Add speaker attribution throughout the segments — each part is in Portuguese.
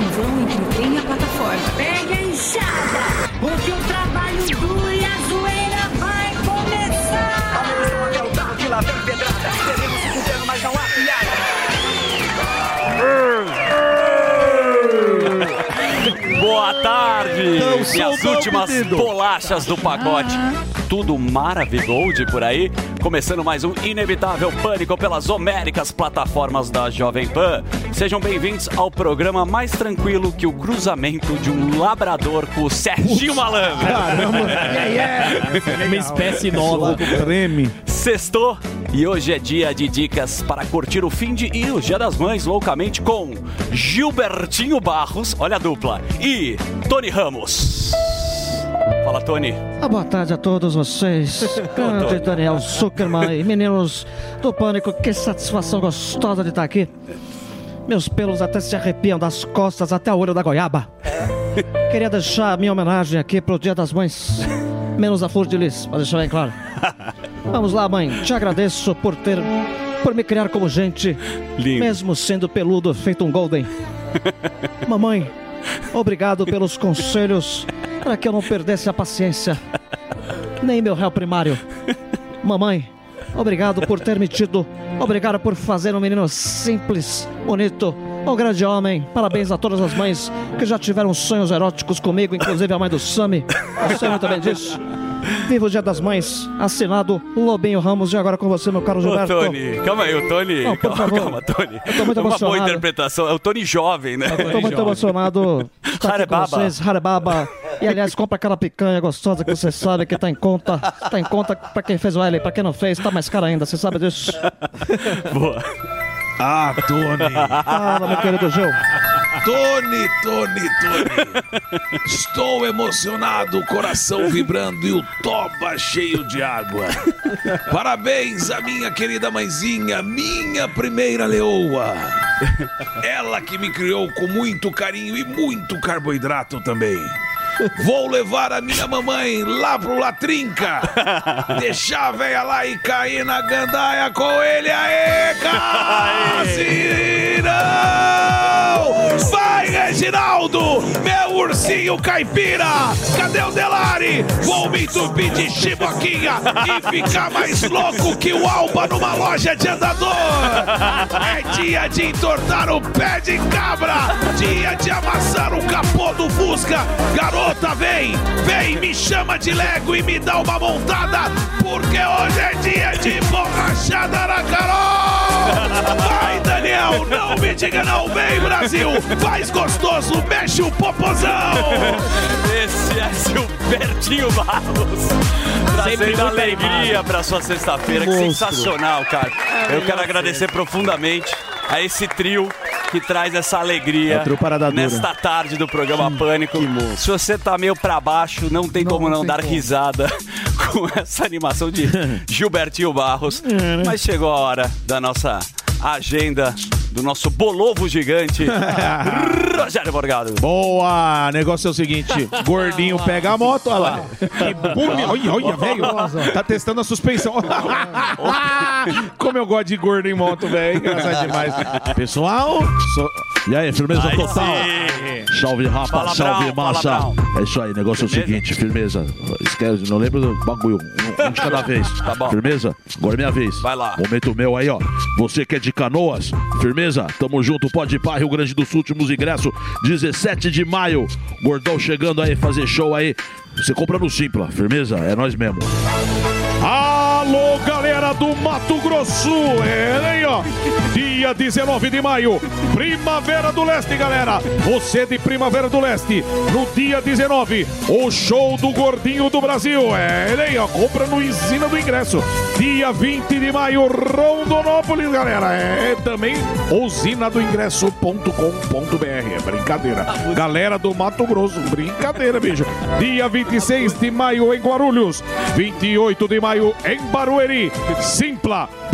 Speaker 1: um vão entre o trem e a plataforma.
Speaker 2: Pegue a enxada, porque o trabalho duro e a zoeira vai começar.
Speaker 3: Atenção, até o carro que lá vem pedrada. Teremos se fudendo, mas não há piada.
Speaker 4: Boa tarde!
Speaker 5: Então,
Speaker 4: e as últimas bolachas do pacote. Tudo maravigold por aí. Começando mais um inevitável pânico pelas homéricas plataformas da Jovem Pan. Sejam bem-vindos ao programa mais tranquilo que o cruzamento de um labrador com o Serginho Malandro.
Speaker 5: Caramba,
Speaker 6: Uma espécie nova.
Speaker 5: treme.
Speaker 4: Sextou e hoje é dia de dicas para curtir o fim de e o Dia das Mães loucamente com Gilbertinho Barros, olha a dupla, e Tony Ramos. Fala, Tony.
Speaker 7: Ah, boa tarde a todos vocês. Grande Daniel Zuckerman e meninos do Pânico, que satisfação gostosa de estar aqui. Meus pelos até se arrepiam das costas até o olho da goiaba. Queria deixar a minha homenagem aqui pro Dia das Mães. Menos a Flor de Lis, pra deixar bem claro. Vamos lá, mãe. Te agradeço por ter. por me criar como gente.
Speaker 4: Lindo.
Speaker 7: Mesmo sendo peludo, feito um golden. Mamãe, obrigado pelos conselhos para que eu não perdesse a paciência. Nem meu réu primário. Mamãe, obrigado por ter me tido. Obrigado por fazer um menino simples, bonito, um grande homem. Parabéns a todas as mães que já tiveram sonhos eróticos comigo, inclusive a mãe do Sami. Sei muito bem disso. Viva o Dia das Mães, assinado Lobinho Ramos. E agora com você, meu caro
Speaker 4: Ô,
Speaker 7: Gilberto.
Speaker 4: Tony, calma aí, o Tony.
Speaker 7: Não,
Speaker 4: calma, calma, Tony.
Speaker 7: Eu tô muito
Speaker 4: É uma boa
Speaker 7: emocionado.
Speaker 4: interpretação. É o Tony jovem, né?
Speaker 7: Estou muito emocionado de estar aqui com
Speaker 4: Harebaba.
Speaker 7: vocês, Harebaba. E aliás, compra aquela picanha gostosa que você sabe que tá em conta. Tá em conta pra quem fez o L, pra quem não fez, tá mais cara ainda, você sabe disso.
Speaker 4: Boa.
Speaker 5: Ah, Tony.
Speaker 7: Fala, meu querido Gil.
Speaker 5: Tony, Tony, Tony. Estou emocionado, o coração vibrando e o toba cheio de água. Parabéns à minha querida mãezinha, minha primeira leoa. Ela que me criou com muito carinho e muito carboidrato também. Vou levar a minha mamãe lá pro Latrinca. Deixar a véia lá e cair na gandaia com ele. Aê, Casirão! Vai, Reginaldo! Meu ursinho caipira! Cadê o Delari? Vou me entupir de chiboquinha e ficar mais louco que o Alba numa loja de andador! É dia de entortar o pé de cabra! Dia de amassar o capô do Fusca! Garota, vem! Vem, me chama de Lego e me dá uma montada! Porque hoje é dia de borrachada na Carol! Vai, Daniel! Não me diga não! Vem, Brasil! Faz gostoso! Mexe o popozão!
Speaker 4: Esse é Gilbertinho Barros. Trazendo alegria pra sua sexta-feira. Que sensacional, cara. Eu quero agradecer profundamente a esse trio que traz essa alegria
Speaker 5: É
Speaker 4: nesta tarde do programa Pânico. Se você tá meio pra baixo, não tem
Speaker 7: Não,
Speaker 4: como
Speaker 7: não
Speaker 4: não dar
Speaker 7: como.
Speaker 4: risada com essa animação de Gilbertinho Barros. Mas chegou a hora da nossa agenda, do nosso bolovo gigante, Rogério Morgado.
Speaker 5: Boa! Negócio é o seguinte: gordinho pega a moto, olha lá. Que. Olha, olha, velho. Tá testando a suspensão. Como eu gosto de gordo em moto, velho. Engraçado demais. Pessoal, sou-
Speaker 8: E aí, firmeza
Speaker 4: Aí
Speaker 8: total?
Speaker 4: sim.
Speaker 8: Salve rapa,
Speaker 4: Fala,
Speaker 8: salve
Speaker 4: Brown,
Speaker 8: massa. É isso aí, negócio é o
Speaker 4: Firmeza?
Speaker 8: seguinte, firmeza. Esquece, não lembro do bagulho. Um, um de cada vez.
Speaker 4: Tá bom.
Speaker 8: Firmeza? Agora é minha vez.
Speaker 4: Vai lá.
Speaker 8: Momento meu aí, ó. Você que é de canoas, firmeza? Tamo junto, pode ir pra Rio Grande do Sul, últimos ingressos, 17 de maio. Gordão chegando aí, fazer show aí. Você compra no Simpla, firmeza? É nós mesmo.
Speaker 5: Alô, galera do Mato Grosso! É, hein, ó. Dia 19 de maio, Primavera do Leste, galera. Você de Primavera do Leste, no dia 19, o show do Gordinho do Brasil. É, hein, ó. Compra no Ensina do Ingresso. Dia 20 de maio, Rondonópolis, galera. É também usinadoingresso.com.br. É brincadeira. Galera do Mato Grosso, brincadeira, bicho. Dia 26 de maio em Guarulhos. 28 de maio em Barueri. Simpla.com.br.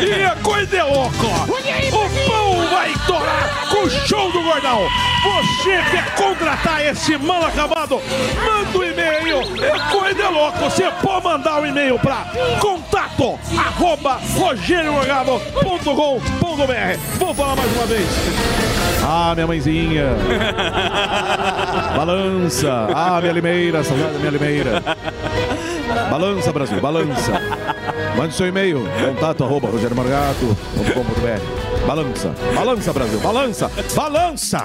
Speaker 5: E a coisa é louca. O pão vai torar com o show do Gordão. Você contratar esse mal acabado? Manda um e-mail. É coisa louca. Você pode mandar um e-mail para contato arroba rogeriomorgado.com.br. Vou falar mais uma vez. Ah, minha mãezinha. Balança. Ah, minha limeira. Saudade da minha limeira. Balança, Brasil. Balança. Mande seu e-mail. Contato arroba rogeromorgato.com.br Balança. Balança, Brasil. Balança. Balança.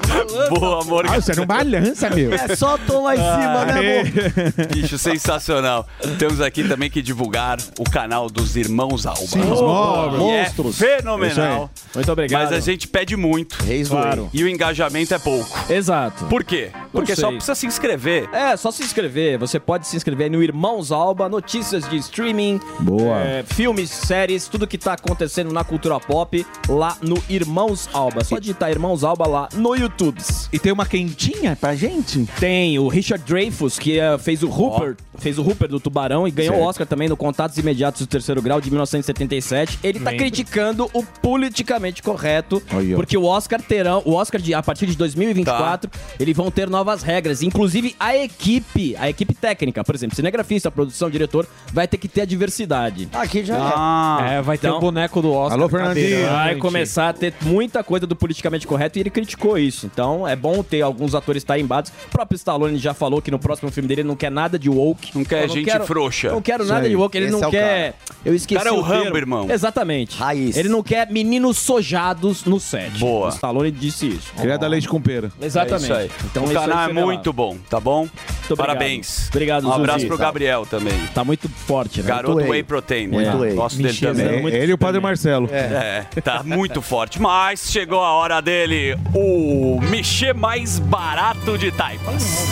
Speaker 4: Boa, amor.
Speaker 5: Ah, você não balança, meu.
Speaker 9: É só tom lá em cima, né, amor?
Speaker 4: Bicho, sensacional. Temos aqui também que divulgar o canal dos Irmãos Alba.
Speaker 5: Sim, os móveis.
Speaker 4: E é
Speaker 9: Monstros.
Speaker 4: fenomenal.
Speaker 6: Muito obrigado.
Speaker 4: Mas a gente pede muito.
Speaker 9: Reis
Speaker 6: Claro.
Speaker 4: E o engajamento é pouco.
Speaker 6: Exato.
Speaker 4: Por quê? Porque só precisa se inscrever.
Speaker 6: É, só se inscrever. Você pode se inscrever no Irmãos Alba, notícias de streaming,
Speaker 5: Boa.
Speaker 6: é, filmes, séries, tudo que tá acontecendo na cultura pop lá no Irmãos Alba. Só digitar Irmãos Alba lá no YouTube.
Speaker 5: E tem uma quentinha pra gente?
Speaker 6: Tem o Richard Dreyfuss, que é, fez o Hooper, fez o Hooper do Tubarão e ganhou o Oscar também no Contatos Imediatos do Terceiro Grau de 1977. Ele tá criticando o politicamente correto,
Speaker 5: ó.
Speaker 6: porque o Oscar terão, o Oscar de a partir de 2024, eles vão ter novas regras, inclusive a equipe, a equipe técnica, por exemplo, cinegrafista, produção, diretor, vai ter que ter a diversidade.
Speaker 9: Aqui já
Speaker 4: Ah,
Speaker 10: É, vai ter
Speaker 6: Então-
Speaker 10: o boneco do Oscar.
Speaker 5: Alô. Fernandinho.
Speaker 6: Vai começar a ter muita coisa do politicamente correto e ele criticou isso. Então é bom ter alguns atores tarimbados. O próprio Stallone já falou que no próximo filme dele ele não quer nada de woke.
Speaker 4: Não quer gente
Speaker 6: quero-
Speaker 4: frouxa.
Speaker 6: Não quero nada de woke. Ele
Speaker 9: Esse
Speaker 6: não
Speaker 9: é o
Speaker 6: quer. Eu esqueci.
Speaker 4: O cara é o
Speaker 6: termo.
Speaker 4: Rambo, irmão.
Speaker 6: Exatamente.
Speaker 9: Raiz.
Speaker 6: Ele não quer meninos sojados no set.
Speaker 4: Boa.
Speaker 6: O Stallone disse isso.
Speaker 5: Queria dar leite com pera.
Speaker 6: Exatamente.
Speaker 4: É isso aí.
Speaker 6: Então
Speaker 4: o
Speaker 6: isso aí
Speaker 4: canal é muito bom, tá bom?
Speaker 6: obrigado.
Speaker 4: Parabéns.
Speaker 6: Obrigado,
Speaker 4: Um abraço
Speaker 6: Zuzi.
Speaker 4: pro Gabriel também.
Speaker 6: Tá muito forte, né?
Speaker 4: Garoto
Speaker 9: whey.
Speaker 4: Whey Protein.
Speaker 9: Muito
Speaker 4: né?
Speaker 9: whey.
Speaker 4: Gosto dele também.
Speaker 6: É,
Speaker 5: ele e o Padre Marcelo.
Speaker 4: É, tá muito forte. Mas chegou a hora dele, o mexer mais barato de taipas.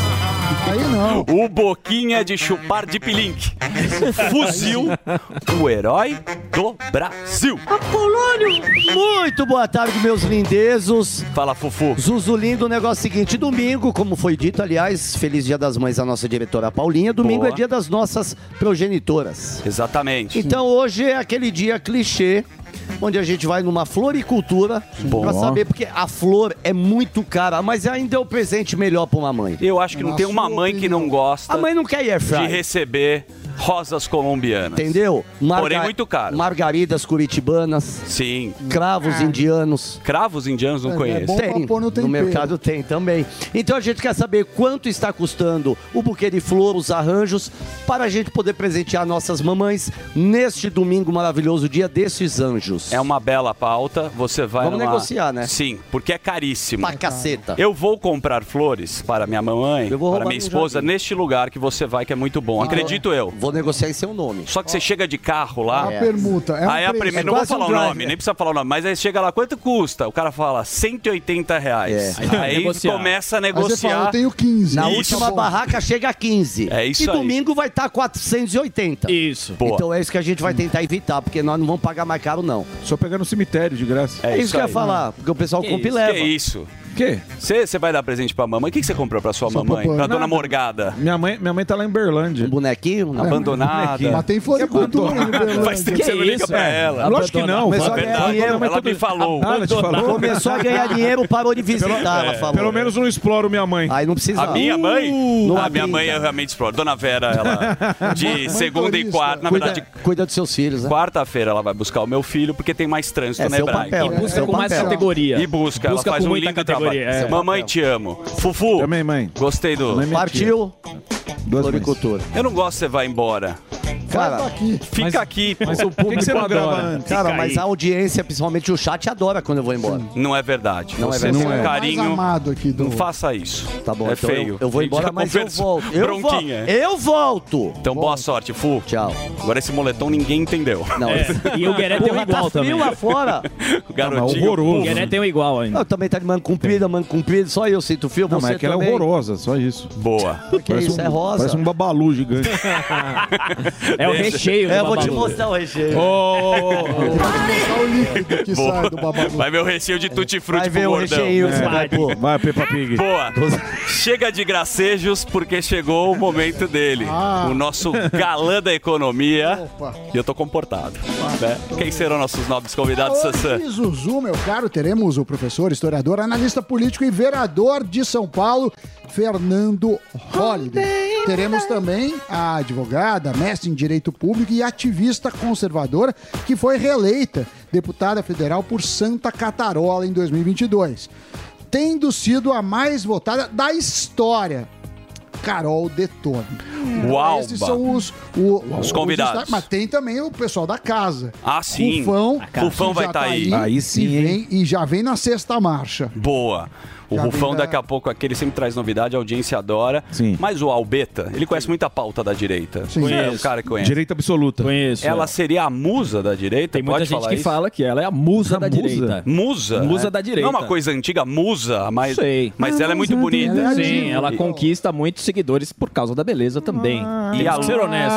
Speaker 11: Aí não.
Speaker 4: O Boquinha de chupar de pilinque. Fuzil, o herói do Brasil.
Speaker 9: Apolônio! Muito boa tarde, meus lindezos.
Speaker 4: Fala, Fufu.
Speaker 9: Zuzu lindo, o negócio é o seguinte, domingo, como foi dito, aliás, feliz dia das mães à nossa diretora Paulinha, domingo
Speaker 4: Boa.
Speaker 9: é dia das nossas progenitoras.
Speaker 4: Exatamente.
Speaker 9: Então hoje é aquele dia clichê, onde a gente vai numa floricultura pra saber, porque a flor é muito cara, mas ainda é o presente melhor pra uma mãe.
Speaker 4: Eu acho que não
Speaker 11: Na
Speaker 4: tem uma mãe que não gosta
Speaker 9: A mãe não quer air
Speaker 4: de receber rosas colombianas.
Speaker 9: entendeu?
Speaker 4: Porém, muito caro.
Speaker 9: Margaridas curitibanas,
Speaker 4: Sim.
Speaker 9: cravos indianos.
Speaker 4: Cravos indianos não
Speaker 11: É, é
Speaker 4: conheço.
Speaker 11: bom pra
Speaker 9: Tem,
Speaker 11: pôr no
Speaker 9: no mercado tem também. Então a gente quer saber quanto está custando o buquê de flor, os arranjos, para a gente poder presentear nossas mamães neste domingo maravilhoso, dia desses anjos.
Speaker 4: É uma bela pauta. Você vai
Speaker 9: Vamos
Speaker 4: numa-
Speaker 9: negociar, né?
Speaker 4: Sim, porque é caríssimo.
Speaker 9: Pra caceta.
Speaker 4: Eu vou comprar flores para minha mamãe, para minha esposa, neste lugar que você vai, que é muito bom. Acredito eu.
Speaker 9: Vou negociar em seu nome.
Speaker 4: Só que você chega de carro lá.
Speaker 11: A permuta. É um
Speaker 4: aí a primeira,
Speaker 9: É
Speaker 4: não vou
Speaker 9: quase um
Speaker 4: falar o nome, nem precisa falar o nome, mas aí chega lá, quanto custa? O cara fala 180 reais.
Speaker 9: É.
Speaker 4: Aí
Speaker 6: Negociar.
Speaker 4: começa a
Speaker 11: Aí você fala,
Speaker 4: negociar.
Speaker 11: eu tenho 15.
Speaker 9: Na
Speaker 4: Isso.
Speaker 9: última
Speaker 11: Tá
Speaker 9: barraca chega a 15.
Speaker 4: É isso
Speaker 9: E
Speaker 4: aí.
Speaker 9: domingo vai estar 480.
Speaker 6: Isso.
Speaker 4: Boa.
Speaker 9: Então é isso que a gente vai tentar evitar, porque nós não vamos pagar mais caro, não.
Speaker 5: Só pegar no cemitério de graça.
Speaker 9: É, isso que eu ia
Speaker 4: aí.
Speaker 9: falar, porque o pessoal
Speaker 6: Que
Speaker 9: compra e leva.
Speaker 4: Que isso?
Speaker 5: O quê?
Speaker 4: Você vai dar presente pra mamãe? O que você comprou pra sua
Speaker 11: Só
Speaker 4: mamãe?
Speaker 11: pra-
Speaker 4: dona. Morgada?
Speaker 5: Minha mãe, minha mãe tá lá em Berlândia.
Speaker 9: Um bonequinho? Não.
Speaker 4: Abandonada?
Speaker 11: Mas tem floricultura no Berlândia.
Speaker 4: Faz tempo que você não
Speaker 6: Que
Speaker 4: liga
Speaker 6: isso,
Speaker 4: pra
Speaker 6: é?
Speaker 4: ela.
Speaker 5: Lógico que não.
Speaker 9: Começou
Speaker 4: É
Speaker 9: a ganhar
Speaker 4: verdade,
Speaker 9: dinheiro,
Speaker 4: ela me falou.
Speaker 5: Ah, ela te falou?
Speaker 9: Começou a ganhar dinheiro, parou de visitar, ela falou.
Speaker 5: Pelo menos não exploro minha mãe.
Speaker 9: Aí não precisa.
Speaker 4: A minha mãe?
Speaker 9: Não
Speaker 4: a minha mãe eu realmente exploro. Dona Vera, ela de segunda e quarta, na
Speaker 9: Cuida,
Speaker 4: verdade,
Speaker 9: cuida dos seus filhos, né?
Speaker 4: quarta-feira ela vai buscar o meu filho porque tem mais trânsito
Speaker 9: É
Speaker 4: na
Speaker 9: seu
Speaker 4: Hebraica.
Speaker 9: papel.
Speaker 6: E
Speaker 9: É
Speaker 6: busca
Speaker 9: seu
Speaker 6: com mais
Speaker 9: papel.
Speaker 6: categoria.
Speaker 4: E busca, ela faz
Speaker 6: com
Speaker 4: um
Speaker 6: muita
Speaker 4: lindo.
Speaker 6: Categoria, é.
Speaker 4: Mamãe, te amo. Fufu,
Speaker 5: Também, mãe.
Speaker 4: gostei do...
Speaker 5: Tia.
Speaker 9: Partiu,
Speaker 5: Duas
Speaker 9: floricultura.
Speaker 4: Eu não gosto que você vá embora.
Speaker 9: Cara,
Speaker 11: aqui.
Speaker 4: Fica
Speaker 10: Mas-
Speaker 4: aqui.
Speaker 10: Mas o público
Speaker 5: que você não grava
Speaker 10: adora.
Speaker 5: antes?
Speaker 9: cara, mas a audiência, principalmente o chat, adora quando eu vou embora.
Speaker 4: Não é verdade.
Speaker 9: Não é
Speaker 4: Você
Speaker 9: verdade.
Speaker 4: tem
Speaker 5: Não
Speaker 4: um
Speaker 5: é.
Speaker 4: carinho.
Speaker 11: Mais amado aqui do...
Speaker 4: Não faça isso.
Speaker 9: Tá bom,
Speaker 4: é
Speaker 9: então
Speaker 4: feio.
Speaker 9: eu, eu vou embora, mas eu volto. Eu
Speaker 4: Bronquinha.
Speaker 9: volto. Eu volto.
Speaker 4: Então, boa sorte, Fu.
Speaker 9: Tchau.
Speaker 4: Agora esse moletom ninguém entendeu.
Speaker 9: Não,
Speaker 6: É, e o Gueré tem um igual
Speaker 9: tá
Speaker 6: também.
Speaker 9: frio lá fora.
Speaker 4: O garotinho.
Speaker 5: horroroso.
Speaker 6: O Gueré tem um igual ainda.
Speaker 9: Eu também tá de manga comprida, manga comprida, só eu sinto frio,
Speaker 5: Não,
Speaker 9: você
Speaker 5: mas é que ela é
Speaker 9: também.
Speaker 5: horrorosa, só isso.
Speaker 4: Boa.
Speaker 9: Que isso,
Speaker 5: um,
Speaker 9: é rosa.
Speaker 5: Parece um babalu gigante.
Speaker 6: É o recheio
Speaker 9: É, eu vou te mostrar o recheio.
Speaker 11: Olha o líquido que
Speaker 4: Boa.
Speaker 11: sai do babalu.
Speaker 4: Vai ver o recheio de tutti-frutti
Speaker 9: Vai
Speaker 4: pro
Speaker 9: ver o
Speaker 4: gordão.
Speaker 9: recheio, você vai.
Speaker 5: Vai, Peppa Pig.
Speaker 4: Boa. Chega de gracejos porque chegou o momento dele.
Speaker 11: Ah.
Speaker 4: O nosso galã da economia.
Speaker 11: Opa.
Speaker 4: E eu tô comportado. né? Quem serão nossos nobres convidados, Sassã?
Speaker 11: Zuzu, meu caro, teremos o professor, historiador, analista político e vereador de São Paulo, Fernando Holliday. Teremos também a advogada, mestre em Direito Público e ativista conservadora, que foi reeleita deputada federal por Santa Catarola em 2022. tendo sido a mais votada da história. Carol Detone.
Speaker 4: Uau,
Speaker 11: Esses
Speaker 4: ba.
Speaker 11: são os, o-
Speaker 4: Os convidados.
Speaker 11: destaques, Mas tem também o pessoal da casa.
Speaker 4: Ah, sim.
Speaker 11: Rufão,
Speaker 4: casa. Rufão vai
Speaker 11: já
Speaker 4: tá aí. Aí sim,
Speaker 11: e, vem- e já vem na sexta marcha.
Speaker 4: Boa. O
Speaker 11: Já
Speaker 4: Rufão
Speaker 11: da-
Speaker 4: daqui a pouco aqui, ele sempre traz novidade, a audiência adora. Sim. Mas o Albeta, ele conhece muita pauta da direita.
Speaker 6: Sim.
Speaker 4: É um cara que conhece.
Speaker 6: Direita absoluta. Conheço.
Speaker 4: Ela
Speaker 6: é.
Speaker 4: seria a musa da direita?
Speaker 6: Tem muita
Speaker 4: Pode
Speaker 6: gente
Speaker 4: falar
Speaker 6: que
Speaker 4: isso?
Speaker 6: fala que ela é a musa da direita.
Speaker 4: Musa?
Speaker 6: Musa
Speaker 4: É.
Speaker 6: da direita.
Speaker 4: Não é uma coisa antiga, musa, mas,
Speaker 6: Sei.
Speaker 4: mas ela é muito bonita.
Speaker 6: Sim, ela
Speaker 4: E-
Speaker 6: conquista muitos seguidores por causa da beleza também.
Speaker 4: E,
Speaker 6: Temos
Speaker 4: a
Speaker 6: ser honesto.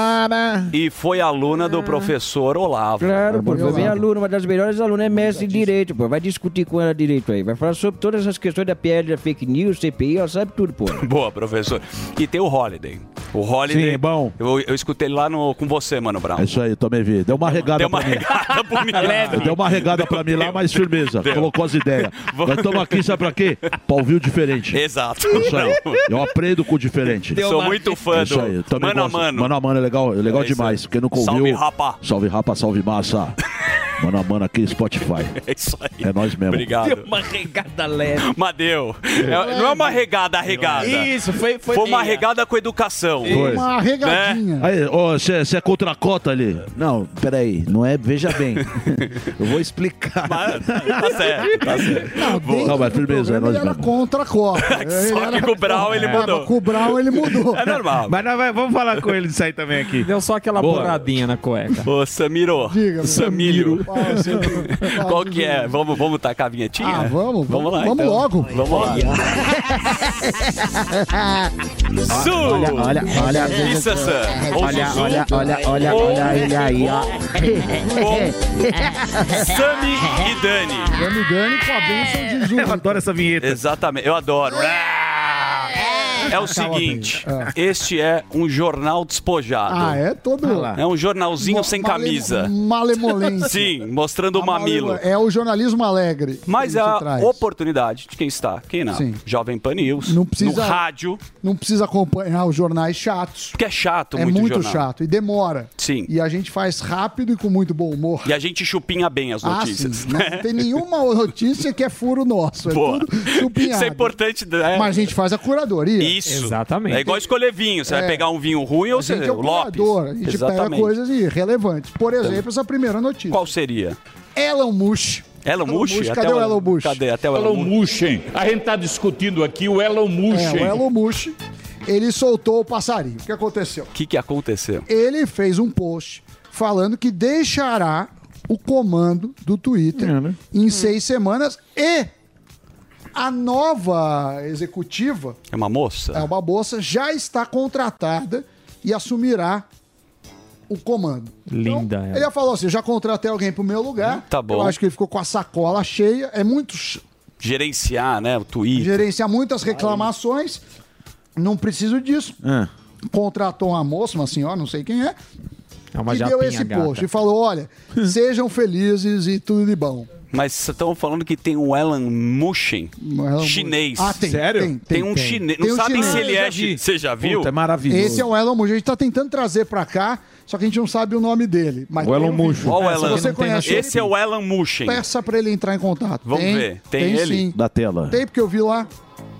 Speaker 4: e foi aluna do professor Olavo.
Speaker 10: Claro, pô, foi minha aluna, uma das melhores alunas é mestre em direito, pô. Vai discutir com ela direito aí. Vai falar sobre todas as questões da PL, da fake news, CPI, ela sabe tudo, pô.
Speaker 4: Boa, professor. E tem o Holiday. O Holiday.
Speaker 8: Sim, é bom.
Speaker 4: Eu, eu escutei ele lá no, com você, Mano Brown.
Speaker 8: É isso aí, também vi. Deu uma regada
Speaker 4: Deu uma
Speaker 8: pra mim.
Speaker 4: regada pro menino.
Speaker 8: Deu uma regada pra mim lá, mas firmeza. Colocou as ideias. Nós estamos aqui, sabe pra quê? Pra ouvir o diferente.
Speaker 4: Exato.
Speaker 8: Isso aí. Eu aprendo com o diferente.
Speaker 4: Deu Sou uma- muito fã
Speaker 8: É isso
Speaker 4: do
Speaker 8: aí. Também
Speaker 4: Mano a
Speaker 8: gosto.
Speaker 4: Mano.
Speaker 8: Mano a mano é legal, é legal
Speaker 4: É
Speaker 8: demais. Quem nunca ouviu.
Speaker 4: Salve, rapa.
Speaker 8: Salve rapa, salve massa. Mano a mano aqui, Spotify.
Speaker 4: É isso aí.
Speaker 8: É nós mesmo.
Speaker 4: Obrigado.
Speaker 6: uma regada leve.
Speaker 4: Mas deu. É- não é uma regada regada.
Speaker 6: Isso, foi- foi
Speaker 4: uma
Speaker 6: meia.
Speaker 4: regada com educação.
Speaker 8: Foi.
Speaker 11: Uma regadinha.
Speaker 8: Aí, ó, você é contra a cota ali? Não, peraí, não é, veja bem. Eu vou explicar.
Speaker 4: Tá certo, tá certo.
Speaker 11: Não, dentro
Speaker 8: Não, mas firmeza, é nós
Speaker 11: ele era
Speaker 8: mesmo.
Speaker 11: contra a Copa.
Speaker 4: Só que com o Brown ele
Speaker 11: É,
Speaker 4: mudou.
Speaker 11: mas Com o Brown ele mudou.
Speaker 4: É normal.
Speaker 12: Mas nós vamos falar com ele disso aí também aqui.
Speaker 13: Deu só aquela
Speaker 4: Boa.
Speaker 13: borradinha na cueca.
Speaker 4: Ô, Samiro.
Speaker 11: Diga. Fala, Samiro. Fala,
Speaker 4: Qual que é? Vamos, vamos tacar a vinhetinha?
Speaker 11: Ah, vamos,
Speaker 4: Vamos lá.
Speaker 11: vamos
Speaker 4: então.
Speaker 11: logo.
Speaker 4: Vamos lá.
Speaker 10: Olha, olha, olha.
Speaker 4: E? Ou
Speaker 10: Olha, olha, olha, olha, olha ele aí, ó.
Speaker 4: Sami e Dani.
Speaker 11: Dani Dani com a bênção de Zuzu.
Speaker 12: Eu adoro essa vinheta.
Speaker 4: Exatamente, eu adoro. É o seguinte, este é um jornal despojado.
Speaker 11: Ah, é todo...
Speaker 4: É um jornalzinho
Speaker 11: Mo-
Speaker 4: sem
Speaker 11: male-
Speaker 4: camisa.
Speaker 11: Malemolência.
Speaker 4: Sim, mostrando o mamilo.
Speaker 11: É o jornalismo alegre.
Speaker 4: Mas é a
Speaker 11: traz.
Speaker 4: oportunidade de quem está, quem não?
Speaker 11: Sim.
Speaker 4: Jovem Pan News,
Speaker 11: Não precisa-
Speaker 4: no rádio,
Speaker 11: Não precisa acompanhar os jornais chatos.
Speaker 4: porque é chato
Speaker 11: é
Speaker 4: muito,
Speaker 11: muito
Speaker 4: jornal.
Speaker 11: chato e demora.
Speaker 4: Sim.
Speaker 11: E a gente faz rápido e com muito bom humor.
Speaker 4: E a gente chupinha bem as
Speaker 11: Ah,
Speaker 4: notícias.
Speaker 11: sim. Não tem nenhuma notícia que é furo nosso. É
Speaker 4: Boa.
Speaker 11: tudo chupinhado.
Speaker 4: Isso é importante, né?
Speaker 11: Mas a gente faz a curadoria.
Speaker 4: Isso.
Speaker 13: Exatamente.
Speaker 4: É igual escolher vinho. Você
Speaker 11: É.
Speaker 4: vai pegar um vinho ruim ou você.
Speaker 11: é o
Speaker 4: o Lopes.
Speaker 11: A gente pega
Speaker 4: Exatamente.
Speaker 11: coisas irrelevantes. Por exemplo, essa primeira notícia.
Speaker 4: Qual seria?
Speaker 11: Elon Musk.
Speaker 4: Elon Musk? Até
Speaker 11: Cadê o Elon Musk?
Speaker 4: Cadê? Até o Elon,
Speaker 14: Elon
Speaker 4: Musk.
Speaker 14: Musk. A gente tá discutindo aqui o Elon Musk.
Speaker 11: É, o Elon Musk. Ele soltou o passarinho. O que aconteceu?
Speaker 4: O que, que aconteceu?
Speaker 11: Ele fez um post falando que deixará o comando do Twitter em seis semanas e a nova executiva,
Speaker 4: É uma moça?
Speaker 11: é uma moça, já está contratada e assumirá o comando.
Speaker 13: Linda
Speaker 11: Ele
Speaker 13: ela.
Speaker 11: já falou assim: eu já contratei alguém pro meu lugar.
Speaker 4: Tá bom.
Speaker 11: Eu acho que ele ficou com a sacola cheia. É muito
Speaker 4: Gerenciar, né? O Twitter.
Speaker 11: gerenciar muitas reclamações. Não preciso disso.
Speaker 8: É.
Speaker 11: Contratou uma moça, uma senhora, não sei quem é.
Speaker 13: É uma
Speaker 11: e deu esse
Speaker 13: gata.
Speaker 11: post e falou: olha, sejam felizes e tudo de bom.
Speaker 4: Mas estão falando que tem um Elon Musk
Speaker 11: Elon
Speaker 4: chinês.
Speaker 11: Ah, tem.
Speaker 8: Sério?
Speaker 11: Tem,
Speaker 4: Tem um chinês. Não
Speaker 11: Tem um
Speaker 4: sabem
Speaker 11: chinês.
Speaker 4: se ele é chinês. Você já viu?
Speaker 8: Puta, é maravilhoso.
Speaker 11: Esse é o Elon Musk. A gente tá tentando trazer pra cá, só que a gente não sabe o nome dele. Mas
Speaker 8: O Elon
Speaker 11: tem um É, você conhece
Speaker 4: Esse é o Elon Musk.
Speaker 11: peça pra ele entrar em contato.
Speaker 4: Vamos
Speaker 11: Tem,
Speaker 4: ver. Tem ele?
Speaker 11: Sim.
Speaker 8: Da tela.
Speaker 11: Tem, porque eu vi lá.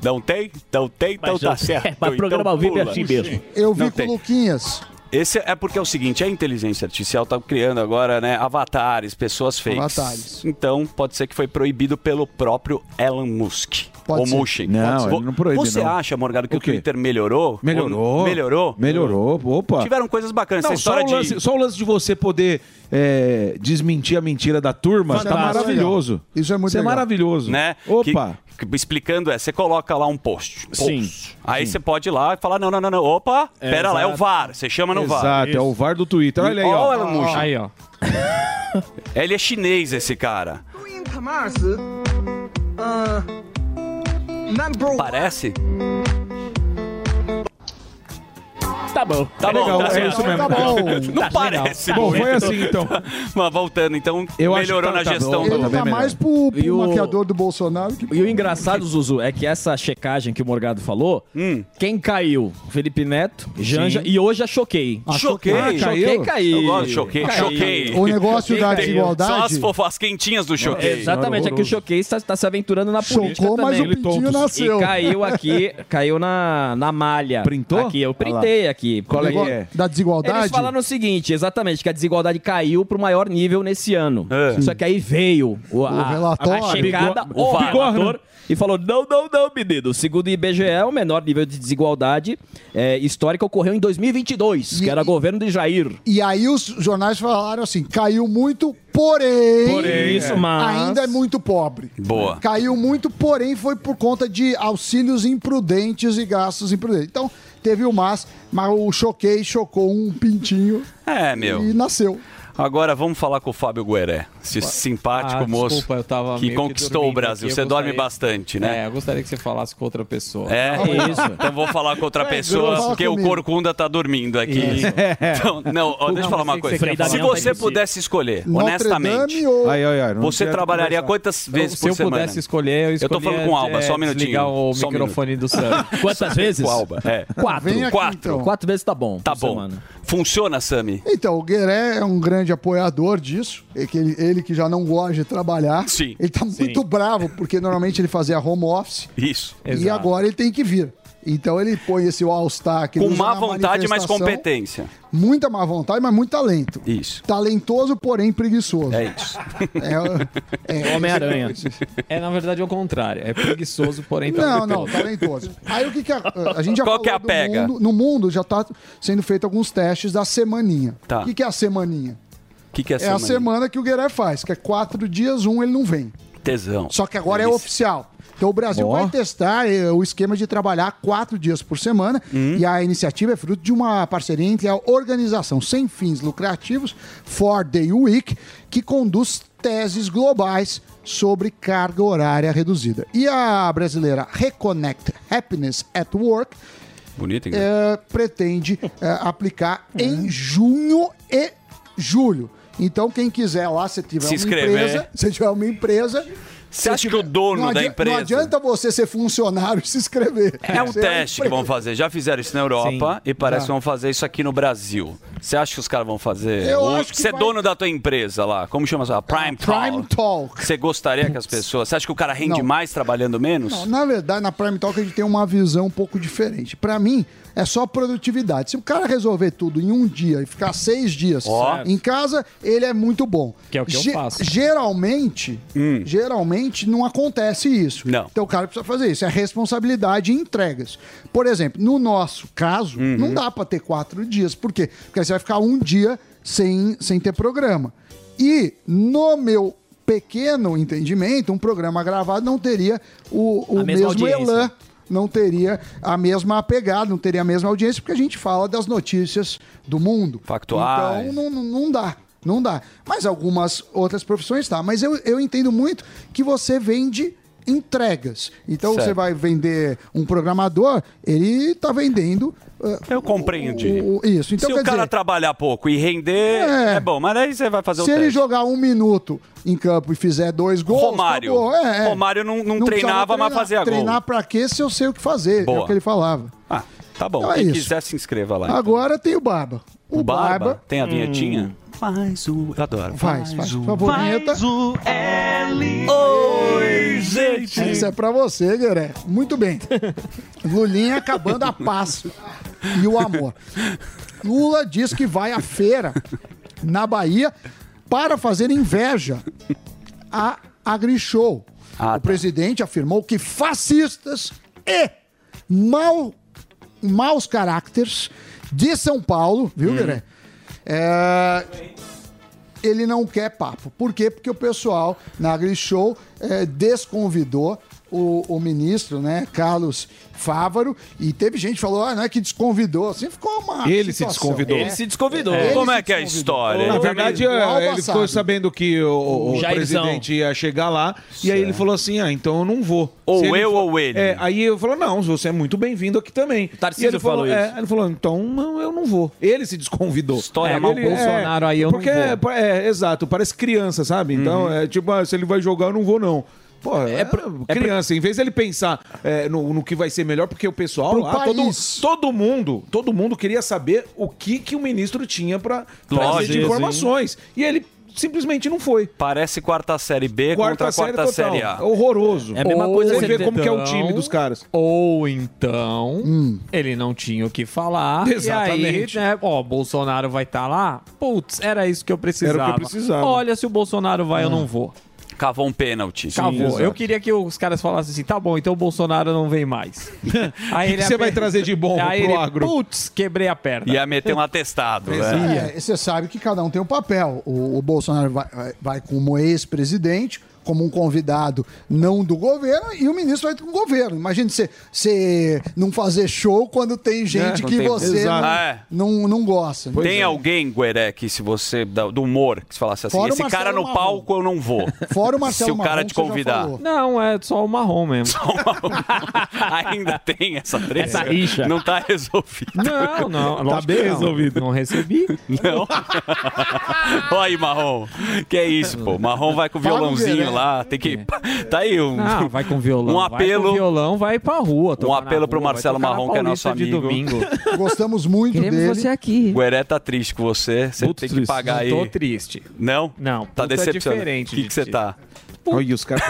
Speaker 4: Não tem? Não tem? Então tá certo.
Speaker 10: Mas
Speaker 4: Então
Speaker 10: programa ao vivo é assim mesmo.
Speaker 11: Eu vi
Speaker 4: Não
Speaker 11: com
Speaker 4: tem.
Speaker 11: o Luquinhas.
Speaker 4: Esse é porque é o seguinte, a inteligência artificial tá criando agora, né, avatares, pessoas fakes.
Speaker 11: Avatares.
Speaker 4: Então, pode ser que foi proibido pelo próprio Elon Musk.
Speaker 11: Pode
Speaker 4: ou
Speaker 11: ser.
Speaker 4: Musk.
Speaker 8: Não,
Speaker 4: Pode ser.
Speaker 8: ele não proíbe,
Speaker 4: Você
Speaker 8: não.
Speaker 4: acha, Morgado, que o,
Speaker 8: O?
Speaker 4: Twitter melhorou?
Speaker 8: Melhorou.
Speaker 4: Ou- Melhorou?
Speaker 8: Melhorou, opa.
Speaker 4: Tiveram coisas bacanas.
Speaker 8: Não, só, o
Speaker 4: de...
Speaker 8: lance, só o lance de você poder é, desmentir a mentira da turma tá
Speaker 11: Fantástico.
Speaker 8: maravilhoso.
Speaker 11: Isso é muito
Speaker 8: Isso é
Speaker 11: legal.
Speaker 8: maravilhoso.
Speaker 4: né?
Speaker 8: Opa.
Speaker 4: Que- que- explicando é, você coloca lá um post.
Speaker 6: Sim.
Speaker 4: Post. Aí você pode ir lá e falar, não, não, não, não. Opa, pera lá, é o VAR. Você chama no VAR.
Speaker 8: Exato, é o VAR do Twitter. Olha aí,
Speaker 4: Ó,
Speaker 8: ó.
Speaker 4: o Elon Musk.
Speaker 13: Aí, ó.
Speaker 4: Ele é chinês, esse cara. Parece?
Speaker 6: Tá bom.
Speaker 4: Tá
Speaker 12: É
Speaker 4: bom,
Speaker 12: legal,
Speaker 4: tá
Speaker 12: é
Speaker 4: certo.
Speaker 12: isso mesmo.
Speaker 11: Tá bom.
Speaker 4: Não parece.
Speaker 12: Bom, foi assim então.
Speaker 4: Mas voltando, então,
Speaker 12: Eu
Speaker 4: melhorou
Speaker 12: tá-
Speaker 4: na
Speaker 12: tá
Speaker 4: gestão do...
Speaker 11: Ele tá mais pro, pro
Speaker 6: E o-
Speaker 11: maquiador do Bolsonaro que
Speaker 6: E o engraçado, Zuzu, é que essa checagem que o Morgado falou,
Speaker 4: Hum.
Speaker 6: quem caiu? Felipe Neto, Janja e hoje a Choquei.
Speaker 4: Choquei.
Speaker 6: Ah, Choquei caiu.
Speaker 4: Eu gosto, choquei,
Speaker 6: Caiu.
Speaker 4: choquei.
Speaker 11: o negócio da desigualdade
Speaker 4: Só as fofas quentinhas do choquei.
Speaker 6: Exatamente, é que o Choquei está, está se aventurando na política
Speaker 11: chocou, mas
Speaker 6: também.
Speaker 11: o pintinho nasceu.
Speaker 6: E caiu aqui, caiu na, na malha.
Speaker 12: Printou?
Speaker 6: Aqui, eu printei aqui.
Speaker 12: Qual é que é?
Speaker 11: da desigualdade.
Speaker 6: Eles falaram o seguinte, exatamente, que a desigualdade caiu pro maior nível nesse ano.
Speaker 4: É.
Speaker 6: Só que aí veio o, a,
Speaker 11: relatório.
Speaker 6: a checada,
Speaker 12: Bigor-
Speaker 6: o
Speaker 12: o
Speaker 6: relator, e falou, não, não, não, menino. Segundo o IBGE, o menor nível de desigualdade é, histórica ocorreu em 2022, que
Speaker 11: E-
Speaker 6: era governo de Jair.
Speaker 11: E aí os jornais falaram assim, caiu muito, porém,
Speaker 6: Porém, isso, mas-
Speaker 11: ainda é muito pobre.
Speaker 4: Boa.
Speaker 11: Caiu muito, porém foi por conta de auxílios imprudentes e gastos imprudentes. Então, teve o mas, mas o choquei chocou um pintinho
Speaker 4: É, meu.
Speaker 11: e nasceu.
Speaker 4: Agora vamos falar com o Fábio Gueré, esse simpático
Speaker 13: Ah,
Speaker 4: moço
Speaker 13: desculpa, eu tava
Speaker 4: que
Speaker 13: meio que
Speaker 4: conquistou o Brasil.
Speaker 13: aqui,
Speaker 4: Você
Speaker 13: eu
Speaker 4: dorme
Speaker 13: gostaria-
Speaker 4: bastante, né?
Speaker 13: É, eu gostaria que você falasse com outra pessoa.
Speaker 4: É,
Speaker 6: isso.
Speaker 4: Então vou falar com outra
Speaker 11: É,
Speaker 4: pessoa, porque o
Speaker 11: comigo.
Speaker 4: Corcunda tá dormindo aqui. Então, não, ó, deixa eu falar uma coisa.
Speaker 13: sei que você
Speaker 4: Se você pudesse escolher,
Speaker 11: Notre
Speaker 4: honestamente,
Speaker 11: Dame ou...
Speaker 12: Ai, ai, ai.
Speaker 4: você trabalharia
Speaker 12: conversar.
Speaker 4: quantas vezes
Speaker 13: se
Speaker 4: por
Speaker 13: eu
Speaker 4: semana?
Speaker 13: pudesse escolher, eu
Speaker 4: Eu
Speaker 13: escolheria
Speaker 4: tô falando com o Alba,
Speaker 13: é,
Speaker 4: só um minutinho.
Speaker 13: desligar o
Speaker 4: Só um
Speaker 13: microfone do Sam.
Speaker 6: Quantas vezes?
Speaker 4: Com o Alba, é.
Speaker 6: Quatro.
Speaker 4: Quatro.
Speaker 11: então.
Speaker 6: Quatro vezes tá bom.
Speaker 4: Tá bom. Funciona, Sami?
Speaker 11: Então, o Gueré é um grande apoiador disso. É que ele, ele que já não gosta de trabalhar.
Speaker 4: Sim.
Speaker 11: Ele tá muito bravo, porque normalmente ele fazia home office.
Speaker 4: Isso.
Speaker 11: E
Speaker 13: Exato.
Speaker 11: agora ele tem que vir. Então ele põe esse All-Star ele
Speaker 4: Com má vontade, mas competência.
Speaker 11: Muita má vontade, mas muito talento.
Speaker 4: Isso.
Speaker 11: Talentoso, porém preguiçoso.
Speaker 4: É isso.
Speaker 11: É, é,
Speaker 6: Homem-Aranha.
Speaker 13: É, na verdade, é o contrário. É preguiçoso, porém
Speaker 11: Não,
Speaker 13: talentoso.
Speaker 11: não, talentoso. Aí o que, que a, a gente já
Speaker 4: Qual
Speaker 11: falou
Speaker 4: que é a pega?
Speaker 11: mundo- no mundo já tá sendo feito alguns testes da semaninha.
Speaker 4: Tá.
Speaker 11: O que, que é a semaninha?
Speaker 4: O que, que é,
Speaker 11: É a semana que o Gueré faz, que é quatro dias, um ele não vem.
Speaker 4: Tesão.
Speaker 11: Só que agora é oficial. Então o Brasil vai testar eh, o esquema de trabalhar quatro dias por semana
Speaker 4: Hum.
Speaker 11: e a iniciativa é fruto de uma parceria entre a organização sem fins lucrativos Four Day Week, que conduz teses globais sobre carga horária reduzida. E a brasileira Reconnect Happiness at Work
Speaker 4: Bonito, hein?
Speaker 11: eh, pretende eh, aplicar em junho e julho. Então, quem quiser lá, se tiver
Speaker 4: Se
Speaker 11: uma
Speaker 4: inscrever.
Speaker 11: empresa, se tiver uma empresa.
Speaker 4: Você
Speaker 11: se
Speaker 4: acha que o dono da empresa-
Speaker 11: Não adianta você ser funcionário e se inscrever.
Speaker 4: É um
Speaker 11: Você
Speaker 4: teste que vão fazer. Já fizeram isso na Europa e parece
Speaker 11: Já.
Speaker 4: que vão fazer isso aqui no Brasil. Você acha que os caras vão fazer?
Speaker 11: Eu
Speaker 4: Ou
Speaker 11: acho que
Speaker 4: você é
Speaker 11: vai-
Speaker 4: dono da tua empresa lá. Como chama essa? Prime
Speaker 11: Prime
Speaker 4: Talk.
Speaker 11: Talk.
Speaker 4: Você gostaria que as pessoas. Você acha que o cara rende
Speaker 11: Não.
Speaker 4: mais trabalhando menos?
Speaker 11: Não, na verdade, na Prime Talk a gente tem uma visão um pouco diferente. Pra mim, é só produtividade. Se o cara resolver tudo em um dia e ficar seis dias
Speaker 4: Ó.
Speaker 11: em casa, ele é muito bom.
Speaker 13: Que é o que eu
Speaker 11: Ge-
Speaker 13: faço.
Speaker 11: Geralmente, geralmente não acontece isso.
Speaker 4: Hum. Não.
Speaker 11: Então o cara precisa fazer isso. É responsabilidade e entregas. Por exemplo, no nosso caso,
Speaker 4: Uhum.
Speaker 11: não dá pra ter quatro dias. Por quê? Porque aí você vai ficar um dia sem, sem ter programa. E no meu pequeno entendimento, um programa gravado não teria o, o
Speaker 6: A mesma
Speaker 11: mesmo
Speaker 6: audiência.
Speaker 11: elan não teria a mesma pegada, não teria a mesma audiência, porque a gente fala das notícias do mundo.
Speaker 4: Factuais.
Speaker 11: Então não, não, dá. Não dá. Mas algumas outras profissões tá. Mas eu, eu entendo muito que você vende entregas. Então
Speaker 4: Certo.
Speaker 11: você vai vender um programador, ele tá vendendo.
Speaker 4: Eu compreendi.
Speaker 11: o- o- isso. Então
Speaker 4: Se o cara
Speaker 11: dizer,
Speaker 4: trabalhar pouco e render,
Speaker 11: É.
Speaker 4: é, bom. Mas aí você vai fazer
Speaker 11: se
Speaker 4: o
Speaker 11: ele
Speaker 4: teste.
Speaker 11: jogar um minuto em campo e fizer dois gols.
Speaker 4: Romário.
Speaker 11: acabou. É, é.
Speaker 4: Romário não, não,
Speaker 11: precisava
Speaker 4: treinava, mas fazia gol.
Speaker 11: Treinar pra quê se eu sei o que fazer? É
Speaker 4: Boa.
Speaker 11: o que ele falava.
Speaker 4: Ah, tá bom.
Speaker 11: Então é
Speaker 4: Quem quiser se inscreva lá. então.
Speaker 11: Agora tem o Barba. O,
Speaker 4: O Barba,
Speaker 11: Barba.
Speaker 4: tem a vinhetinha? Faz o. Eu adoro.
Speaker 11: Faz, faz. Por favor, vinheta.
Speaker 3: o L.
Speaker 4: Oi, gente.
Speaker 11: Isso é pra você, Gueré. Muito bem. Lulinha acabando a paz e o amor. Lula diz que vai à feira na Bahia para fazer inveja a AgriShow.
Speaker 4: Ah, tá.
Speaker 11: o presidente afirmou que fascistas e mal, maus caracteres de São Paulo,
Speaker 4: Hum.
Speaker 11: viu, Gueré? É, ele não quer papo. Por quê? Porque o pessoal na AgriShow é, desconvidou o, o ministro, né, Carlos Fávaro, e teve gente que falou, ah, não é que desconvidou, assim ficou uma
Speaker 5: Ele se
Speaker 11: situação.
Speaker 5: desconvidou.
Speaker 6: Ele se desconvidou.
Speaker 11: Ele
Speaker 4: Como
Speaker 11: se
Speaker 4: é que é a história?
Speaker 5: Na verdade,
Speaker 11: Igual
Speaker 5: é, ele ficou sabendo que o, o presidente ia chegar lá e aí ele falou assim: ah, então eu não vou.
Speaker 4: Ou
Speaker 5: Se ele
Speaker 4: eu
Speaker 5: for-
Speaker 4: ou ele.
Speaker 5: É, aí eu falou: não, você é muito bem-vindo aqui também.
Speaker 6: Tarcísio
Speaker 5: E ele
Speaker 6: falou
Speaker 5: é,
Speaker 6: isso.
Speaker 5: ele falou: então não, eu não vou. Ele se desconvidou.
Speaker 13: História,
Speaker 5: é,
Speaker 13: mas o
Speaker 5: ele-
Speaker 13: Bolsonaro aí eu não
Speaker 5: porque
Speaker 13: vou.
Speaker 5: É, é, exato, parece criança, sabe? Então,
Speaker 6: Uhum.
Speaker 5: é tipo, ah, se ele vai jogar, eu não vou, não. Pô, é, criança, em vez dele pensar é, no, no que vai ser melhor, porque o pessoal
Speaker 11: Pro
Speaker 5: lá, todo,
Speaker 11: país.
Speaker 5: todo mundo, todo mundo queria saber o que, que o ministro tinha pra trazer
Speaker 4: Lógico,
Speaker 5: de informações. E ele simplesmente não foi.
Speaker 4: Parece quarta série B
Speaker 5: Quarta
Speaker 4: contra
Speaker 5: série
Speaker 4: quarta
Speaker 5: total.
Speaker 4: série A.
Speaker 5: Horroroso.
Speaker 6: É a mesma
Speaker 13: Ou
Speaker 6: coisa
Speaker 5: Você
Speaker 6: você
Speaker 5: vê como que é o
Speaker 13: então-
Speaker 5: time dos caras.
Speaker 13: Ou então,
Speaker 11: Hum.
Speaker 13: ele não tinha o que falar.
Speaker 5: Exatamente.
Speaker 13: E aí, né, ó, Bolsonaro vai estar lá. Putz, era isso que eu precisava.
Speaker 5: Era o que eu precisava.
Speaker 13: Olha, se o Bolsonaro vai, eu não vou.
Speaker 4: Cavou um pênalti.
Speaker 5: Exato.
Speaker 13: eu queria que os caras falassem assim, tá bom, então o Bolsonaro não vem mais. Aí
Speaker 5: O que você vai trazer de bom
Speaker 13: Aí
Speaker 5: pro
Speaker 13: ele,
Speaker 5: agro?
Speaker 13: Putz, quebrei a perna.
Speaker 4: Ia meter um atestado, né?
Speaker 11: É, você sabe que cada um tem um papel. O, o Bolsonaro vai, vai como ex-presidente, como um convidado não do governo, e o ministro vai com o governo. Imagina você, você não fazer show quando tem gente
Speaker 4: É,
Speaker 11: que
Speaker 4: tem-
Speaker 11: você não,
Speaker 4: É.
Speaker 11: não, não gosta.
Speaker 4: Tem alguém, Gueré, que se você. do humor, que se falasse assim,
Speaker 11: Fora o
Speaker 4: esse cara no
Speaker 11: Marrom.
Speaker 4: palco eu não vou.
Speaker 11: Fora o Marcelo
Speaker 4: Se o cara
Speaker 11: Marrom,
Speaker 4: te convidar.
Speaker 13: Não, é só o marrom mesmo.
Speaker 4: Ainda tem essa treta.
Speaker 13: Essa rixa.
Speaker 4: Não tá resolvido.
Speaker 13: Não, não.
Speaker 5: Tá bem
Speaker 13: não.
Speaker 5: resolvido.
Speaker 13: Não recebi.
Speaker 4: Não. Olha aí, Marrom. Que é isso, pô. Marrom vai com o violãozinho. Lá. Tem que. Tá aí um.
Speaker 13: Ah, vai com violão.
Speaker 4: Um
Speaker 13: Vai com
Speaker 4: apelo.
Speaker 13: violão, vai pra rua.
Speaker 4: Um apelo pro
Speaker 13: rua, vai
Speaker 4: Marcelo Marrom, que é nosso amigo.
Speaker 13: domingo.
Speaker 11: Gostamos muito
Speaker 15: Queremos
Speaker 11: dele.
Speaker 15: você aqui.
Speaker 4: O Gueré tá triste com você. Você tem que
Speaker 5: triste.
Speaker 4: pagar aí.
Speaker 13: Tô triste.
Speaker 4: Não?
Speaker 13: Não,
Speaker 4: Tá
Speaker 13: é
Speaker 4: decepcionado. O que você tá?
Speaker 5: Olha os caras.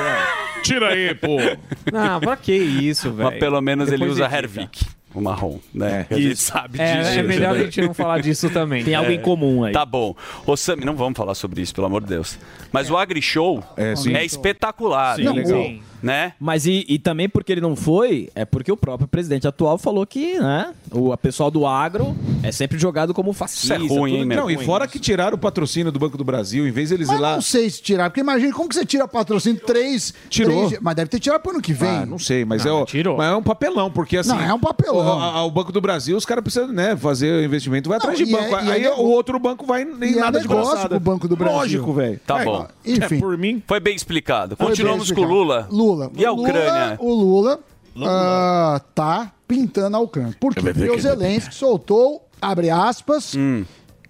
Speaker 16: Tira aí, pô.
Speaker 13: Ah, pra que isso, velho?
Speaker 4: Mas pelo menos ele
Speaker 13: Depois
Speaker 4: usa
Speaker 13: edita.
Speaker 4: Hervik, o marrom, né? a gente sabe
Speaker 13: É,
Speaker 4: disso.
Speaker 13: é melhor a gente não falar disso também.
Speaker 6: Tem algo em comum aí.
Speaker 4: Tá bom. Ô, Sami, não vamos falar sobre isso, pelo amor de Deus. Mas o AgriShow
Speaker 5: É,
Speaker 4: é,
Speaker 5: sim.
Speaker 4: espetacular.
Speaker 5: Sim,
Speaker 4: né?
Speaker 5: legal.
Speaker 4: Né?
Speaker 6: Mas e, e também porque ele não foi, é porque o próprio presidente atual falou que, né, o a pessoal do agro é sempre jogado como fascista.
Speaker 4: Isso é ruim, hein,
Speaker 6: tudo
Speaker 4: meu?
Speaker 5: Não, e
Speaker 6: ruim.
Speaker 5: fora que tiraram o patrocínio do Banco do Brasil, em vez deles
Speaker 11: Mas
Speaker 5: ir lá.
Speaker 11: não sei se tirar, porque imagina como que você tira patrocínio três.
Speaker 5: Tirou.
Speaker 11: três- mas deve ter tirado pro ano que vem.
Speaker 5: Ah, não sei, mas,
Speaker 13: Não,
Speaker 5: é, o-
Speaker 13: tirou.
Speaker 5: mas é um papelão, porque assim.
Speaker 11: Não, é um papelão.
Speaker 5: O, a- o Banco do Brasil, os caras precisam né, fazer o investimento, vai
Speaker 11: Não,
Speaker 5: atrás de
Speaker 11: e é-
Speaker 5: banco.
Speaker 11: e é
Speaker 5: aí
Speaker 11: nego-
Speaker 5: o outro banco vai nem
Speaker 11: e é
Speaker 5: nada de
Speaker 11: negócio
Speaker 5: braçada.
Speaker 11: pro Banco do Brasil.
Speaker 5: Lógico, velho.
Speaker 4: Tá
Speaker 11: É,
Speaker 4: bom.
Speaker 11: Enfim.
Speaker 5: É, por mim.
Speaker 4: Foi bem explicado. Continuamos com o
Speaker 11: explicado.
Speaker 4: Lula.
Speaker 11: Lula.
Speaker 4: E a Ucrânia?
Speaker 11: Lula, o Lula ah, tá pintando a Ucrânia. Por quê? Porque o Zelensky soltou, abre aspas,
Speaker 4: Hum.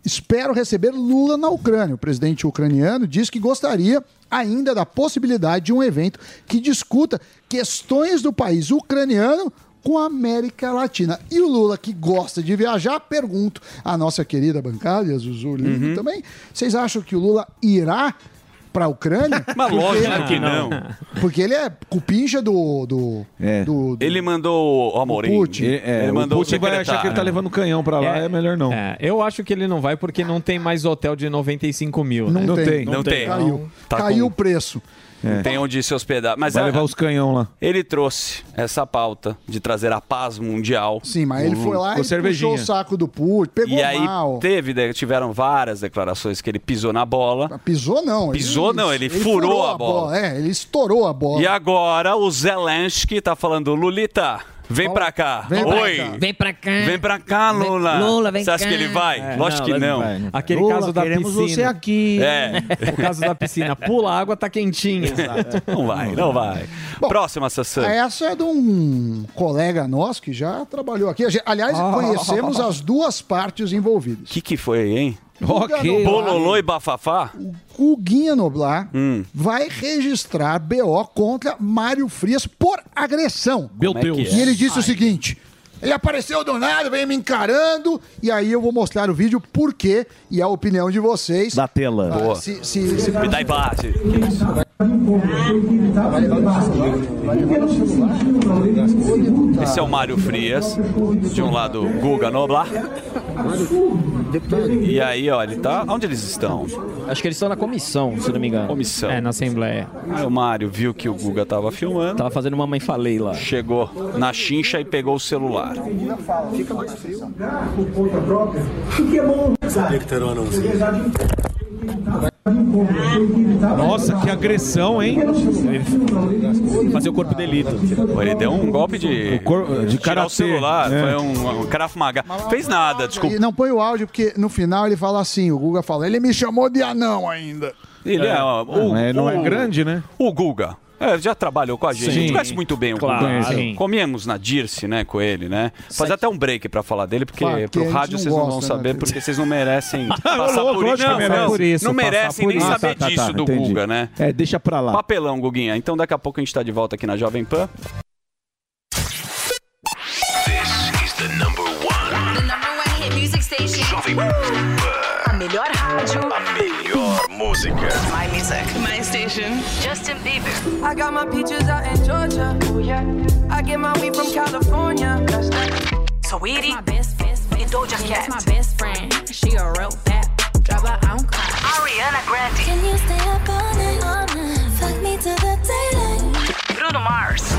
Speaker 11: espero receber Lula na Ucrânia. O presidente ucraniano diz que gostaria ainda da possibilidade de um evento que discuta questões do país ucraniano com a América Latina. E o Lula, que gosta de viajar, pergunto à nossa querida bancada, e a Zuzu Lima
Speaker 4: Uhum.
Speaker 11: também, vocês acham que o Lula irá para a Ucrânia?
Speaker 4: Mas
Speaker 11: Porque-
Speaker 4: lógico que não.
Speaker 11: porque ele é cupincha do. do,
Speaker 5: É.
Speaker 11: do- do-
Speaker 4: Ele mandou o Amorim.
Speaker 11: Putin.
Speaker 5: Ele, é,
Speaker 4: Ele mandou
Speaker 5: o Putin
Speaker 4: o
Speaker 5: vai achar que ele tá levando canhão pra lá, é, melhor não.
Speaker 13: É, eu acho que ele não vai porque não tem mais hotel de 95 mil.
Speaker 11: não,
Speaker 13: né?
Speaker 5: não
Speaker 11: tem,
Speaker 5: tem,
Speaker 4: não tem.
Speaker 11: Caiu.
Speaker 4: Tá
Speaker 11: Caiu
Speaker 4: com-
Speaker 11: o preço.
Speaker 4: Tem onde se hospedar. Mas
Speaker 5: Vai
Speaker 4: a-
Speaker 5: levar os canhão lá.
Speaker 4: ele trouxe essa pauta de trazer a paz mundial.
Speaker 11: Sim, mas ele foi lá
Speaker 5: com
Speaker 11: e
Speaker 5: cervejinha.
Speaker 11: puxou o saco do Putin, pegou
Speaker 4: E aí
Speaker 11: mal.
Speaker 4: teve, de- tiveram várias declarações que ele pisou na bola.
Speaker 11: Pisou não.
Speaker 4: Pisou, não, ele furou a bola.
Speaker 11: É, ele estourou a bola.
Speaker 4: E agora o Zelensky tá falando, Lulita, vem pra cá.
Speaker 11: Vem pra
Speaker 4: Oi.
Speaker 11: cá.
Speaker 15: Vem pra cá.
Speaker 4: Vem pra cá, Lula.
Speaker 15: Lula, vem
Speaker 4: Você acha
Speaker 15: cá.
Speaker 4: que ele vai?
Speaker 6: É,
Speaker 4: Lógico
Speaker 6: não,
Speaker 4: que não.
Speaker 6: vai.
Speaker 13: Aquele
Speaker 17: Lula,
Speaker 13: caso da
Speaker 17: queremos
Speaker 13: piscina.
Speaker 17: você aqui.
Speaker 4: É,
Speaker 13: O caso da piscina. Pula, a água tá quentinha.
Speaker 4: não vai, não vai.
Speaker 11: Bom,
Speaker 4: Próxima, Sassã.
Speaker 11: Essa é de um colega nosso que já trabalhou aqui. Aliás, conhecemos as duas partes
Speaker 4: O
Speaker 11: envolvidas.
Speaker 4: que, que foi aí, hein?
Speaker 5: Ok.
Speaker 4: Bololô e bafafá?
Speaker 11: O Guinha Noblar
Speaker 4: Hum.
Speaker 11: vai registrar BO contra Mário Frias por agressão.
Speaker 5: Meu
Speaker 4: Como é
Speaker 5: Deus.
Speaker 4: é?
Speaker 11: E ele disse o seguinte: ele apareceu do nada, veio me encarando, e aí eu vou mostrar o vídeo por quê e a opinião de vocês.
Speaker 17: Da tela.
Speaker 11: Ah,
Speaker 4: Boa.
Speaker 11: se- se- se-
Speaker 4: Me dá embate. Esse é o Mário Frias. De um lado, Guga Noblar. E aí, ó, ele tá. Onde eles estão?
Speaker 6: Acho que eles estão na comissão, se não me engano.
Speaker 4: Comissão.
Speaker 13: É, na Assembleia.
Speaker 4: Aí o Mário viu que o Guga tava filmando.
Speaker 6: Tava fazendo uma mãe falei lá.
Speaker 4: Chegou na chincha e pegou o celular.
Speaker 12: Nossa, que agressão, hein?
Speaker 6: Fazer o corpo delito.
Speaker 4: Ele deu um golpe de,
Speaker 12: de
Speaker 4: tirar o
Speaker 12: karatê,
Speaker 4: celular.
Speaker 12: né?
Speaker 4: Foi um, um Maga. Fez nada, desculpa.
Speaker 11: E não põe o áudio, porque no final ele fala assim, o Guga fala, ele me chamou de anão ainda.
Speaker 4: Ele é, ó, o-
Speaker 12: É, não é
Speaker 4: o-
Speaker 12: grande, né?
Speaker 4: O Guga. É, já trabalhou com a gente. A gente
Speaker 12: Sim.
Speaker 4: conhece muito bem o
Speaker 12: Claro.
Speaker 4: Guga.
Speaker 12: Sim.
Speaker 4: Comíamos na Dirce, né, com ele, né? Fazer até um break pra falar dele, porque
Speaker 11: Claro,
Speaker 4: pro rádio vocês não vão
Speaker 11: gosta,
Speaker 4: saber,
Speaker 11: né?
Speaker 4: porque vocês não merecem passar por isso.
Speaker 12: não,
Speaker 4: Não,
Speaker 12: Por isso,
Speaker 4: não merecem nem
Speaker 12: isso.
Speaker 4: saber
Speaker 12: Ah, tá, tá,
Speaker 4: disso
Speaker 12: tá,
Speaker 4: do
Speaker 12: entendi.
Speaker 4: Guga, né?
Speaker 12: É, deixa pra lá.
Speaker 4: Papelão, Guguinha. Então daqui a pouco a gente tá de volta aqui na Jovem Pan.
Speaker 18: This is the number one.
Speaker 1: The number one hit music station.
Speaker 18: Jovem Pan.
Speaker 1: A melhor rádio.
Speaker 18: A melhor música.
Speaker 1: My music. My station. Justin Bieber.
Speaker 19: I got my peaches out in Georgia. Oh yeah. I get my weed from California. That's that.
Speaker 1: Sweetie. My best, best, best. Doja Cat.
Speaker 20: That's my best friend. She a real bad drop her own car.
Speaker 1: Ariana Grande.
Speaker 20: Can you stay up all night? All night. Fuck me to the daylight.
Speaker 1: Bruno Mars.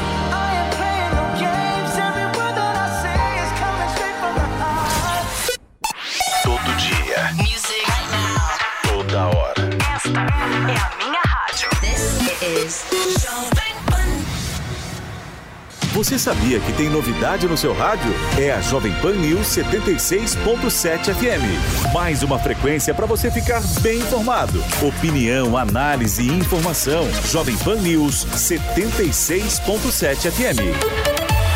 Speaker 21: Você sabia que tem novidade no seu rádio? É a Jovem Pan News 76.7 FM. Mais uma frequência para você ficar bem informado. Opinião, análise e informação. Jovem Pan News 76.7 FM.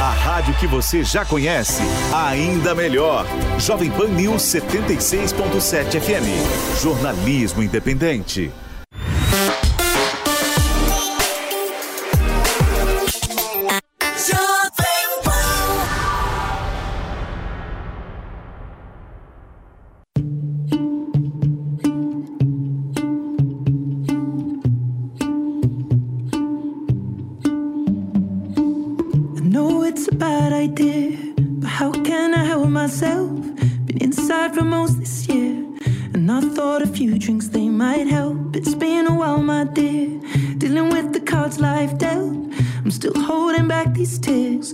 Speaker 21: A rádio que você já conhece, ainda melhor. Jovem Pan News 76.7 FM. Jornalismo independente.
Speaker 19: But how can I help myself? Been inside for most this year, and I thought a few drinks they might help. It's been a while, my dear, dealing with the cards life dealt. I'm still holding back these tears.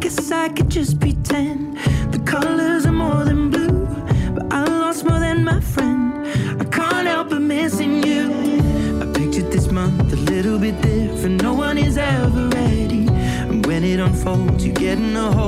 Speaker 19: Guess I could just pretend you get in a hole.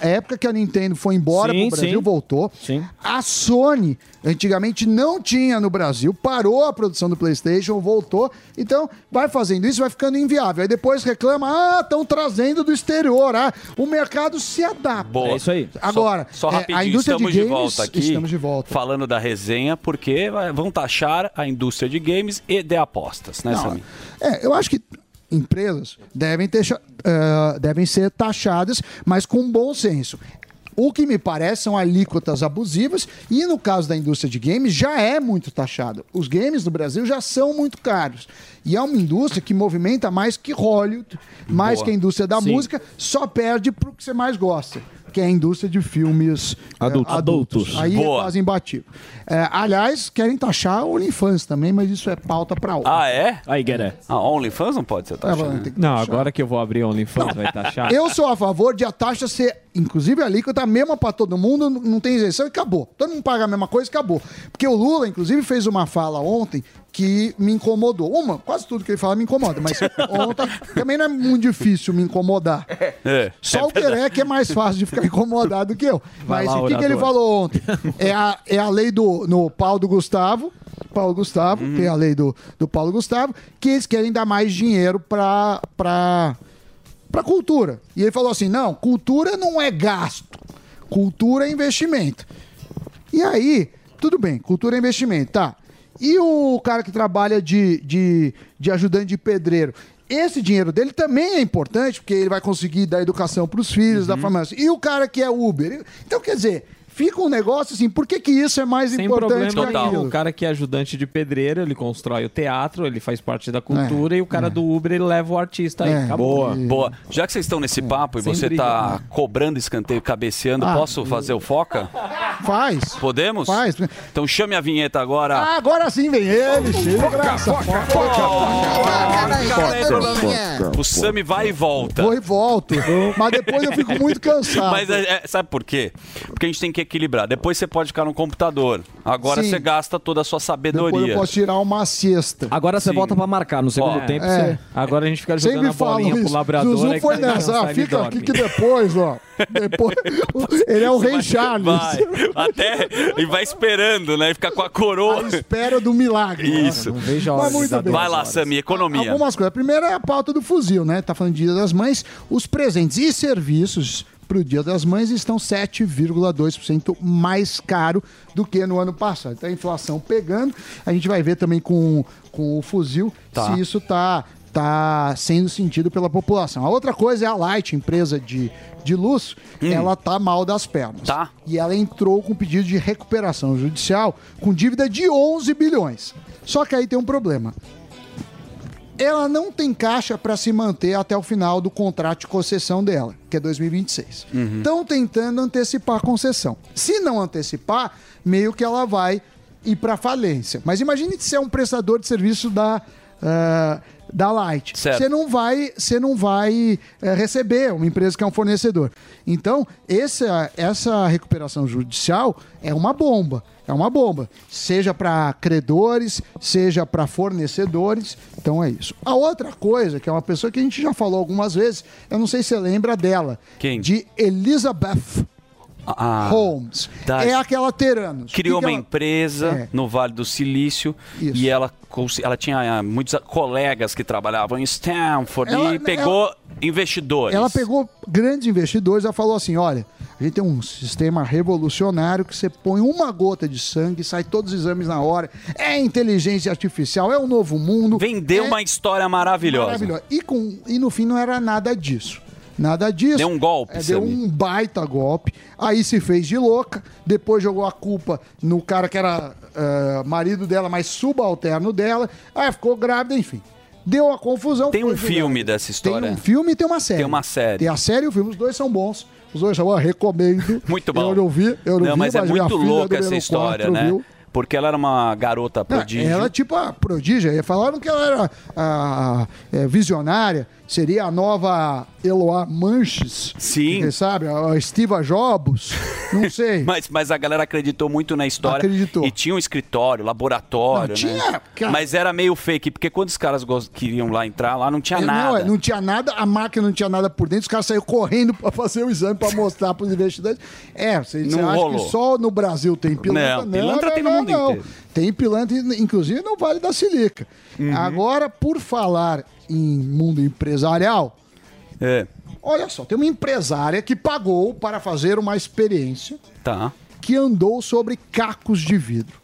Speaker 11: época que a Nintendo foi embora
Speaker 6: Sim,
Speaker 11: pro Brasil,
Speaker 6: sim.
Speaker 11: voltou. A Sony, antigamente não tinha no Brasil, parou a produção do PlayStation, voltou. Então, vai fazendo isso, vai ficando inviável. Aí depois reclama, ah, estão trazendo do exterior. Ah, o mercado se adapta.
Speaker 4: Boa.
Speaker 6: É isso aí.
Speaker 11: Agora,
Speaker 4: só, só
Speaker 11: é,
Speaker 4: rapidinho,
Speaker 11: a indústria
Speaker 4: estamos
Speaker 11: de
Speaker 4: de,
Speaker 11: games,
Speaker 4: volta aqui.
Speaker 11: estamos de volta.
Speaker 4: Falando da resenha, porque vai- vão taxar a indústria de games e de apostas, né,
Speaker 11: Não,
Speaker 4: Samir?
Speaker 11: É, eu acho que empresas devem, ter, eh, devem ser taxadas, mas com bom senso. O que me parece são alíquotas abusivas e no caso da indústria de games já é muito taxada. Os games no Brasil já são muito caros. E é uma indústria que movimenta mais que Hollywood, mais
Speaker 6: Boa.
Speaker 11: que a indústria da
Speaker 6: Sim.
Speaker 11: música, só perde pro que você mais gosta, que é a indústria de filmes
Speaker 6: Adultos. Adultos.
Speaker 11: Aí
Speaker 6: Boa.
Speaker 11: é quase imbatível. Eh, aliás, querem taxar o OnlyFans também, mas isso é pauta para outra.
Speaker 4: Ah, é?
Speaker 6: Aí, Gueré.
Speaker 4: A OnlyFans não pode ser taxada.
Speaker 11: vai ter que
Speaker 13: Não, agora que eu vou abrir OnlyFans, vai taxar.
Speaker 11: Eu sou a favor de a taxa ser, inclusive a alíquota, a mesma para todo mundo, não tem isenção e acabou. Todo mundo paga a mesma coisa e acabou. Porque o Lula, inclusive, fez uma fala ontem que me incomodou. Uma, quase tudo que ele fala me incomoda, mas ontem também não é muito difícil me incomodar.
Speaker 4: É,
Speaker 11: Só o Queré que é mais fácil de ficar incomodado do que eu.
Speaker 6: Vai
Speaker 11: Mas
Speaker 6: lá,
Speaker 11: o que, que ele falou ontem? É a, é a lei do no Paulo do Gustavo. Paulo Gustavo,
Speaker 6: Uhum.
Speaker 11: tem a lei do, do Paulo Gustavo, que eles querem dar mais dinheiro para para cultura. E ele falou assim: não, cultura não é gasto, cultura é investimento. E aí, tudo bem, cultura é investimento, tá. E o cara que trabalha de, de, de ajudante de pedreiro? Esse dinheiro dele também é importante, porque ele vai conseguir dar educação para os filhos, da família. E o cara que é Uber? Então, quer dizer, fica um negócio assim, por que, que isso é mais
Speaker 13: Sem
Speaker 11: importante
Speaker 13: problema
Speaker 11: que
Speaker 13: nenhum.
Speaker 11: aquilo?
Speaker 13: O cara que é ajudante de pedreiro, ele constrói o teatro, ele faz parte da cultura e o cara do Uber, ele leva o artista aí.
Speaker 11: É,
Speaker 13: Acabou.
Speaker 4: Boa, boa. Já que vocês estão nesse papo e
Speaker 13: Sem
Speaker 4: você
Speaker 13: briga,
Speaker 4: tá
Speaker 13: né?
Speaker 4: cobrando escanteio, cabeceando,
Speaker 11: Ah,
Speaker 4: posso fazer o foca?
Speaker 11: Faz.
Speaker 4: Podemos?
Speaker 11: Faz.
Speaker 4: Então chame a vinheta agora.
Speaker 11: Ah, agora sim vem ele, chega, graça.
Speaker 4: O Sami vai e volta.
Speaker 11: Vou e volto. Mas depois eu fico muito cansado.
Speaker 4: Mas é- é- sabe por quê? Porque a gente tem que equilibrar. Depois você pode ficar no computador. Agora
Speaker 11: Sim.
Speaker 4: você gasta toda a sua
Speaker 11: Depois
Speaker 4: sabedoria.
Speaker 11: eu posso tirar uma siesta.
Speaker 6: Agora você
Speaker 4: Sim.
Speaker 6: volta pra marcar. No segundo
Speaker 4: Ó,
Speaker 6: tempo
Speaker 11: é.
Speaker 6: você...
Speaker 13: Agora a gente fica jogando
Speaker 11: Sempre
Speaker 13: a bolinha pro labrador.
Speaker 11: Zuzu
Speaker 13: que
Speaker 11: foi
Speaker 13: cansa,
Speaker 11: nessa. Ah, fica aqui que depois, ó. Depois, ele é o rei Charles.
Speaker 4: Vai. Até. E vai esperando, né? E fica com a coroa.
Speaker 11: A espera do milagre.
Speaker 4: Isso.
Speaker 13: Não vejo a hora
Speaker 11: muito bem.
Speaker 4: Vai lá. Sami, economia.
Speaker 11: Algumas coisas. A primeira é a pauta do fuzil, né? Tá falando de Dia das Mães. Os presentes e serviços para o Dia das Mães estão 7,2% mais caro do que no ano passado. Então a inflação pegando. A gente vai ver também com, com o fuzil
Speaker 4: Tá.
Speaker 11: se isso tá tá sendo sentido pela população. A outra coisa é a Light, empresa de, de luz, ela tá mal das pernas.
Speaker 4: Hum. Tá.
Speaker 11: E ela entrou com pedido de recuperação judicial com dívida de 11 bilhões. Só que aí tem um problema ela não tem caixa para se manter até o final do contrato de concessão dela, que é 2026. Estão tentando antecipar a concessão. Se não antecipar, meio que ela vai ir para falência. Mas imagine se é um prestador de serviço da ah, da Light. Você não vai, você não vai eh, receber uma empresa que é um fornecedor. Então, essa, essa recuperação judicial é uma bomba. É uma bomba. Seja para credores, seja para fornecedores. Então é isso. A outra coisa, que é uma pessoa que a gente já falou algumas vezes, eu não sei se você lembra dela.
Speaker 4: Quem?
Speaker 11: De Elizabeth
Speaker 4: Ah,
Speaker 11: Holmes.
Speaker 4: da-
Speaker 11: É aquela Teranos.
Speaker 4: Criou uma
Speaker 11: ela-
Speaker 4: empresa
Speaker 11: É.
Speaker 4: no Vale do Silício
Speaker 11: Isso.
Speaker 4: e ela, ela tinha ah, muitos colegas que trabalhavam em Stanford
Speaker 11: Ela-
Speaker 4: e pegou investidores.
Speaker 11: Ela pegou grandes investidores, ela falou assim: olha, a gente tem um sistema revolucionário que você põe uma gota de sangue, sai todos os exames na hora. É inteligência artificial, é um novo mundo.
Speaker 4: Vendeu
Speaker 11: é
Speaker 4: uma história maravilhosa.
Speaker 11: maravilhoso. E, com, e no fim não era nada disso. Nada disso.
Speaker 4: Deu um golpe,
Speaker 11: É, deu um baita golpe. Aí se fez de louca. Depois jogou a culpa no cara que era ah, marido dela, mas subalterno dela. Aí ficou grávida, enfim. Deu a confusão.
Speaker 4: Tem um filme dessa história.
Speaker 11: Tem um filme e tem uma série.
Speaker 4: Tem uma série.
Speaker 11: Tem a série e o filme. Os dois são bons. Os dois são bons, recomendo.
Speaker 4: Muito bom.
Speaker 11: Eu não vi, eu não, vi,
Speaker 4: mas é
Speaker 11: minha
Speaker 4: muito
Speaker 11: filha
Speaker 4: louca essa história, né?
Speaker 11: viu.
Speaker 4: Porque ela era uma garota
Speaker 11: Não,
Speaker 4: prodígio.
Speaker 11: Ela, tipo, a prodígia. E Falaram que ela era a, é, visionária. Seria a nova Eloá Manches.
Speaker 4: Sim.
Speaker 11: Você sabe? A Estiva Jobs. Não sei.
Speaker 4: Mas, mas a galera acreditou muito na história.
Speaker 11: Acreditou.
Speaker 4: E tinha um escritório, laboratório,
Speaker 11: Não, tinha,
Speaker 4: né?
Speaker 11: cara.
Speaker 4: Mas era meio fake, porque quando os caras queriam lá entrar, lá não tinha
Speaker 11: É,
Speaker 4: nada.
Speaker 11: Não, é, não tinha nada, a máquina não tinha nada por dentro, os caras saíram correndo pra fazer o exame pra mostrar pros investidores. É, você, você
Speaker 4: Não
Speaker 11: acha
Speaker 4: rolou.
Speaker 11: que só no Brasil tem pilantra?
Speaker 4: Não, pilantra tem no mundo
Speaker 11: não.
Speaker 4: inteiro.
Speaker 11: Tem pilantra, inclusive no Vale da Silica.
Speaker 4: Uhum.
Speaker 11: Agora, por falar em mundo empresarial,
Speaker 4: É,
Speaker 11: olha só, tem uma empresária que pagou para fazer uma experiência
Speaker 4: tá.
Speaker 11: que andou sobre cacos de vidro.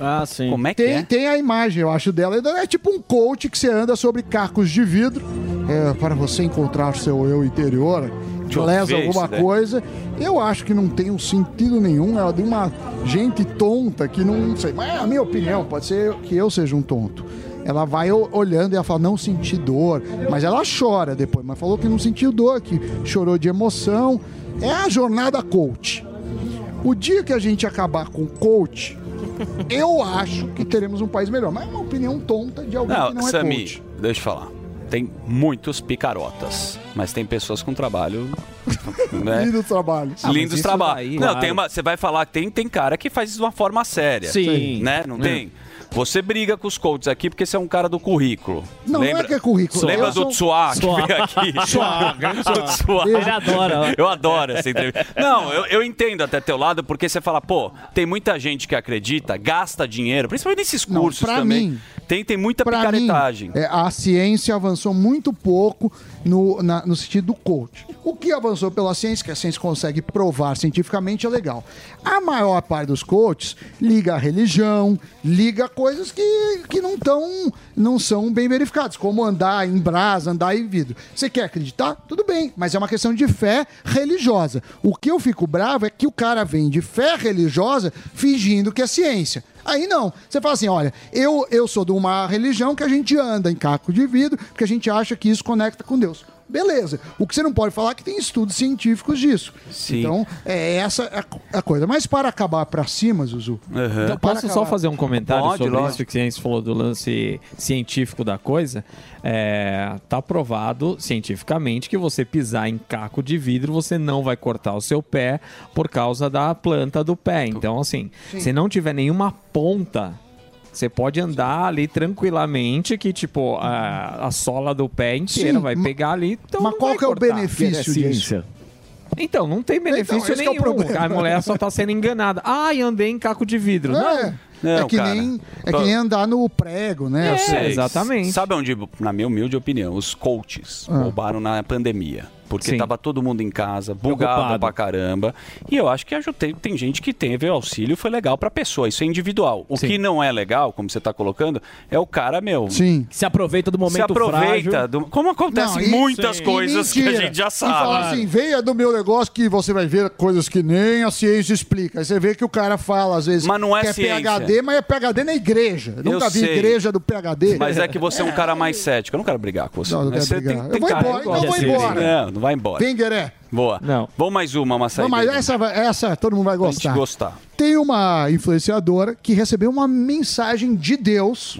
Speaker 6: Ah, sim.
Speaker 4: Como é que
Speaker 11: Tem,
Speaker 4: é?
Speaker 11: tem a imagem, eu acho, dela. É tipo um coach que você anda sobre cacos de vidro é, para você encontrar seu eu interior.
Speaker 4: Eu
Speaker 11: lesa alguma coisa. Eu acho que não tem um sentido nenhum. É de uma gente tonta que não sei. Mas é a minha opinião, pode ser que eu seja um tonto. Ela vai olhando e ela fala, não senti dor. Mas ela chora depois. Mas falou que não sentiu dor, que chorou de emoção. É a jornada coach. O dia que a gente acabar com o coach, eu acho que teremos um país melhor. Mas é uma opinião tonta de alguém que
Speaker 4: Não,
Speaker 11: não é coach.
Speaker 4: deixa eu falar. Tem muitos picarotas, mas tem pessoas com trabalho. né?
Speaker 11: Lindo trabalho.
Speaker 4: Lindos trabalhos. Não, tem uma, você vai falar que tem, tem cara que faz isso de uma forma séria.
Speaker 6: Sim.
Speaker 4: Né? Não
Speaker 6: É.
Speaker 4: tem? Você briga com os coaches aqui porque você é um cara do currículo.
Speaker 11: Não, não é que é currículo.
Speaker 4: Lembra do
Speaker 11: sou-
Speaker 4: Tsuá que veio aqui?
Speaker 11: Tsuá. Ele adora, ó.
Speaker 4: Eu adoro essa entrevista. Não, eu, eu entendo até teu lado, porque você fala, pô, tem muita gente que acredita, gasta dinheiro, principalmente nesses
Speaker 11: Não,
Speaker 4: cursos
Speaker 11: pra
Speaker 4: também.
Speaker 11: mim-
Speaker 4: tem, tem muita
Speaker 11: Pra mim,
Speaker 4: picaretagem.
Speaker 11: é, a ciência avançou muito pouco no, na- no sentido do coach. O que avançou pela ciência, que a ciência consegue provar cientificamente, é legal. A maior parte dos coaches liga a religião, liga coisas que, que não, tão, não são bem verificadas, como andar em brasa, andar em vidro. Você quer acreditar? Tudo bem, mas é uma questão de fé religiosa. O que eu fico bravo é que o cara vem de fé religiosa fingindo que é ciência. Aí não. Você fala assim: olha, eu, eu sou de uma religião que a gente anda em caco de vidro, porque a gente acha que isso conecta com Deus. Beleza. O que você não pode falar é que tem estudos científicos disso.
Speaker 4: Sim.
Speaker 11: Então, é essa a, a coisa. Mas para acabar para cima, Zuzu.
Speaker 13: Então,
Speaker 11: para
Speaker 13: posso só
Speaker 11: acabar-
Speaker 13: fazer um comentário
Speaker 11: Pode,
Speaker 13: sobre
Speaker 11: lógico.
Speaker 13: isso que a gente falou do lance científico da coisa? É, tá provado cientificamente que você pisar em caco de vidro, você não vai cortar o seu pé por causa da planta do pé. Então, assim,
Speaker 22: Sim.
Speaker 13: se não tiver nenhuma ponta, você pode andar ali tranquilamente, que tipo, a, a sola do pé inteira
Speaker 11: Sim,
Speaker 13: vai
Speaker 11: ma-
Speaker 13: pegar ali. Então
Speaker 11: mas
Speaker 13: não
Speaker 11: qual
Speaker 13: vai
Speaker 11: que é o benefício disso?
Speaker 13: Então, não tem benefício
Speaker 11: esse que é o
Speaker 13: nenhum.
Speaker 11: problema.
Speaker 13: a mulher só tá sendo enganada. Ai, andei em caco de vidro.
Speaker 11: É,
Speaker 13: Não.
Speaker 11: é, que, nem, é que nem andar no prego, né?
Speaker 13: É, exatamente.
Speaker 4: Sabe onde, na minha humilde opinião, os coaches
Speaker 11: Ah.
Speaker 4: roubaram na pandemia? Porque
Speaker 13: Sim.
Speaker 4: tava todo mundo em casa, bugado
Speaker 13: Preocupado.
Speaker 4: pra caramba. E eu acho que ajudei, tem gente que teve auxílio, foi legal pra pessoa. Isso é individual. O que não é legal, como você tá colocando, é o cara, meu.
Speaker 11: Sim.
Speaker 6: Se aproveita do momento
Speaker 4: se aproveita.
Speaker 6: frágil.
Speaker 4: do- como acontece
Speaker 11: Não, e-
Speaker 4: muitas
Speaker 11: sim.
Speaker 4: coisas que a gente já
Speaker 11: E fala
Speaker 4: sabe.
Speaker 11: assim, venha do meu negócio que você vai ver coisas que nem a ciência explica. Aí você vê que o cara fala, às vezes,
Speaker 4: Mas não é
Speaker 11: que é
Speaker 4: ciência.
Speaker 11: PHD, mas é PHD na igreja. Eu nunca vi
Speaker 4: sei.
Speaker 11: igreja do PHD.
Speaker 4: Mas é que você é um cara mais cético. Eu não quero brigar com você.
Speaker 11: Não, não quero
Speaker 4: você
Speaker 11: brigar. Eu vou embora, então eu vou embora.
Speaker 4: ser- Não, não vai embora.
Speaker 11: Vem, Gueré.
Speaker 4: Boa.
Speaker 13: Não.
Speaker 4: Vamos mais uma, uma saída.
Speaker 11: Não, mas essa, essa todo mundo vai gostar.
Speaker 4: gostar.
Speaker 11: Tem uma influenciadora que recebeu uma mensagem de Deus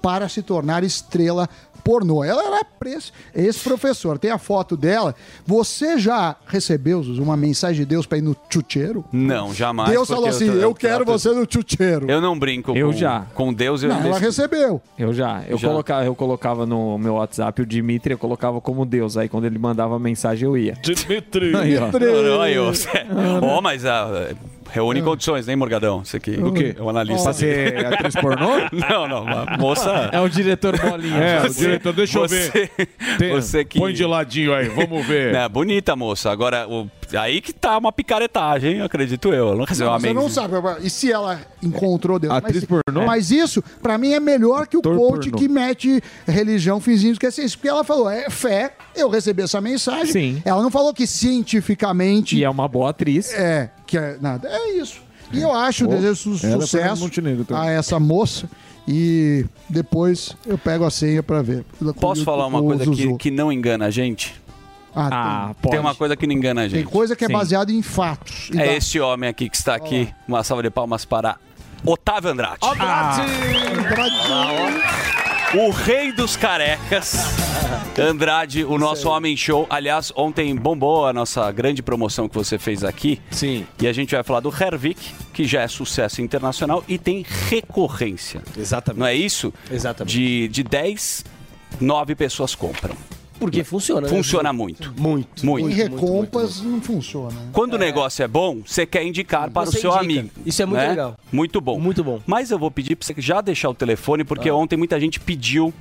Speaker 11: para se tornar estrela pornô. Ela era pres- ex-professor. Tem a foto dela. Você já recebeu, uma mensagem de Deus para ir no chucheiro?
Speaker 4: Não, jamais.
Speaker 11: Deus falou assim:
Speaker 4: tô-
Speaker 11: eu, quero
Speaker 4: trato-
Speaker 11: você no chucheiro.
Speaker 4: Eu não brinco
Speaker 13: Eu
Speaker 4: com,
Speaker 13: já.
Speaker 4: com Deus. Eu
Speaker 11: Não, ela recebeu.
Speaker 13: Eu já. Eu,
Speaker 4: Já.
Speaker 13: Colocava, eu colocava no meu WhatsApp o Dimitri, eu colocava como Deus. Aí quando ele mandava mensagem, eu ia.
Speaker 8: Dimitri.
Speaker 13: Aí, ó.
Speaker 4: Aí, ó. Mas ah, reúne condições, né, Morgadão? Isso aqui.
Speaker 13: O quê?
Speaker 4: É um analista.
Speaker 13: Pra ser atriz pornô?
Speaker 4: Não, não. a Moça.
Speaker 13: É o diretor bolinha.
Speaker 8: É, o diretor, deixa eu
Speaker 4: você,
Speaker 8: ver. Tem-
Speaker 4: Você que...
Speaker 8: Põe de ladinho aí, vamos ver.
Speaker 4: É, bonita, moça. Agora, o- aí que tá uma picaretagem, acredito eu. Não recebeu
Speaker 11: Não,
Speaker 4: uma
Speaker 11: você não sabe. E se ela encontrou Deus?
Speaker 8: Atriz
Speaker 11: mas,
Speaker 8: pornô?
Speaker 11: Mas isso, pra mim, é melhor que o
Speaker 8: Ator
Speaker 11: coach
Speaker 8: pornô.
Speaker 11: que mete religião fingindo que é ciência. Porque ela falou, é fé, eu recebi essa mensagem.
Speaker 13: Sim.
Speaker 11: Ela não falou que cientificamente...
Speaker 13: E é uma boa atriz.
Speaker 11: É, que é nada. É isso. E eu acho,
Speaker 8: Oh,
Speaker 11: desejo su-
Speaker 8: é
Speaker 11: sucesso a essa moça. E depois eu pego a senha pra ver.
Speaker 4: Posso falar uma coisa que, que não engana a gente?
Speaker 11: Ah,
Speaker 4: Tem uma coisa que não engana a
Speaker 11: tem,
Speaker 4: gente.
Speaker 11: tem coisa que é baseada em fatos. E
Speaker 4: É
Speaker 11: dá-
Speaker 4: esse homem aqui que está aqui. Uma salva de palmas para Otávio Andrade.
Speaker 11: Ah.
Speaker 4: O rei dos carecas. Andrade, o nosso homem show. Aliás, ontem bombou a nossa grande promoção que você fez aqui.
Speaker 22: Sim.
Speaker 4: E a gente vai falar do Hervik, que já é sucesso internacional e tem recorrência.
Speaker 22: Exatamente.
Speaker 4: Não é isso?
Speaker 22: Exatamente.
Speaker 4: De, de 10, 9 pessoas compram.
Speaker 22: Porque funciona, né?
Speaker 4: Funciona muito.
Speaker 22: Muito.
Speaker 4: Muito.
Speaker 11: Em recompas não funciona.
Speaker 4: Quando o negócio é bom, você quer indicar para o
Speaker 22: Você
Speaker 4: seu
Speaker 22: indica.
Speaker 4: amigo.
Speaker 22: Isso é muito
Speaker 4: né?
Speaker 22: legal.
Speaker 4: Muito bom.
Speaker 22: Muito bom.
Speaker 4: Mas eu vou pedir para você já deixar o telefone, porque
Speaker 22: Ah.
Speaker 4: ontem muita gente pediu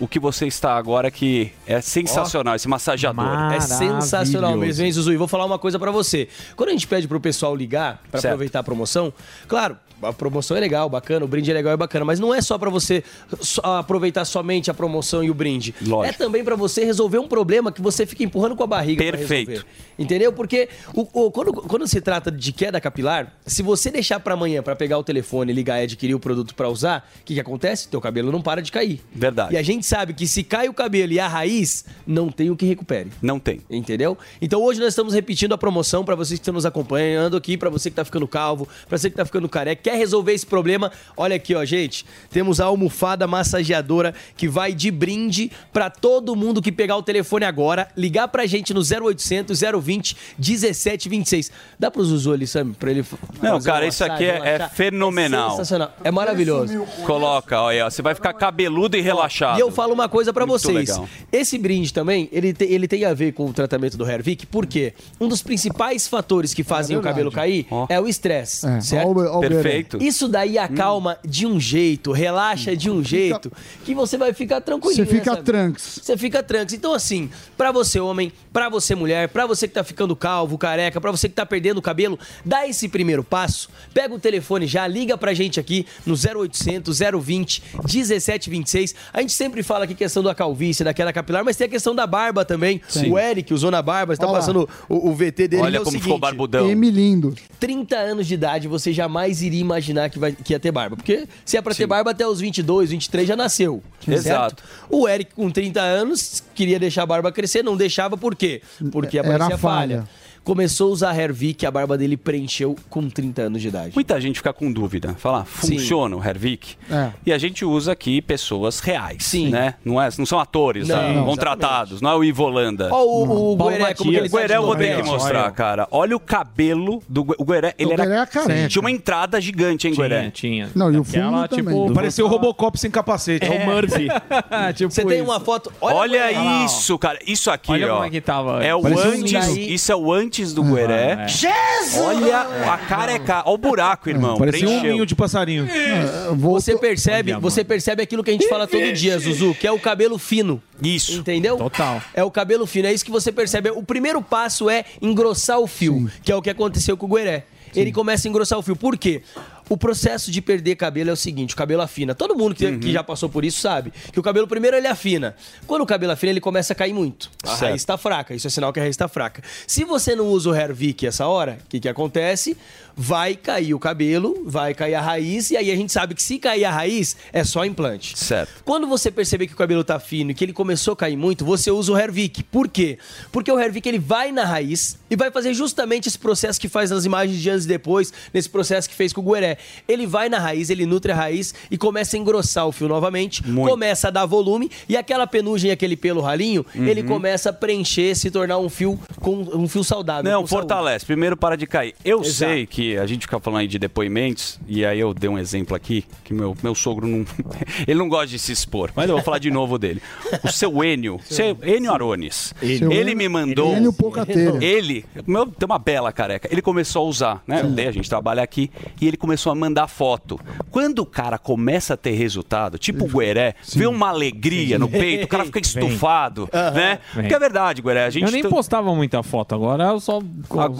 Speaker 4: o que você está agora, que é sensacional, esse massageador.
Speaker 22: É sensacional mesmo, hein, Zuzu? E vou falar uma coisa pra você. Quando a gente pede pro pessoal ligar pra
Speaker 4: Certo.
Speaker 22: aproveitar a promoção, claro, a promoção é legal, bacana, o brinde é legal e bacana, mas não é só pra você só aproveitar somente a promoção e o brinde.
Speaker 4: Lógico.
Speaker 22: É também pra você resolver um problema que você fica empurrando com a barriga.
Speaker 4: Perfeito.
Speaker 22: resolver. Entendeu? Porque o- o- quando, quando se trata de queda capilar, se você deixar pra amanhã pra pegar o telefone, ligar e adquirir o produto pra usar, o que, que acontece? Teu cabelo não para de cair.
Speaker 4: Verdade.
Speaker 22: E a gente sabe que se cai o cabelo e a raiz, não tem o que recupere.
Speaker 4: Não tem.
Speaker 22: Entendeu? Então hoje nós estamos repetindo a promoção pra vocês que estão nos acompanhando aqui, pra você que tá ficando calvo, pra você que tá ficando careca, quer resolver esse problema? Olha aqui, ó, gente, temos a almofada massageadora que vai de brinde pra todo mundo que pegar o telefone agora, ligar pra gente no 0800 020 1726. Dá pro Zuzu ali, Sam, pra ele
Speaker 4: Não, cara, isso aqui é, é fenomenal.
Speaker 22: Sensacional. É maravilhoso.
Speaker 4: Coloca, olha, ó, você vai ficar cabeludo e relaxado.
Speaker 22: E eu falo uma coisa pra
Speaker 4: Muito
Speaker 22: vocês.
Speaker 4: legal.
Speaker 22: Esse brinde também, ele, te- ele tem a ver com o tratamento do Hervik, porque um dos principais fatores que fazem o cabelo cair é o estresse,
Speaker 11: É,
Speaker 22: certo?
Speaker 11: ó ó
Speaker 4: Perfeito.
Speaker 22: Isso daí acalma de um jeito, relaxa de um jeito, que você vai ficar tranquilinho.
Speaker 11: Você fica
Speaker 22: sabe?
Speaker 11: tranks.
Speaker 22: Você fica tranks. Então, assim, pra você homem, pra você mulher, pra você que tá ficando calvo, careca, pra você que tá perdendo o cabelo, dá esse primeiro passo, pega o telefone já, liga pra gente aqui no 0800 020 1726. A gente sempre fala aqui questão da calvície, da queda capilar, mas tem a questão da barba também.
Speaker 11: Sim.
Speaker 22: O Eric usou na barba, está passando o, o VT dele.
Speaker 4: Olha
Speaker 22: é o
Speaker 4: como
Speaker 22: seguinte,
Speaker 4: ficou barbudão.
Speaker 11: M lindo.
Speaker 22: 30 anos de idade, você jamais iria imaginar que, vai, que ia ter barba. Porque se é pra ter barba até os 22, 23 já nasceu.
Speaker 4: Exato.
Speaker 22: certo? O Eric, com 30 anos, queria deixar a barba crescer, não deixava por quê? Porque
Speaker 11: Era
Speaker 22: aparecia
Speaker 11: falha.
Speaker 22: falha. Começou a usar Hervik, a barba dele preencheu com 30 anos de idade.
Speaker 4: Muita gente fica com dúvida. Fala, funciona o Hervik?
Speaker 11: É.
Speaker 4: E a gente usa aqui pessoas reais,
Speaker 22: Sim.
Speaker 4: né? Não, é, não são atores,
Speaker 22: Não,
Speaker 4: né?
Speaker 22: não,
Speaker 4: contratados, não é o Ivolanda.
Speaker 22: Ó, o, o
Speaker 4: Paulo
Speaker 22: Gueré, como que ele
Speaker 4: o Gueré eu vou ter que
Speaker 22: Olha,
Speaker 4: mostrar,
Speaker 22: olha.
Speaker 4: cara. Olha o cabelo do o Gueré. Ele
Speaker 11: O
Speaker 4: era,
Speaker 11: Gueré é careca.
Speaker 4: Tinha uma entrada gigante, hein, Gueré?
Speaker 13: Tinha.
Speaker 11: Não, e o
Speaker 13: Aquela,
Speaker 11: fundo também.
Speaker 13: tipo,
Speaker 12: Pareceu o Robocop sem capacete.
Speaker 13: É o Murphy. tipo
Speaker 22: Você tem
Speaker 13: isso.
Speaker 22: uma foto.
Speaker 4: Olha,
Speaker 22: Olha,
Speaker 4: isso, cara. Isso aqui,
Speaker 13: Olha
Speaker 4: ó.
Speaker 13: como é que tava.
Speaker 4: É o
Speaker 11: Parecia
Speaker 4: antes. Isso é o antes do Gueré.
Speaker 13: é.
Speaker 4: Olha a cara é cara. Olha o buraco, irmão.
Speaker 12: Parecia um ninho de passarinho.
Speaker 11: É, Vou-
Speaker 22: Você percebe, você percebe aquilo que a gente fala todo dia, Zuzu, que é o cabelo fino.
Speaker 4: Isso.
Speaker 22: Entendeu?
Speaker 13: Total.
Speaker 22: É o cabelo fino, é isso que você percebe. O primeiro passo é engrossar o fio, que é o que aconteceu com o Gueré. Ele começa a engrossar o fio. Por quê? O processo de perder cabelo é o seguinte, o cabelo afina. Todo mundo que,
Speaker 4: Uhum.
Speaker 22: que já passou por isso sabe que o cabelo primeiro ele afina. Quando o cabelo afina, ele começa a cair muito. A
Speaker 4: Certo.
Speaker 22: raiz está fraca, isso é sinal que a raiz está fraca. Se você não usa o Hervik essa hora, o que, que acontece? Vai cair o cabelo, vai cair a raiz, e aí a gente sabe que se cair a raiz, é só implante.
Speaker 4: Certo.
Speaker 22: Quando você perceber que o cabelo tá fino e que ele começou a cair muito, você usa o Hervik. Por quê? Porque o Hervik ele vai na raiz e vai fazer justamente esse processo que faz nas imagens de antes e depois, nesse processo que fez com o Gueré. Ele vai na raiz, ele nutre a raiz e começa a engrossar o fio novamente,
Speaker 4: Muito.
Speaker 22: começa a dar volume e aquela penugem, aquele pelo ralinho, ele
Speaker 4: Uhum.
Speaker 22: começa a preencher, se tornar um fio com um fio saudável.
Speaker 4: Não,
Speaker 22: com saúde.
Speaker 4: fortalece. Primeiro para de cair. Eu
Speaker 22: Exato.
Speaker 4: sei que a gente fica falando aí de depoimentos, e aí eu dei um exemplo aqui, que meu, meu sogro não. ele não gosta de se expor, mas eu vou falar de novo dele. O seu Enio, seu Enio Arones,
Speaker 11: Seu
Speaker 4: ele
Speaker 11: Enio-
Speaker 4: me mandou.
Speaker 11: Enio Pocateira.
Speaker 4: Ele, meu, tem uma bela careca. Ele começou a usar, né? Daí a gente trabalha aqui e ele começou a mandar foto. Quando o cara começa a ter resultado, tipo o Gueré, vê uma alegria no peito, o cara fica estufado, né?
Speaker 13: Vem.
Speaker 4: Porque é verdade, Gueré. A gente
Speaker 13: Eu nem
Speaker 4: t-
Speaker 13: postava muita foto, agora eu só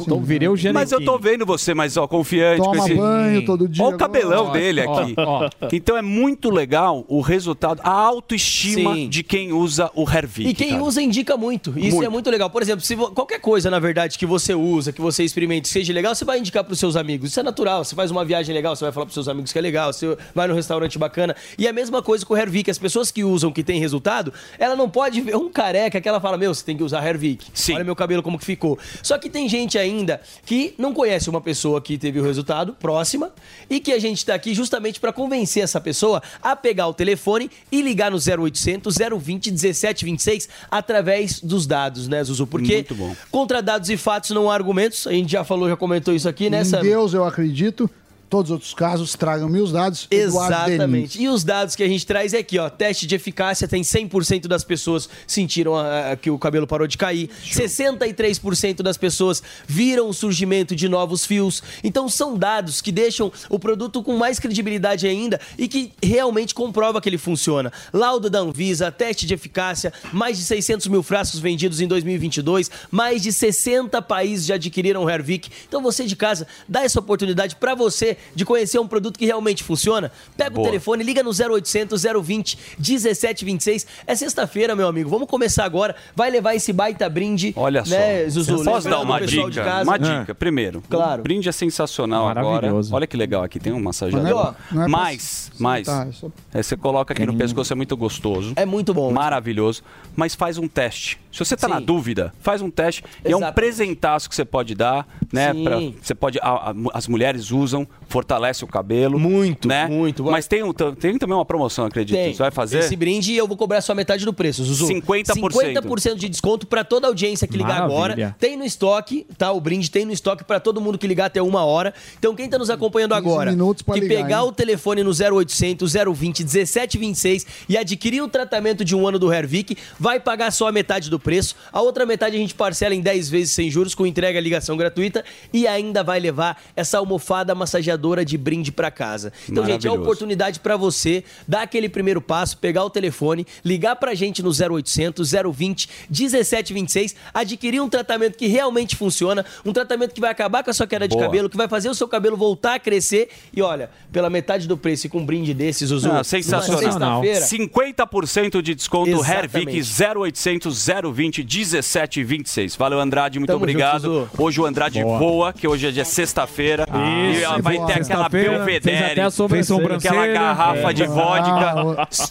Speaker 13: tô, virei o Genequim.
Speaker 4: mas eu tô vendo você mais ó, confiante.
Speaker 11: Toma
Speaker 4: com esse...
Speaker 11: banho todo dia
Speaker 4: Olha o cabelão
Speaker 11: agora.
Speaker 4: dele
Speaker 13: Ó,
Speaker 4: aqui.
Speaker 13: ó.
Speaker 4: Então é muito legal o resultado, a autoestima
Speaker 22: Sim.
Speaker 4: de quem usa o Hervik.
Speaker 22: E quem
Speaker 4: cara.
Speaker 22: usa indica muito. Isso
Speaker 4: Muito.
Speaker 22: é muito legal. Por exemplo, se vo- qualquer coisa, na verdade, que você usa, que você experimente, seja legal, você vai indicar para os seus amigos. Isso é natural. Você faz uma viagem legal, você vai falar pros seus amigos que é legal, você vai no restaurante bacana. E a mesma coisa com o Hervik. As pessoas que usam, que tem resultado, ela não pode ver um careca que ela fala, meu, você tem que usar Hervik. Sim. Olha meu cabelo como que ficou. Só que tem gente ainda que não conhece uma pessoa que teve o resultado próxima e que a gente tá aqui justamente para convencer essa pessoa a pegar o telefone e ligar no 0800 020 1726 através dos dados, né, Zuzu? Porque
Speaker 11: Muito bom.
Speaker 22: contra dados e fatos não há argumentos. A gente já falou, já comentou isso aqui, né,
Speaker 11: Em
Speaker 22: Sam?
Speaker 11: Deus eu acredito. Todos os outros casos, tragam-me os dados.
Speaker 22: Exatamente. E os dados que a gente traz é aqui, ó. Teste de eficácia, tem 100% das pessoas sentiram ah, que o cabelo parou de cair. 63% das pessoas viram o surgimento de novos fios. Então são dados que deixam o produto com mais credibilidade ainda e que realmente comprova que ele funciona. Laudo da Anvisa, teste de eficácia, mais de 600 mil frascos vendidos em 2022, mais de 60 países já adquiriram o Hervik. Então você de casa, dá essa oportunidade para você de conhecer um produto que realmente funciona. Pega
Speaker 4: Boa.
Speaker 22: o telefone, liga no 0800 020 1726. É sexta-feira, meu amigo. Vamos começar agora. Vai levar esse baita brinde.
Speaker 4: Olha
Speaker 22: né,
Speaker 4: só.
Speaker 22: Zuzu?
Speaker 4: Posso dar uma dica? Uma dica. Primeiro,
Speaker 22: Claro.
Speaker 4: o brinde é sensacional agora.
Speaker 13: Maravilhoso.
Speaker 4: Olha que legal aqui, tem um massageador.
Speaker 22: Não é- não
Speaker 4: mais, mais.
Speaker 11: é só-
Speaker 4: É, você coloca aqui no pescoço, é muito gostoso.
Speaker 22: É muito bom.
Speaker 4: Maravilhoso. Mas faz um teste. Se você tá
Speaker 22: Sim.
Speaker 4: na dúvida, faz um teste. E é um presentaço que você pode dar, né?
Speaker 22: Sim.
Speaker 4: pra- você pode. a- a- as mulheres usam, fortalece o cabelo.
Speaker 22: Muito,
Speaker 4: né?
Speaker 22: muito.
Speaker 4: Mas tem, um, tem também uma promoção, acredito.
Speaker 22: Tem.
Speaker 4: Você vai fazer?
Speaker 22: Esse brinde eu vou cobrar só metade do preço, Zuzu.
Speaker 4: 50%.
Speaker 22: 50% de desconto pra toda a audiência que ligar
Speaker 13: Maravilha.
Speaker 22: agora. Tem no estoque, tá? O brinde tem no estoque pra todo mundo que ligar até uma hora. Então quem tá nos acompanhando
Speaker 11: 15
Speaker 22: agora, que
Speaker 11: ligar,
Speaker 22: pegar
Speaker 11: hein?
Speaker 22: o telefone no 0800 020 1726 e adquirir o tratamento de um ano do Hervik, vai pagar só a metade do preço. A outra metade a gente parcela em 10 vezes sem juros, com entrega e ligação gratuita e ainda vai levar essa almofada massageadora de brinde pra casa. Então, gente, é a oportunidade pra você dar aquele primeiro passo, pegar o telefone, ligar pra gente no 0800 020 1726, adquirir um tratamento que realmente funciona, um tratamento que vai acabar com a sua queda de
Speaker 4: Boa.
Speaker 22: cabelo, que vai fazer o seu cabelo voltar a crescer e olha, pela metade do preço e com um brinde desses, Zuzu.
Speaker 4: Não,
Speaker 22: numa
Speaker 4: sensacional.
Speaker 22: sexta-feira,
Speaker 4: 50% de desconto
Speaker 22: Exatamente.
Speaker 4: Hervik 0800 020 1726. Valeu, Andrade, muito
Speaker 22: Tamo junto,
Speaker 4: obrigado.
Speaker 22: Zuzu.
Speaker 4: hoje o Andrade
Speaker 13: Boa.
Speaker 4: voa, que hoje é dia sexta-feira. e
Speaker 13: Isso,
Speaker 4: ela vai ter aquela belvedere,
Speaker 13: fez até a sobrancelha.
Speaker 4: aquela
Speaker 13: sobrancelha.
Speaker 4: garrafa
Speaker 13: É.
Speaker 4: de vodka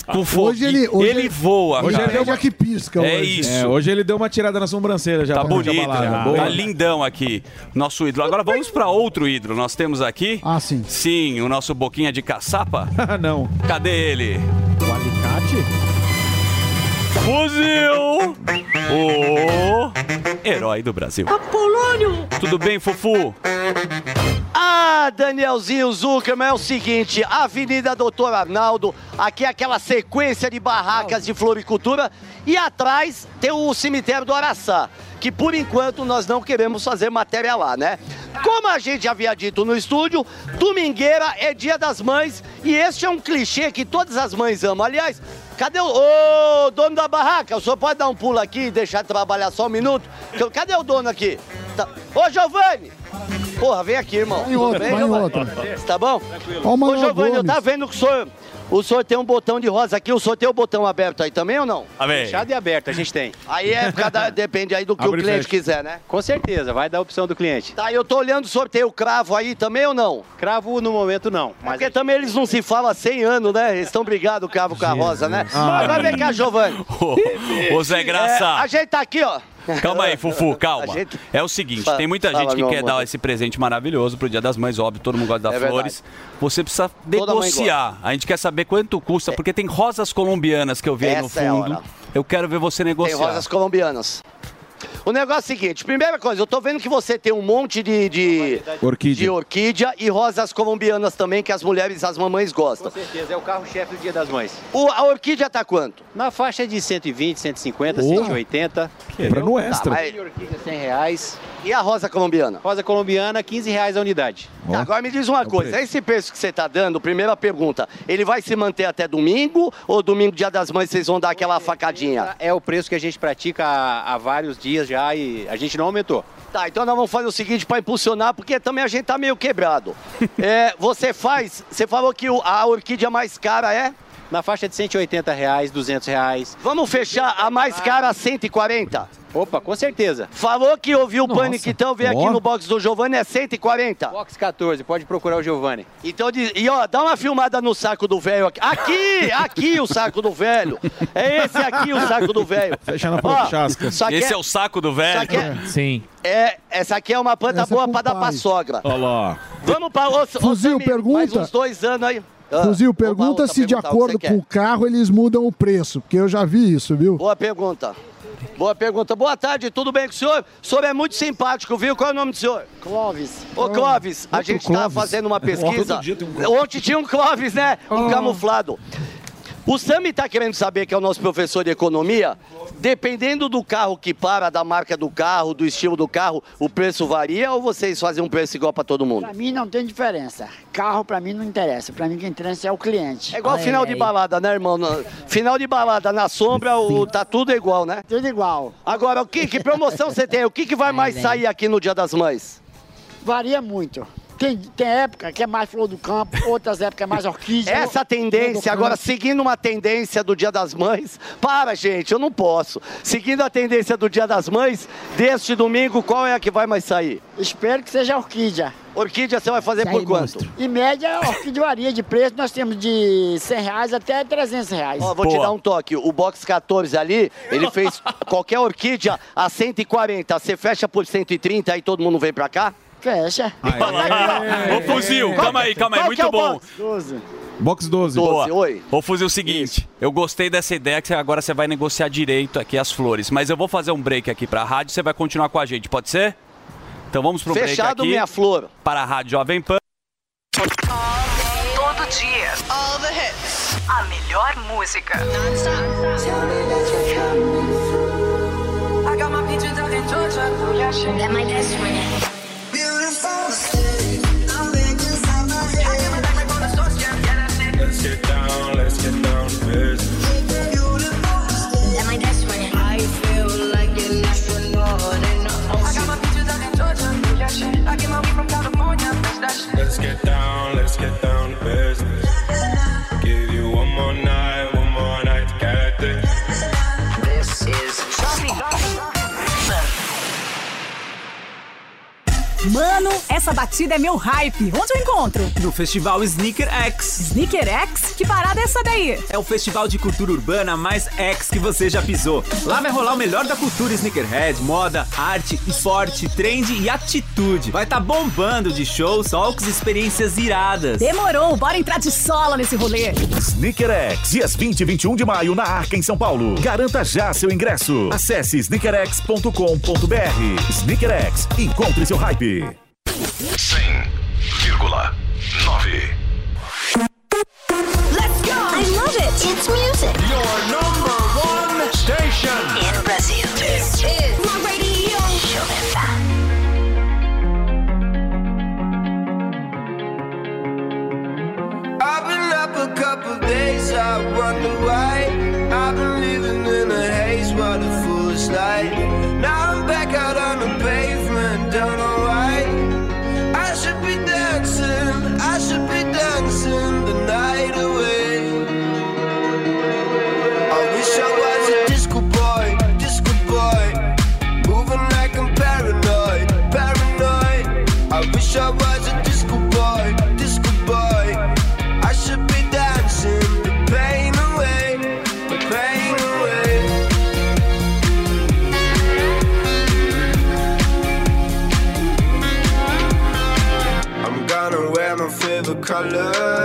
Speaker 11: Ah,
Speaker 4: com fogo.
Speaker 11: Hoje ele- hoje
Speaker 4: ele voa.
Speaker 11: Hoje
Speaker 4: cara.
Speaker 11: ele deu que pisca
Speaker 4: É
Speaker 11: hoje.
Speaker 4: isso.
Speaker 12: É, hoje ele deu uma tirada na sobrancelha já.
Speaker 4: Tá bonito, né?
Speaker 12: Boa.
Speaker 4: tá lindão aqui, nosso ídolo. Agora vamos pra outro ídolo. Nós temos aqui.
Speaker 11: Ah, sim.
Speaker 4: Sim, o nosso boquinha de caçapa.
Speaker 12: Ah, não.
Speaker 4: Cadê ele?
Speaker 13: O alicate?
Speaker 4: Fuzil! O herói do Brasil.
Speaker 2: Apolônio!
Speaker 4: Tudo bem, Fufu?
Speaker 9: Ah, Danielzinho Zuckerman, é o seguinte, Avenida Doutor Arnaldo, aqui é aquela sequência de barracas de floricultura e atrás tem o cemitério do Araçá, que por enquanto nós não queremos fazer matéria lá, né? Como a gente havia dito no estúdio, domingueira é dia das mães e este é um clichê que todas as mães amam. Aliás, cadê o Ô, dono da barraca? O senhor pode dar um pulo aqui e deixar de trabalhar só um minuto? Cadê o dono aqui? Tá- Ô, Giovanni! Porra, vem aqui, irmão.
Speaker 11: Vai em outra,
Speaker 9: Vem,
Speaker 11: vai em outra.
Speaker 9: Tá bom?
Speaker 11: Ó o
Speaker 9: Ô, Giovanni, eu tava vendo que o senhor, o senhor tem um botão de rosa aqui, o senhor tem o botão aberto aí também ou não?
Speaker 4: Amém.
Speaker 23: Fechado e aberto, a gente tem.
Speaker 9: Aí é por causa da- depende aí do que
Speaker 12: Abre
Speaker 9: o cliente quiser, né?
Speaker 23: Com certeza, vai dar a opção do cliente.
Speaker 9: Tá, eu tô olhando, o senhor tem o cravo aí também ou não?
Speaker 23: Cravo no momento não, mas
Speaker 9: Porque também eles não se falam há 100 anos, né? Eles estão brigados, o cravo com a rosa, né?
Speaker 4: Ah.
Speaker 9: Agora vem cá, Giovanni.
Speaker 4: Ô, ô, Zé Graça.
Speaker 9: É, a gente tá aqui, ó.
Speaker 4: Calma aí, Fufu, calma.
Speaker 9: gente-
Speaker 4: É o seguinte,
Speaker 9: Fala-
Speaker 4: tem muita
Speaker 9: fala,
Speaker 4: gente que
Speaker 9: meu
Speaker 4: quer
Speaker 9: amor.
Speaker 4: dar esse presente maravilhoso pro Dia das Mães, óbvio, todo mundo gosta de dar
Speaker 9: É verdade.
Speaker 4: flores. Você precisa
Speaker 9: Toda
Speaker 4: negociar. A gente quer saber quanto custa, porque tem rosas colombianas que eu vi aí no
Speaker 9: é
Speaker 4: fundo.
Speaker 9: hora.
Speaker 4: eu quero ver você
Speaker 9: Tem
Speaker 4: negociar.
Speaker 9: rosas colombianas. O negócio é o seguinte, primeira coisa, eu tô vendo que você tem um monte de, de,
Speaker 12: Orquídea.
Speaker 9: de orquídea e rosas colombianas também, que as mulheres, as mamães gostam.
Speaker 23: com certeza é o carro-chefe do Dia das Mães.
Speaker 9: O- a orquídea tá quanto?
Speaker 23: Na faixa de 120, 150,
Speaker 12: Porra.
Speaker 23: 180.
Speaker 12: Comprando um extra.
Speaker 9: Tá, mas-
Speaker 23: orquídea 100 reais.
Speaker 9: E a rosa colombiana?
Speaker 23: Rosa colombiana, 15 reais a unidade.
Speaker 9: Tá, agora me diz uma coisa, esse preço que você tá dando, primeira pergunta, ele vai se manter até domingo ou domingo, dia das mães, vocês vão dar aquela facadinha?
Speaker 23: É o preço que a gente pratica há, há vários dias já e a gente não aumentou.
Speaker 9: Tá, então nós vamos fazer o seguinte para impulsionar, porque também a gente tá meio quebrado. É, você faz, você falou que o- a orquídea mais cara é
Speaker 23: Na faixa de 180 reais, 200 reais.
Speaker 9: Vamos fechar a mais cara a 140?
Speaker 23: Opa, com certeza.
Speaker 9: Falou que ouviu o Pânico, então vem aqui no box do Giovanni, é 140.
Speaker 23: Box 14, pode procurar o Giovanni.
Speaker 9: Então, diz- e ó, dá uma filmada no saco do velho aqui. Aqui, aqui o saco do velho. É esse aqui o saco do velho.
Speaker 12: Fecha na
Speaker 9: Ó,
Speaker 12: prochasca.
Speaker 9: isso aqui
Speaker 4: Esse é o saco do velho.
Speaker 9: É-
Speaker 13: Sim.
Speaker 9: É, essa aqui é uma planta
Speaker 11: Essa é
Speaker 9: boa
Speaker 11: pro
Speaker 9: pra dar pra
Speaker 11: pai.
Speaker 9: sogra.
Speaker 12: Olha lá.
Speaker 9: Vamos pra... Ô, ô,
Speaker 11: Fuzil,
Speaker 9: Samir, Mais
Speaker 11: pergunta.
Speaker 9: uns dois anos aí. Ah,
Speaker 11: Fuzil, pergunta
Speaker 9: outra
Speaker 11: se de acordo com o carro eles mudam o preço, porque eu já vi isso, viu?
Speaker 9: Boa pergunta. Boa pergunta. Boa tarde, tudo bem com o senhor? O senhor é muito simpático, viu? Qual é o nome do senhor?
Speaker 24: Clóvis.
Speaker 9: Ô, Clóvis, a gente tá
Speaker 24: Clóvis.
Speaker 9: fazendo uma pesquisa.
Speaker 24: Um.
Speaker 9: Ontem tinha um Clóvis, né? Um
Speaker 24: Ah.
Speaker 9: camuflado. O Sami tá querendo saber, que é o nosso professor de economia, dependendo do carro que para, da marca do carro, do estilo do carro, o preço varia ou vocês fazem um preço igual pra todo mundo?
Speaker 24: Pra mim não tem diferença. Carro pra mim não interessa. Pra mim o que interessa é o cliente.
Speaker 9: É igual final de balada, né, irmão? Na- Final de balada, na sombra, o, tá tudo igual, né?
Speaker 24: Tudo igual.
Speaker 9: Agora, o que, que promoção você tem? O que, que vai mais sair aqui no Dia das Mães?
Speaker 24: Varia muito. Tem, tem época que é mais flor do campo, outras épocas é mais orquídea.
Speaker 9: Essa tendência, agora seguindo uma tendência do Dia das Mães, para gente, eu não posso. Seguindo a tendência do Dia das Mães, deste domingo, qual é a que vai mais sair?
Speaker 24: Espero que seja orquídea.
Speaker 9: Orquídea você vai fazer por quanto?
Speaker 24: Em média, a orquídea varia de preço. Nós temos de 100 reais até 300 reais.
Speaker 9: Ó, vou te dar um toque. O box 14 ali, ele fez qualquer orquídea a 140. Você fecha por 130 aí todo mundo vem pra cá?
Speaker 24: Fecha.
Speaker 4: Ô, Fuzil, calma aí, calma aí,
Speaker 24: é
Speaker 4: muito
Speaker 24: o
Speaker 4: bom.
Speaker 24: box? 12.
Speaker 12: Box 12.
Speaker 4: Boa.
Speaker 9: oi.
Speaker 4: Ô, Fuzil, seguinte, eu gostei dessa ideia que agora você vai negociar direito aqui as flores, mas eu vou fazer um break aqui pra rádio, você vai continuar com a gente, pode ser? Então vamos pro break
Speaker 9: Fechado,
Speaker 4: aqui.
Speaker 9: minha flor.
Speaker 4: Para a Rádio Jovem Pan.
Speaker 1: Todo dia. All the hits. A melhor música.
Speaker 20: I got my peaches out in Georgia. That my best friend.
Speaker 25: Essa batida é meu hype. Onde eu encontro?
Speaker 26: No Festival Sneaker X.
Speaker 25: Sneaker X? Que parada é essa daí?
Speaker 26: É o festival de cultura urbana mais X que você já pisou. Lá vai rolar o melhor da cultura sneakerhead, moda, arte, esporte, trend e atitude. Vai tá bombando de shows, talks e experiências iradas.
Speaker 25: Demorou, bora entrar de sola nesse rolê.
Speaker 21: Sneaker X, dias 20 e 21 de maio na Arca em São Paulo. Garanta já seu ingresso. Acesse sneakerx.com.br. Sneaker X, encontre seu hype.
Speaker 18: 100,9.
Speaker 27: Color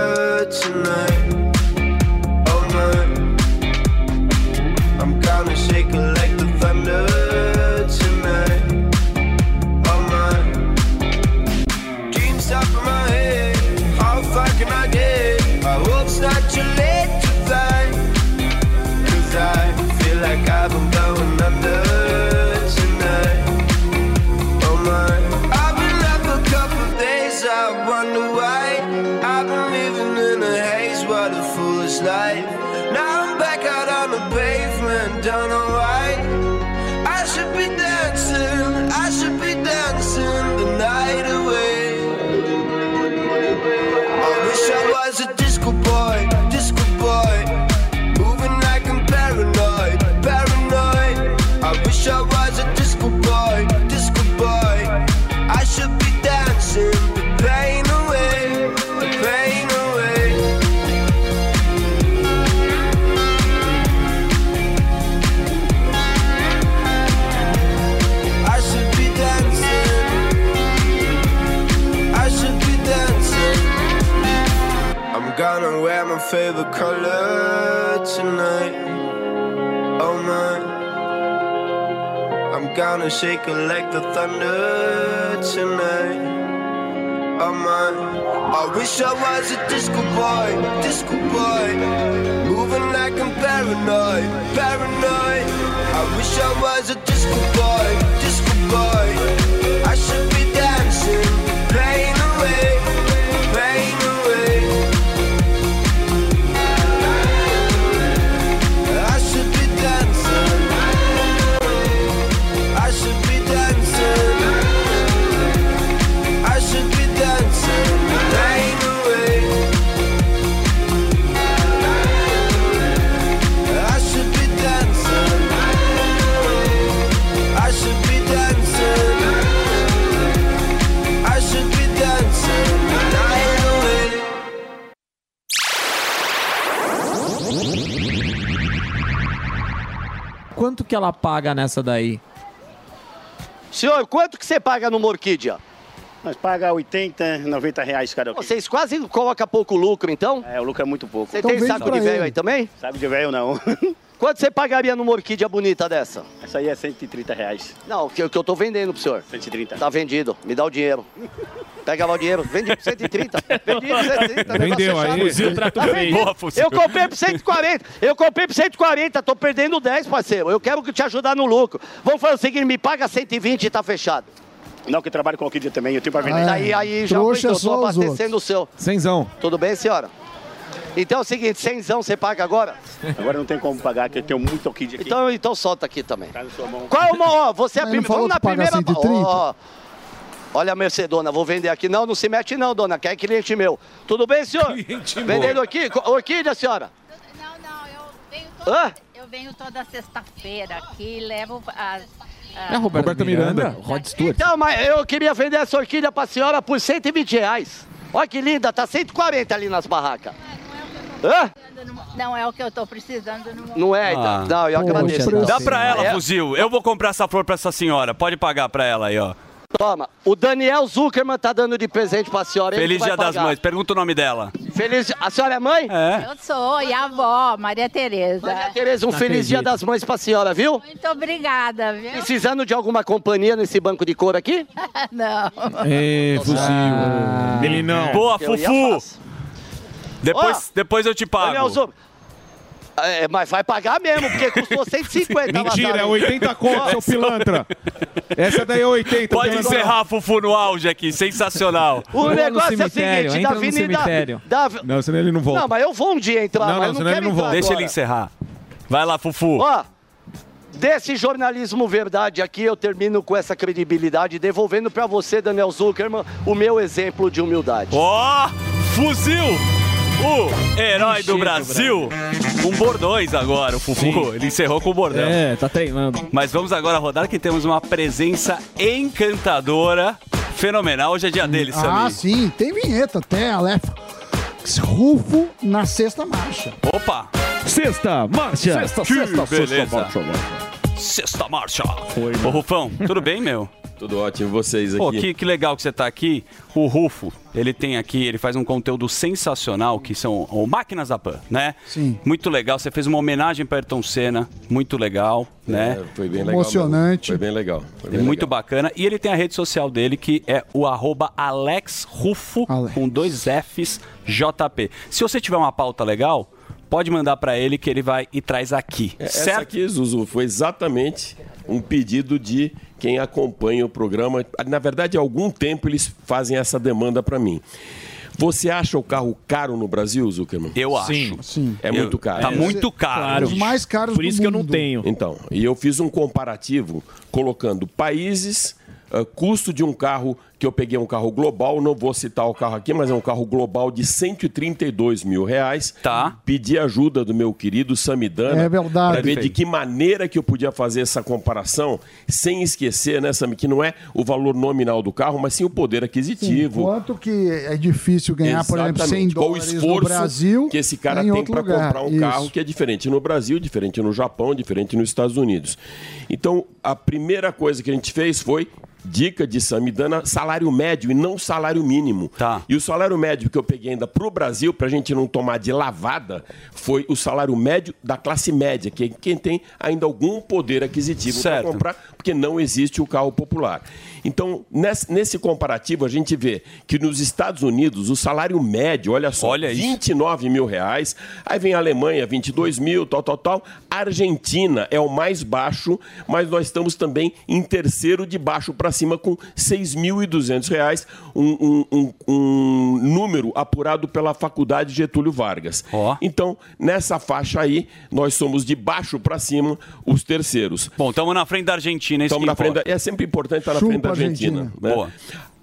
Speaker 27: favorite color tonight. Oh my, I'm gonna shake it like the thunder tonight. Oh my, I wish I was a disco boy, disco boy, moving like I'm paranoid, paranoid. I wish I was a disco boy, disco boy.
Speaker 13: Ela paga nessa daí?
Speaker 9: Senhor, quanto que você paga numa orquídea?
Speaker 28: Nós paga 80, 90 reais cada quilo.
Speaker 9: Vocês quase colocam pouco lucro, então?
Speaker 28: É, o lucro é muito pouco.
Speaker 9: Você tem saco de velho aí também?
Speaker 28: Saco de velho não.
Speaker 9: Quanto você pagaria numa orquídea bonita dessa?
Speaker 28: Essa aí é 130 reais.
Speaker 9: Não, o que, que eu tô vendendo pro senhor.
Speaker 28: 130.
Speaker 9: Tá vendido. Me dá o dinheiro. Pega lá o dinheiro. Vendi por 130. Vendi por 130.
Speaker 12: Vendeu aí. Fuzil, trato
Speaker 9: Tá
Speaker 12: feio. Boa, fuzil.
Speaker 9: Eu comprei por 140. Eu comprei por 140. Tô perdendo 10, parceiro. Eu quero te ajudar no lucro. Vamos fazer o seguinte, me paga 120 e tá fechado.
Speaker 28: Não, que trabalho com orquídea também, eu tenho pra vender.
Speaker 9: Aí, aí já aumentou, tô abastecendo o seu.
Speaker 12: Cenzão.
Speaker 9: Tudo bem, senhora? Então é o seguinte, cenzão você paga agora?
Speaker 28: Agora não tem como pagar, que eu tenho muita orquídea aqui.
Speaker 9: Então, então solta aqui também.
Speaker 28: Tá na sua mão.
Speaker 9: Qual é uma, ó, você é a
Speaker 28: não
Speaker 9: primeira, vamos na primeira...
Speaker 28: 130?
Speaker 9: Ó, olha a Mercedona, vou vender aqui. Não, não se mete não, dona, que é cliente meu. Tudo bem, senhor? Vendendo aqui? Orquídea, senhora? Hã?
Speaker 29: Eu venho toda sexta-feira aqui e levo as.
Speaker 12: É a Roberta Miranda.
Speaker 6: Rod Stewart.
Speaker 9: Então, mas eu queria vender essa orquídea pra senhora por 120 reais. Olha que linda, tá 140 ali nas barracas. Hã?
Speaker 29: Não é o que eu tô precisando no momento.
Speaker 9: Não é, então. Não, eu agradeço.
Speaker 4: Dá pra ela,
Speaker 9: É.
Speaker 4: fuzil. Eu vou comprar essa flor pra essa senhora. Pode pagar pra ela aí, ó.
Speaker 9: Toma, o Daniel Zuckerman tá dando de presente pra senhora. ele
Speaker 4: Feliz
Speaker 9: vai
Speaker 4: Dia das. Mães. Pergunta o nome dela.
Speaker 9: Feliz... A senhora é mãe?
Speaker 4: É.
Speaker 29: Eu sou, e a avó, Maria Tereza.
Speaker 9: Maria Tereza, um feliz Dia das Mães pra senhora, viu?
Speaker 29: Muito obrigada, viu?
Speaker 9: Precisando de alguma companhia nesse banco de couro aqui?
Speaker 29: Não.
Speaker 12: Ê, fuzil. Melinão.
Speaker 4: Boa,
Speaker 9: Eu ia
Speaker 4: Fufu. Depois, depois eu te pago.
Speaker 9: Daniel Zuckerman. É, mas vai pagar mesmo, porque custou 150.
Speaker 12: Mentira, é
Speaker 9: Lazaro.
Speaker 12: 80 conto, seu pilantra. Essa daí é 80.
Speaker 4: Pode encerrar, Fufu, no auge aqui. Sensacional.
Speaker 9: O negócio é o seguinte, da Avenida... Da...
Speaker 12: Não, senão ele não volta.
Speaker 9: Não, mas eu vou um dia entrar,
Speaker 12: Não,
Speaker 9: mas
Speaker 12: não,
Speaker 9: eu não
Speaker 12: senão ele não
Speaker 9: entrar
Speaker 12: volta.
Speaker 4: Deixa ele encerrar. Vai lá, Fufu.
Speaker 9: Ó, desse jornalismo verdade aqui, eu termino com essa credibilidade, devolvendo pra você, Daniel Zuckerman, o meu exemplo de humildade.
Speaker 4: Ó, fuzil! O herói do Brasil. Um bordões agora, o Fufu. Ele encerrou com o bordão.
Speaker 6: É, tá treinando.
Speaker 4: Mas vamos agora rodar que temos uma presença encantadora, fenomenal. Hoje é dia dele,
Speaker 11: Ah,
Speaker 4: Samir.
Speaker 11: sim, tem vinheta até, Aleph. Rufo na sexta marcha.
Speaker 4: Opa!
Speaker 12: Sexta marcha.
Speaker 11: Sexta,
Speaker 4: Que
Speaker 11: sexta,
Speaker 4: beleza.
Speaker 11: sexta marcha.
Speaker 4: Sexta marcha. Ô, Rufão, tudo bem, meu?
Speaker 30: Tudo ótimo, vocês aqui.
Speaker 4: Pô, que, que legal que você tá aqui. O Rufo, ele tem aqui, ele faz um conteúdo sensacional, que são o Máquinas da Pan, né?
Speaker 11: Sim.
Speaker 4: Muito legal. Você fez uma homenagem para Ayrton Senna, muito legal, né?
Speaker 30: É, foi bem legal.
Speaker 11: Emocionante.
Speaker 30: Foi bem legal. Foi
Speaker 4: É
Speaker 30: bem
Speaker 4: muito
Speaker 30: legal.
Speaker 4: bacana. E ele tem a rede social dele, que é o arroba Alex Rufo, com dois Fs, JP. Se você tiver uma pauta legal, pode mandar para ele que ele vai e traz aqui.
Speaker 30: É, Essa
Speaker 4: certo?
Speaker 30: aqui, Zuzu, foi exatamente um pedido de quem acompanha o programa. Na verdade, há algum tempo eles fazem essa demanda para mim. Você acha o carro caro no Brasil, Zuckerman?
Speaker 4: Eu acho.
Speaker 11: Sim.
Speaker 30: É
Speaker 4: Eu-
Speaker 30: muito caro.
Speaker 4: tá muito caro.
Speaker 11: Os mais caros
Speaker 6: Por
Speaker 11: do
Speaker 6: isso que eu não tenho.
Speaker 30: Então, e eu fiz um comparativo colocando países, ah, custo de um carro, que eu peguei um carro global, não vou citar o carro aqui, mas é um carro global de 132 mil reais.
Speaker 4: Tá.
Speaker 30: Pedi ajuda do meu querido Samidana.
Speaker 11: É verdade.
Speaker 30: Para ver de que maneira que eu podia fazer essa comparação, sem esquecer, né, Sami, que não é o valor nominal do carro, mas sim o poder
Speaker 11: Sim,
Speaker 30: aquisitivo.
Speaker 11: quanto que é difícil ganhar, por exemplo, 100
Speaker 30: Exatamente. Qual o
Speaker 11: dólares no
Speaker 30: esforço
Speaker 11: Brasil
Speaker 30: que esse cara
Speaker 11: em
Speaker 30: tem para comprar um
Speaker 11: Isso.
Speaker 30: carro que é diferente no Brasil, diferente no Japão, diferente nos Estados Unidos. Então, a primeira coisa que a gente fez foi dica de Samidana salário médio e não o salário mínimo. E o salário médio que eu peguei ainda para o Brasil, para a gente não tomar de lavada, foi o salário médio da classe média, que é quem tem ainda algum poder aquisitivo para comprar, porque não existe o carro popular. Então, nesse, comparativo, a gente vê que nos Estados Unidos o salário médio, olha só,
Speaker 4: Olha isso.
Speaker 30: 29 mil reais. Aí vem a Alemanha, 22 mil, tal, tal, tal. A Argentina é o mais baixo, mas nós estamos também em terceiro de baixo para cima com 6.200 reais, um, um, um, um número apurado pela Faculdade Getúlio Vargas. Então, nessa faixa aí, nós somos de baixo para cima os terceiros.
Speaker 4: Bom, estamos na frente da Argentina, isso
Speaker 30: Estamos
Speaker 4: que
Speaker 30: na frente da, É sempre importante estar na frente da
Speaker 4: a
Speaker 30: Argentina.
Speaker 4: Argentina.
Speaker 30: né?
Speaker 4: Boa.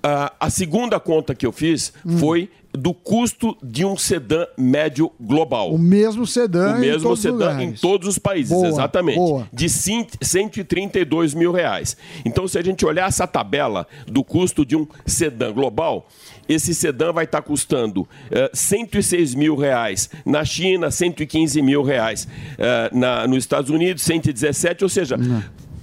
Speaker 30: Ah, a segunda conta que eu fiz foi do custo de um sedã médio global.
Speaker 11: O mesmo sedã
Speaker 30: O mesmo
Speaker 11: em
Speaker 30: sedã em todos os países,
Speaker 11: Boa,
Speaker 30: exatamente.
Speaker 11: boa.
Speaker 30: De cin- 132 mil reais. Então, se a gente olhar essa tabela do custo de um sedã global, esse sedã vai estar custando eh, 106 mil reais na China, 115 mil reais eh, na, nos Estados Unidos, 117, ou seja,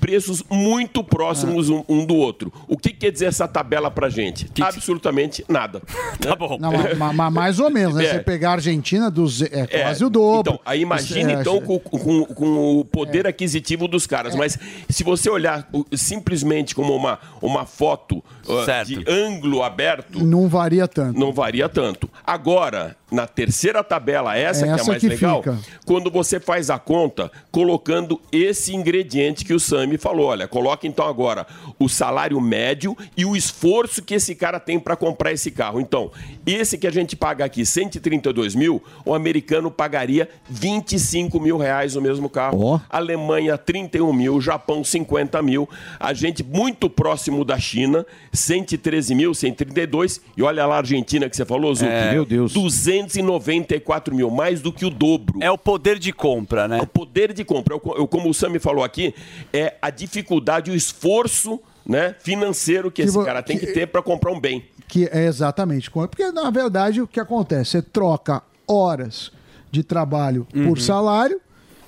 Speaker 30: preços muito próximos um, um do outro. O que quer dizer essa tabela pra gente? Absolutamente nada.
Speaker 4: Tá bom.
Speaker 11: Não, mas- mas- mas mais ou menos, né?
Speaker 30: É.
Speaker 11: Você pegar a Argentina, dos, é
Speaker 30: É,
Speaker 11: quase o dobro.
Speaker 30: Então, aí imagine
Speaker 11: É,
Speaker 30: então com, com- com o poder aquisitivo dos caras. Mas se você olhar simplesmente como uma, uma foto uh,
Speaker 4: Certo.
Speaker 30: de ângulo aberto,
Speaker 11: Não varia tanto.
Speaker 30: não varia tanto. Agora, na terceira tabela, essa, que é
Speaker 11: Essa
Speaker 30: a mais
Speaker 11: que
Speaker 30: legal,
Speaker 11: fica.
Speaker 30: quando você faz a conta colocando esse ingrediente que o Sami falou. Olha, coloca então agora o salário médio e o esforço que esse cara tem para comprar esse carro. Então, esse que a gente paga aqui, 132 mil, o americano pagaria 25 mil reais o mesmo carro. Alemanha, 31 mil, Japão, 50 mil. A gente muito próximo da China, 113 mil, 132. E olha lá a Argentina que você falou, Zuki.
Speaker 4: É. Meu Deus.
Speaker 30: 294 mil, mais do que o dobro.
Speaker 4: É o poder de compra, né?
Speaker 30: O poder de compra. Eu- eu- como o Sami falou aqui, é a dificuldade, o esforço né, financeiro que,
Speaker 11: Que
Speaker 30: esse cara tem que
Speaker 11: que-
Speaker 30: ter para comprar um bem.
Speaker 11: Que é exatamente. Porque, na verdade, o que acontece? Você troca horas de trabalho
Speaker 30: Uhum.
Speaker 11: por salário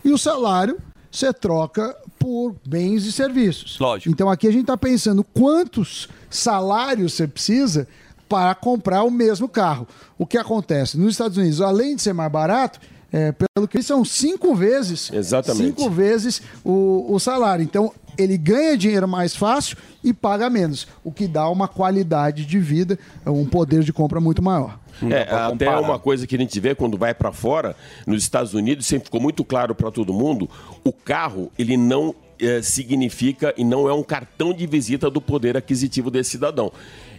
Speaker 11: e o salário você troca por bens e serviços.
Speaker 4: Lógico.
Speaker 11: Então aqui a gente está pensando quantos salários você precisa para comprar o mesmo carro. O que acontece? Nos Estados Unidos, além de ser mais barato, é, pelo que são cinco vezes,
Speaker 30: Exatamente.
Speaker 11: cinco vezes o, o salário. Então ele ganha dinheiro mais fácil e paga menos, o que dá uma qualidade de vida, um poder de compra muito maior.
Speaker 30: É, até uma coisa que a gente vê quando vai para fora, nos Estados Unidos, sempre ficou muito claro para todo mundo, o carro, ele não eh, significa e não é um cartão de visita do poder aquisitivo desse cidadão.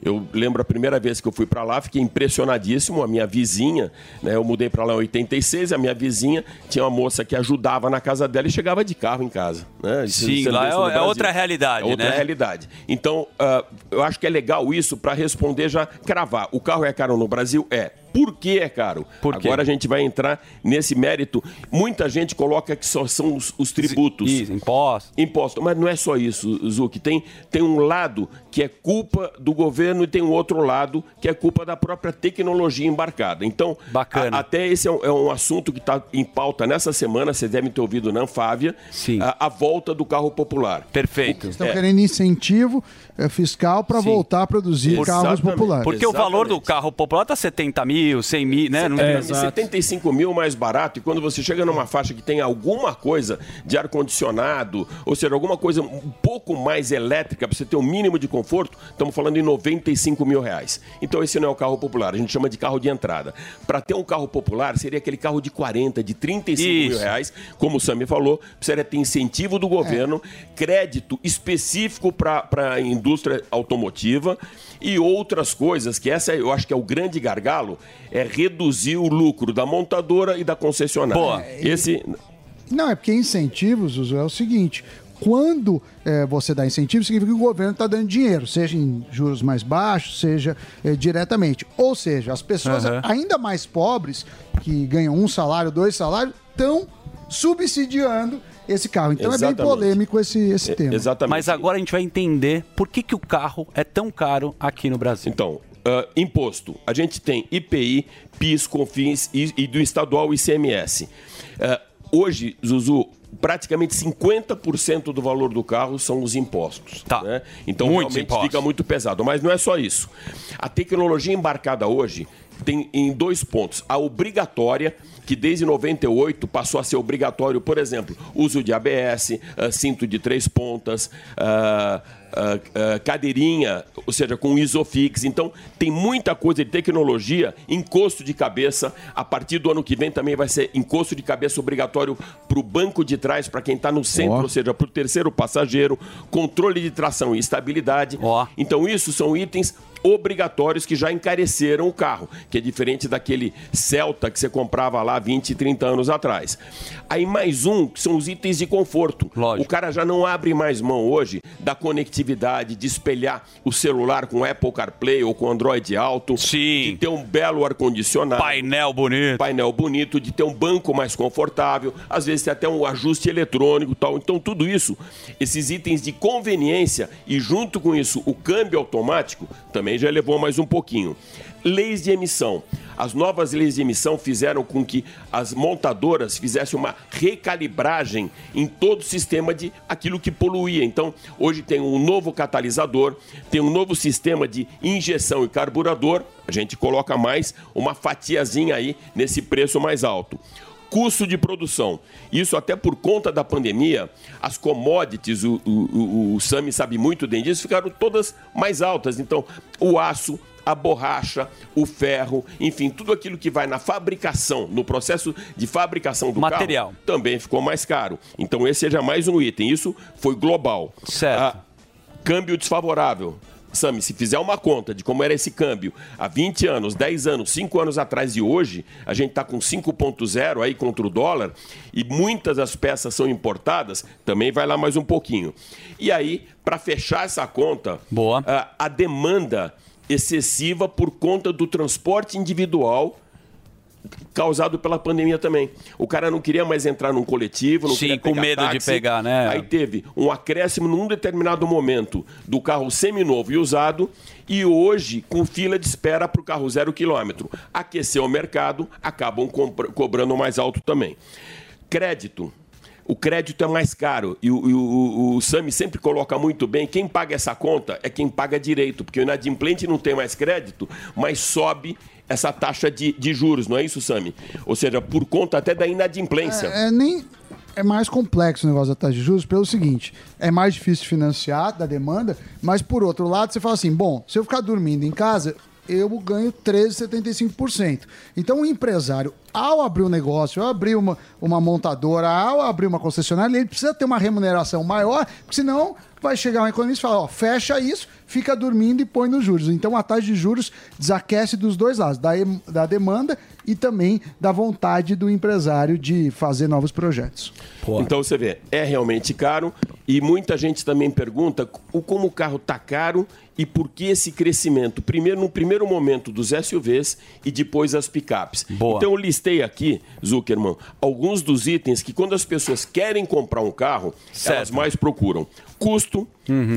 Speaker 30: Eu lembro a primeira vez que eu fui para lá, fiquei impressionadíssimo. A minha vizinha, né, eu mudei para lá em 86, a minha vizinha tinha uma moça que ajudava na casa dela e chegava de carro em casa. Né?
Speaker 4: Sim, lá é é outra realidade,
Speaker 30: É outra
Speaker 4: né?
Speaker 30: realidade. Então, ah, eu acho que é legal isso para responder já, cravar. O carro é caro no Brasil? É. Por que é caro? Agora a gente vai entrar nesse mérito. Muita gente coloca que só são os, os tributos.
Speaker 4: impostos.
Speaker 30: Impostos. Mas não é só isso, Zuki. Tem, tem um lado que é culpa do governo e tem um outro lado que é culpa da própria tecnologia embarcada. Então,
Speaker 4: Bacana.
Speaker 30: a- até esse é um, é um assunto que está em pauta nessa semana. Vocês devem ter ouvido na Anfávia. A, a volta do carro popular.
Speaker 4: Perfeito.
Speaker 11: Estão querendo incentivo eh, fiscal para voltar a produzir carros populares.
Speaker 4: Porque o valor do carro popular tá 70 mil, 100 mil, né? Não
Speaker 30: É,
Speaker 4: tem-
Speaker 30: 75 mil mais barato, e quando você chega numa faixa que tem alguma coisa de ar-condicionado, ou seja, alguma coisa um pouco mais elétrica, para você ter o mínimo de conforto, estamos falando em 95 mil reais. Então esse não é o carro popular, a gente chama de carro de entrada. Para ter um carro popular, seria aquele carro de 40, de 35 mil
Speaker 4: Isso.
Speaker 30: reais, como o Sami falou, precisaria ter incentivo do governo, crédito específico para a indústria automotiva e outras coisas, que essa eu acho que é o grande gargalo, é reduzir o lucro da montadora e da concessionária.
Speaker 11: Boa.
Speaker 30: Esse
Speaker 11: Não, é porque incentivos, Zuzu, é o seguinte: quando eh, você dá incentivo, significa que o governo está dando dinheiro, seja em juros mais baixos, seja eh, diretamente. Ou seja, as pessoas
Speaker 4: Aham.
Speaker 11: ainda mais pobres, que ganham um salário, dois salários, estão subsidiando esse carro. Então é bem
Speaker 30: Exatamente.
Speaker 11: polêmico esse, esse tema.
Speaker 4: Mas agora a gente vai entender por que, que o carro é tão caro aqui no Brasil.
Speaker 30: Então, ah, imposto. A gente tem IPI, PIS, COFINS e, e do estadual ICMS. Ah, hoje, Zuzu, praticamente 50% do valor do carro são os impostos. né? Então
Speaker 4: Muitos
Speaker 30: realmente
Speaker 4: impostos.
Speaker 30: fica muito pesado. Mas não é só isso. A tecnologia embarcada hoje tem em dois pontos. A obrigatória, que desde 98 passou a ser obrigatório, por exemplo, uso de ABS, ah, cinto de três pontas, ah, ah, cadeirinha, ou seja, com isofix. Então, tem muita coisa de tecnologia, encosto de cabeça. A partir do ano que vem também vai ser encosto de cabeça obrigatório para o banco de trás, para quem está no centro,
Speaker 4: Ó.
Speaker 30: ou seja, para o terceiro passageiro, controle de tração e estabilidade. Então, isso são itens obrigatórios que já encareceram o carro, que é diferente daquele Celta que você comprava lá 20, 30 anos atrás. Aí mais um, que são os itens de conforto. O cara já não abre mais mão hoje da conectividade, de espelhar o celular com Apple CarPlay ou com Android Auto, de ter um belo ar-condicionado.
Speaker 4: Painel bonito.
Speaker 30: Painel bonito, de ter um banco mais confortável, às vezes tem até um ajuste eletrônico e tal. Então, tudo isso, esses itens de conveniência e junto com isso o câmbio automático, também já levou mais um pouquinho. Leis de emissão. As novas leis de emissão fizeram com que as montadoras fizessem uma recalibragem em todo o sistema de aquilo que poluía. Então, hoje tem um novo catalisador, tem um novo sistema de injeção e carburador. A gente coloca mais uma fatiazinha aí nesse preço mais alto custo de produção. Isso até por conta da pandemia, as commodities, o, o, o, Sami sabe muito bem disso, ficaram todas mais altas. Então, o aço, a borracha, o ferro, enfim, tudo aquilo que vai na fabricação, no processo de fabricação do
Speaker 4: Material.
Speaker 30: carro, também ficou mais caro. Então, esse seja mais um item. Isso foi global.
Speaker 4: Certo.
Speaker 30: câmbio desfavorável. Sami, se fizer uma conta de como era esse câmbio há 20 anos, 10 anos, 5 anos atrás e hoje, a gente está com 5,0 aí contra o dólar e muitas das peças são importadas, também vai lá mais um pouquinho. E aí, para fechar essa conta, A, a demanda excessiva por conta do transporte individual causado pela pandemia também. O cara não queria mais entrar num coletivo, não
Speaker 4: Sim,
Speaker 30: queria
Speaker 4: com medo de
Speaker 30: táxi.
Speaker 4: pegar, né?
Speaker 30: Aí teve um acréscimo num determinado momento do carro seminovo e usado e hoje com fila de espera para o carro zero quilômetro. Aqueceu o mercado, acabam cobrando mais alto também. Crédito. O crédito é mais caro e o, e o, o- o Sami sempre coloca muito bem: quem paga essa conta é quem paga direito, porque o inadimplente não tem mais crédito, mas sobe essa taxa de, de juros, não é isso, Sami? Ou seja, por conta até da inadimplência.
Speaker 11: É, é nem é mais complexo o negócio da taxa de juros pelo seguinte: é mais difícil financiar da demanda, mas por outro lado, você fala assim: bom, se eu ficar dormindo em casa, eu ganho 13,75%. Então o empresário, ao abrir um negócio, ao abrir uma, uma montadora, ao abrir uma concessionária, ele precisa ter uma remuneração maior, porque senão vai chegar um economista e falar, ó, fecha isso, fica dormindo e põe nos juros. Então a taxa de juros desaquece dos dois lados, da, da demanda e também da vontade do empresário de fazer novos projetos.
Speaker 30: Então você vê, é realmente caro e muita gente também pergunta o- como o carro está caro e por que esse crescimento. Primeiro, no primeiro momento dos SUVs e depois as picapes. Então eu listei aqui, Zuckerman, alguns dos itens que quando as pessoas querem comprar um carro, elas mais procuram. Custo,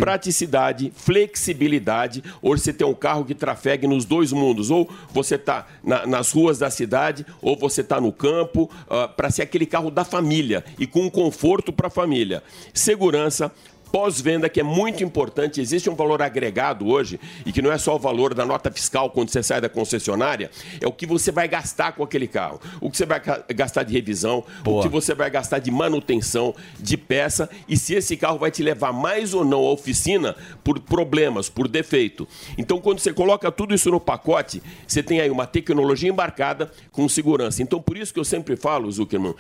Speaker 30: praticidade, flexibilidade. Hoje você tem um carro que trafegue nos dois mundos. Ou você está nas ruas da cidade, ou você está no campo, para ser aquele carro da família e com conforto para a família. Segurança. Pós-venda, que é muito importante, existe um valor agregado hoje, e que não é só o valor da nota fiscal quando você sai da concessionária, é o que você vai gastar com aquele carro. O que você vai ga- gastar de revisão, o que você vai gastar de manutenção, de peça, e se esse carro vai te levar mais ou não à oficina por problemas, por defeito. Então, quando você coloca tudo isso no pacote, você tem aí uma tecnologia embarcada com segurança. Então, por isso que eu sempre falo, Zuckerman,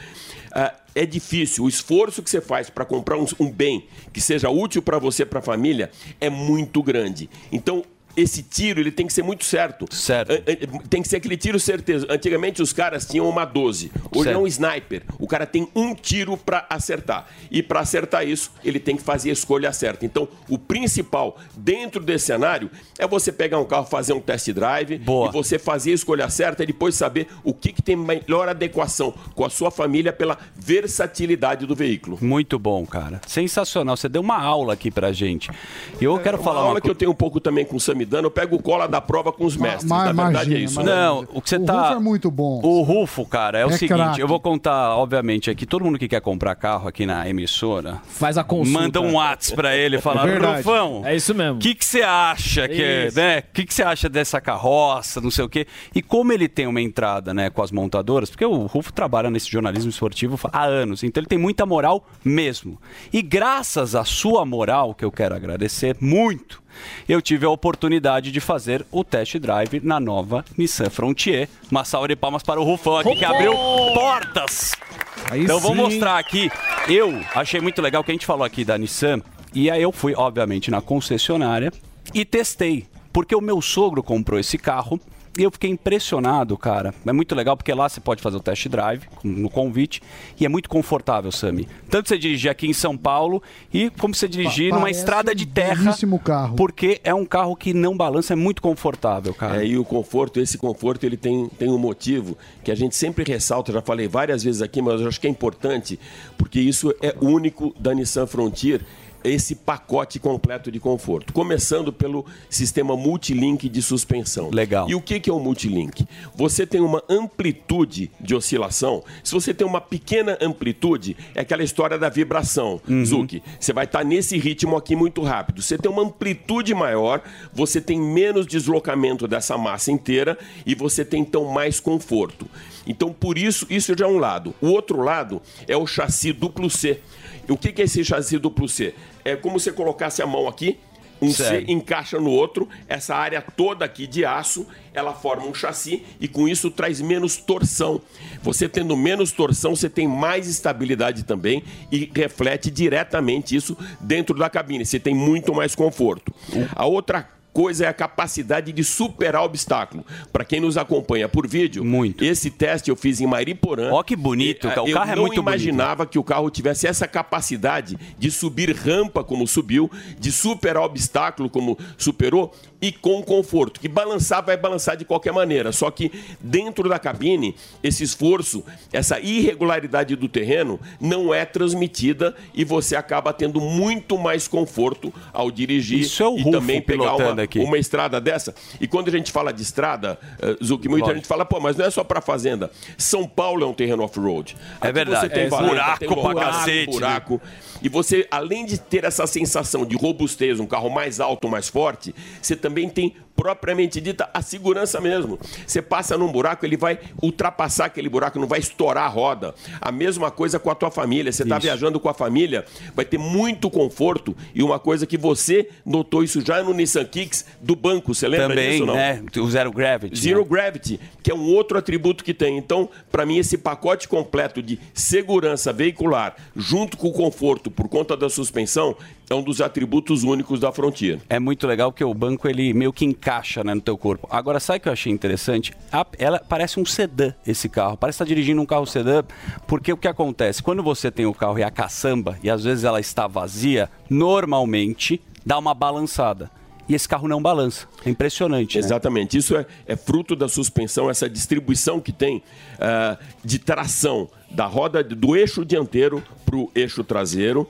Speaker 30: ah, é difícil. O esforço que você faz para comprar um, um bem que seja útil para você, para a família, é muito grande. Então, esse tiro ele tem que ser muito certo. Certo. Tem que ser aquele tiro certeza. Antigamente os caras tinham uma 12. Hoje
Speaker 4: Certo.
Speaker 30: é um sniper. O cara tem um tiro para acertar. E para acertar isso, ele tem que fazer a escolha certa. Então, o principal dentro desse cenário é você pegar um carro, fazer um test drive e você fazer a escolha certa e depois saber o que, que tem melhor adequação com a sua família pela versatilidade do veículo.
Speaker 4: Muito bom, cara. Sensacional. Você deu uma aula aqui pra gente. E eu quero
Speaker 30: Uma
Speaker 4: falar
Speaker 30: aula
Speaker 4: uma
Speaker 30: que eu tenho um pouco também com o Sami me dando, eu pego cola da prova com os mestres.
Speaker 11: ma-
Speaker 30: Na verdade
Speaker 11: imagina,
Speaker 30: é isso.
Speaker 11: imagina.
Speaker 4: Não, o que você
Speaker 11: o
Speaker 4: tá.
Speaker 11: Rufo é muito bom.
Speaker 4: O Rufo, cara, é, o
Speaker 11: É
Speaker 4: seguinte,
Speaker 11: craque.
Speaker 4: eu vou contar, obviamente, aqui, todo mundo que quer comprar carro aqui na emissora,
Speaker 6: faz a consulta.
Speaker 4: Manda um WhatsApp pra ele e fala,
Speaker 6: É.
Speaker 4: Rufão,
Speaker 6: É isso mesmo.
Speaker 4: o que que você acha que, é, né? O que que você acha dessa carroça, não sei o quê? E como ele tem uma entrada, né, com as montadoras, porque o Rufo trabalha nesse jornalismo esportivo há anos, então ele tem muita moral mesmo. E graças à sua moral, que eu quero agradecer muito, eu tive a oportunidade de fazer o test drive na nova Nissan Frontier. Uma salva de palmas para o Rufão aqui, que abriu portas. então vou
Speaker 12: sim.
Speaker 4: mostrar aqui. Eu achei muito legal que a gente falou aqui da Nissan. E aí eu fui, obviamente, na concessionária e testei. Porque o meu sogro comprou esse carro e eu fiquei impressionado, cara. É muito legal porque lá você pode fazer o test drive no convite e é muito confortável, Sami. Tanto você dirigir aqui em São Paulo e como você dirigir
Speaker 11: Pa-
Speaker 4: numa estrada de terra.
Speaker 11: belíssimo carro.
Speaker 4: Porque é um carro que não balança, é muito confortável, cara.
Speaker 30: É, e o conforto, esse conforto, ele tem, tem um motivo que a gente sempre ressalta, já falei várias vezes aqui, mas eu acho que é importante, porque isso é único da Nissan Frontier, esse pacote completo de conforto. Começando pelo sistema multilink de suspensão.
Speaker 4: Legal.
Speaker 30: E o que é o multilink? Você tem uma amplitude de oscilação. Se você tem uma pequena amplitude, é aquela história da vibração, Zuki. Você vai estar nesse ritmo aqui muito rápido. Você tem uma amplitude maior, você tem menos deslocamento dessa massa inteira e você tem então mais conforto. Então, por isso, isso já é um lado. O outro lado é o chassi duplo C. O que que é esse chassi duplo C? É como se você colocasse a mão aqui, um
Speaker 4: Sério.
Speaker 30: C encaixa no outro, essa área toda aqui de aço, ela forma um chassi e com isso traz menos torção. Você tendo menos torção, você tem mais estabilidade também e reflete diretamente isso dentro da cabine. Você tem muito mais conforto. A outra coisa é a capacidade de superar obstáculo. Para quem nos acompanha por vídeo, muito. esse teste eu fiz em Mariporã.
Speaker 4: Ó que bonito,
Speaker 30: E,
Speaker 4: cara. O
Speaker 30: eu
Speaker 4: carro é muito bonito.
Speaker 30: imaginava que o carro tivesse essa capacidade de subir rampa como subiu, de superar obstáculo como superou e com conforto. Que balançar vai balançar de qualquer maneira, só que dentro da cabine, esse esforço, essa irregularidade do terreno não é transmitida e você acaba tendo muito mais conforto ao dirigir
Speaker 4: Isso é o
Speaker 30: e também pegar uma,
Speaker 4: aqui.
Speaker 30: uma estrada dessa. E quando a gente fala de estrada, uh, Zuki, muita
Speaker 4: Lógico.
Speaker 30: gente fala, pô, mas não é só para fazenda. São Paulo é um terreno off-road.
Speaker 4: É verdade.
Speaker 30: Você tem
Speaker 4: É,
Speaker 30: valeta,
Speaker 4: buraco
Speaker 30: tem
Speaker 4: pra
Speaker 30: lombarda,
Speaker 4: cacete, né?
Speaker 30: E você, além de ter essa sensação de robustez, um carro mais alto, mais forte, você também tem propriamente dita a segurança mesmo. Você passa num buraco, ele vai ultrapassar aquele buraco, não vai estourar a roda. A mesma coisa com a tua família. Você está viajando com a família, vai ter muito conforto. E uma coisa que você notou isso já no Nissan Kicks do banco, você lembra
Speaker 4: Também,
Speaker 30: disso? Não?
Speaker 4: né? O Zero Gravity.
Speaker 30: Zero
Speaker 4: né?
Speaker 30: Gravity, que é um outro atributo que tem. Então, para mim, esse pacote completo de segurança veicular, junto com o conforto por conta da suspensão, é um dos atributos únicos da Frontier.
Speaker 4: É muito legal que o banco ele meio que encaixa né, no teu corpo. Agora, sabe o que eu achei interessante? A- ela parece um sedã, esse carro. Parece estar dirigindo um carro sedã, porque o que acontece? Quando você tem o carro e a caçamba, e às vezes ela está vazia, normalmente dá uma balançada. E esse carro não balança. É impressionante. né?
Speaker 30: Exatamente. Isso é, é fruto da suspensão, essa distribuição que tem ah, de tração da roda do eixo dianteiro para o eixo traseiro.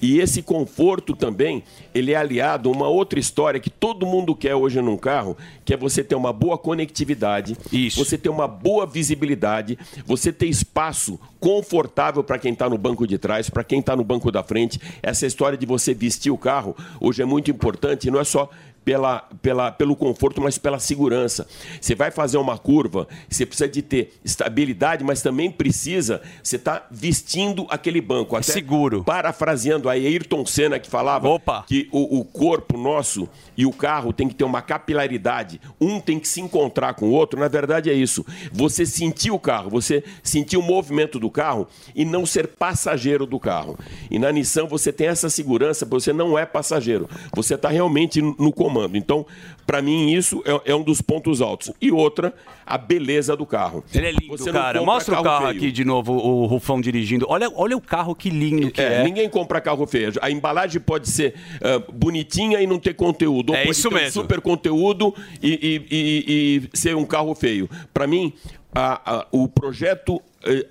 Speaker 30: E esse conforto também, ele é aliado a uma outra história que todo mundo quer hoje num carro, que é você ter uma boa conectividade, você ter uma boa visibilidade, você ter espaço confortável para quem está no banco de trás, para quem está no banco da frente. Essa história de você vestir o carro hoje é muito importante, não é só pela, pela, pelo conforto, mas pela segurança. Você vai fazer uma curva, você precisa de ter estabilidade, mas também precisa você estar vestindo aquele banco. Até
Speaker 4: seguro.
Speaker 30: Parafraseando aí Ayrton Senna que falava que o, o corpo nosso e o carro tem que ter uma capilaridade. Um tem que se encontrar com o outro. Na verdade é isso. Você sentir o carro, você sentir o movimento do carro e não ser passageiro do carro. E na Nissan você tem essa segurança, você não é passageiro. Você está realmente no no Então, para mim, isso é, é um dos pontos altos. E outra, a beleza do carro.
Speaker 4: Ele é lindo,
Speaker 30: Você
Speaker 4: cara. Mostra o carro
Speaker 30: feio.
Speaker 4: aqui de novo, o Rufão dirigindo. Olha, olha o carro que lindo que é.
Speaker 30: É, ninguém compra carro feio. A embalagem pode ser ah, bonitinha e não ter conteúdo. Ou
Speaker 4: É
Speaker 30: pode
Speaker 4: isso
Speaker 30: ter um
Speaker 4: mesmo.
Speaker 30: super conteúdo e, e- e- e ser um carro feio. Para mim, a- a- o projeto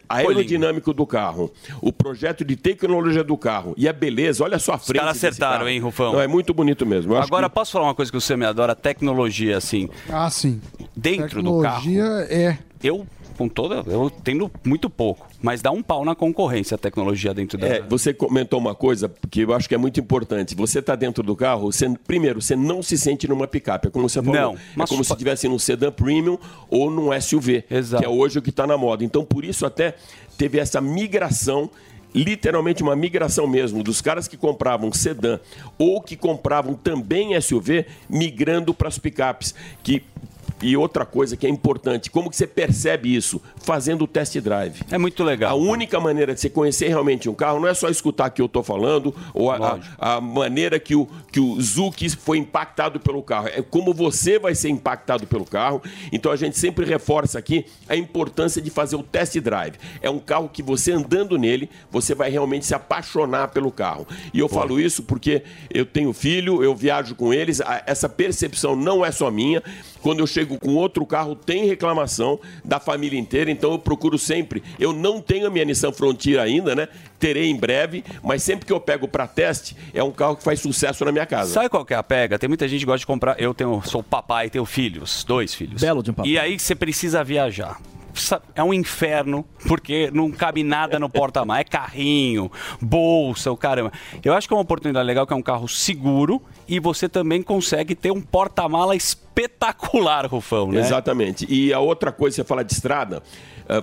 Speaker 30: aerodinâmico do carro, o projeto de tecnologia do carro e a beleza, olha só a frente.
Speaker 4: caras
Speaker 30: desse
Speaker 4: acertaram,
Speaker 30: carro.
Speaker 4: hein, Rufão?
Speaker 30: Não, é muito bonito mesmo. Eu acho
Speaker 4: Agora, posso falar uma coisa que você me adora? Tecnologia, assim.
Speaker 11: Ah, sim.
Speaker 4: Dentro do carro.
Speaker 11: Tecnologia é.
Speaker 4: Eu, com toda. Eu tendo muito pouco. Mas dá um pau na concorrência a tecnologia dentro da.
Speaker 30: É, você comentou uma coisa que eu acho que é muito importante. Você está dentro do carro, você, primeiro, você não se sente numa picape. É como você falou.
Speaker 4: Não,
Speaker 30: é como se estivesse num sedã premium ou num SUV,
Speaker 4: Exato.
Speaker 30: que é hoje o que está na moda. Então, por isso até teve essa migração literalmente uma migração mesmo dos caras que compravam sedã ou que compravam também SUV migrando para as picapes que e outra coisa que é importante, como que você percebe isso? Fazendo o test drive.
Speaker 4: É muito legal.
Speaker 30: A única maneira de você conhecer realmente um carro não é só escutar que eu estou falando ou a, a- a maneira que o, que o Zuki foi impactado pelo carro. É como você vai ser impactado pelo carro. Então a gente sempre reforça aqui a importância de fazer o test drive. É um carro que você andando nele, você vai realmente se apaixonar pelo carro. E eu falo isso porque eu tenho filho, eu viajo com eles, essa percepção não é só minha. Quando eu chego com outro carro, tem reclamação da família inteira, então eu procuro sempre. Eu não tenho a minha Nissan Frontier ainda, né? Terei em breve, mas sempre que eu pego para teste, é um carro que faz sucesso na minha casa.
Speaker 4: Sabe qual que é a pega? Tem muita gente que gosta de comprar. Eu tenho, sou papai, tenho filhos, dois filhos.
Speaker 6: Belo de um papai.
Speaker 4: E aí você precisa viajar. É um inferno, porque não cabe nada no porta-malas. É carrinho, bolsa, o caramba. Eu acho que é uma oportunidade legal, que é um carro seguro e você também consegue ter um porta-mala espetacular, Rufão, né?
Speaker 30: Exatamente. E a outra coisa, você fala de estrada,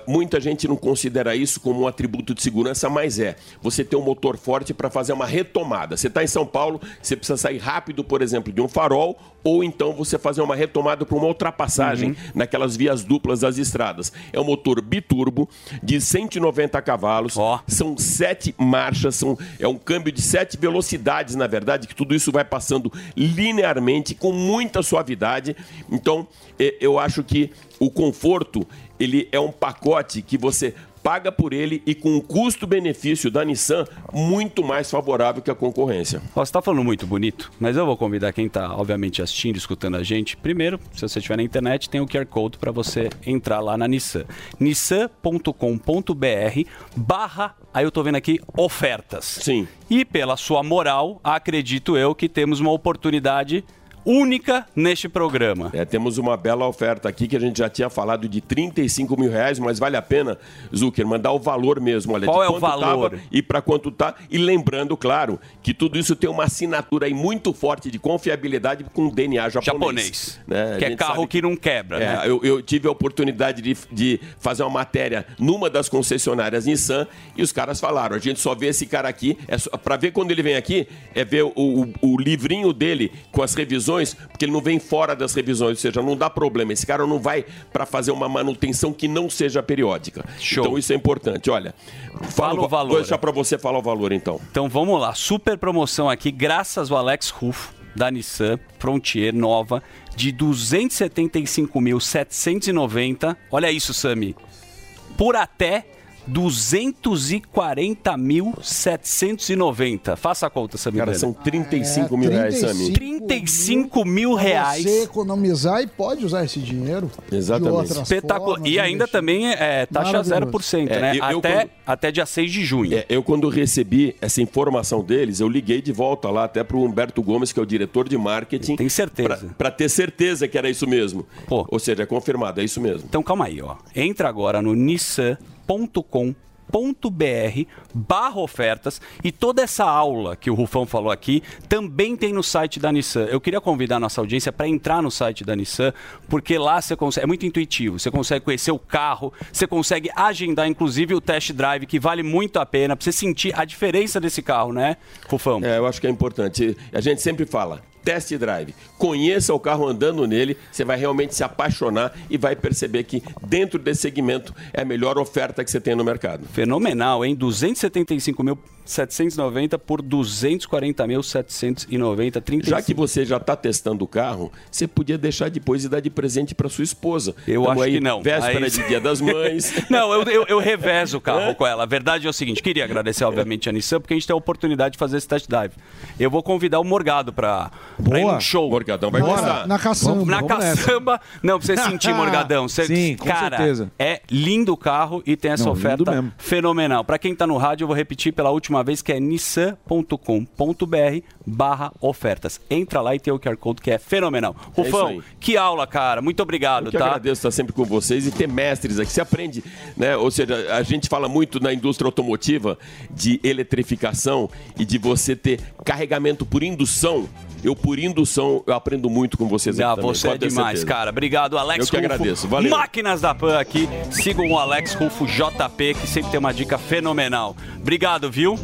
Speaker 30: muita gente não considera isso como um atributo de segurança, mas é. Você ter um motor forte para fazer uma retomada. Você está em São Paulo, você precisa sair rápido, por exemplo, de um farol, ou então você fazer uma retomada para uma ultrapassagem
Speaker 4: Uhum.
Speaker 30: naquelas vias duplas das estradas. É um motor biturbo de 190 cavalos, são sete marchas, são, é um câmbio de sete velocidades, na verdade, que tudo isso vai passando linearmente, com muita suavidade. Então, eh, eu acho que o conforto, ele é um pacote que você paga por ele e com um custo-benefício da Nissan muito mais favorável que a concorrência.
Speaker 4: Ó, Você tá falando muito bonito, mas eu vou convidar quem tá, obviamente, assistindo, escutando a gente. Primeiro, se você estiver na internet, tem o QR Code para você entrar lá na Nissan. nissan.com.br barra, aí eu tô vendo aqui, ofertas.
Speaker 30: Sim.
Speaker 4: E pela sua moral, acredito eu que temos uma oportunidade única neste programa.
Speaker 30: É, temos uma bela oferta aqui que a gente já tinha falado de 35 mil reais, mas vale a pena, Zucker, mandar o valor mesmo. Olha,
Speaker 4: Qual é o valor?
Speaker 30: e para quanto tá. E lembrando, claro, que tudo isso tem uma assinatura aí muito forte de confiabilidade com DNA japonês.
Speaker 4: Japonês.
Speaker 30: né?
Speaker 4: Que é carro
Speaker 30: sabe
Speaker 4: que não quebra,
Speaker 30: É,
Speaker 4: né?
Speaker 30: eu, eu tive a oportunidade de, de fazer uma matéria numa das concessionárias Nissan e os caras falaram: a gente só vê esse cara aqui, é para ver quando ele vem aqui, é ver o, o- o livrinho dele com as revisões, porque ele não vem fora das revisões, ou seja, não dá problema. Esse cara não vai para fazer uma manutenção que não seja periódica.
Speaker 4: Show.
Speaker 30: Então isso é importante. Olha,
Speaker 4: Fala o
Speaker 30: va-
Speaker 4: valor.
Speaker 30: Vou deixar para você falar o valor então.
Speaker 4: Então vamos lá, super promoção aqui, graças ao Alex Rufo, da Nissan Frontier nova, de 275.790. Olha isso, Sami. Por até 240.790. Faça a conta, Sami.
Speaker 30: Cara, são 35 mil reais, Sami.
Speaker 4: 35 mil reais.
Speaker 11: Você economizar e pode usar esse dinheiro. De outras
Speaker 4: Espetacular.
Speaker 11: formas,
Speaker 4: E ainda também é taxa
Speaker 30: Maravilhoso.
Speaker 4: 0%,
Speaker 30: É,
Speaker 4: né?
Speaker 30: eu- eu
Speaker 4: até,
Speaker 30: quando-
Speaker 4: até dia 6 de junho.
Speaker 30: É, eu, quando recebi essa informação deles, eu liguei de volta lá até para o Humberto Gomes, que é o diretor de marketing. Tem
Speaker 4: certeza.
Speaker 30: Para ter certeza que era isso mesmo. Ou seja, é confirmado, é isso mesmo.
Speaker 4: Então calma aí, ó. Entra agora no nissan.com.br barra ofertas e toda essa aula que o Rufão falou aqui também tem no site da Nissan. Eu queria convidar a nossa audiência para entrar no site da Nissan, porque lá você consegue, é muito intuitivo, você consegue conhecer o carro, você consegue agendar inclusive o test drive, que vale muito a pena, para você sentir a diferença desse carro, né, Rufão?
Speaker 30: É, eu acho que é importante. A gente sempre fala. Test drive. Conheça o carro andando nele, você vai realmente se apaixonar e vai perceber que dentro desse segmento é a melhor oferta que você tem no mercado.
Speaker 4: Fenomenal, hein? 275.790 por 240.790, 35.
Speaker 30: Já que você já está testando o carro, você podia deixar depois e dar de presente para sua esposa.
Speaker 4: Eu acho
Speaker 30: aí,
Speaker 4: que não.
Speaker 30: Véspera
Speaker 4: Aí-
Speaker 30: de Dia das Mães.
Speaker 4: Não, eu, eu, eu revezo o carro com ela. A verdade é o seguinte: queria agradecer, obviamente, a Nissan, porque a gente tem a oportunidade de fazer esse test drive. Eu vou convidar o Morgado para pra ir num show.
Speaker 30: Morgadão vai
Speaker 11: Bora,
Speaker 30: gostar.
Speaker 11: na caçamba.
Speaker 4: Na
Speaker 11: Vamos nessa.
Speaker 4: caçamba. Não, pra você sentir, Morgadão. Você,
Speaker 12: Sim, com
Speaker 4: cara,
Speaker 12: certeza.
Speaker 4: é lindo o carro e tem essa
Speaker 12: Não,
Speaker 4: oferta fenomenal. Pra quem tá no rádio, eu vou repetir pela última vez, que é nissan.com.br barra ofertas. Entra lá e tem o QR Code que é fenomenal.
Speaker 30: É
Speaker 4: Rufão,
Speaker 30: aí.
Speaker 4: que aula, cara. Muito obrigado,
Speaker 30: Eu que
Speaker 4: tá?
Speaker 30: agradeço estar sempre com vocês e ter mestres aqui. Você aprende, né? Ou seja, a gente fala muito na indústria automotiva de eletrificação e de você ter carregamento por indução. Eu, por indução, eu aprendo muito com vocês aqui
Speaker 4: Ah,
Speaker 30: também,
Speaker 4: você é
Speaker 30: pode ter
Speaker 4: demais,
Speaker 30: certeza.
Speaker 4: cara. Obrigado, Alex
Speaker 30: Eu que
Speaker 4: Rufo.
Speaker 30: agradeço. Valeu.
Speaker 4: Máquinas da Pan aqui. Sigam o Alex Rufo JP, que sempre tem uma dica fenomenal. Obrigado, viu?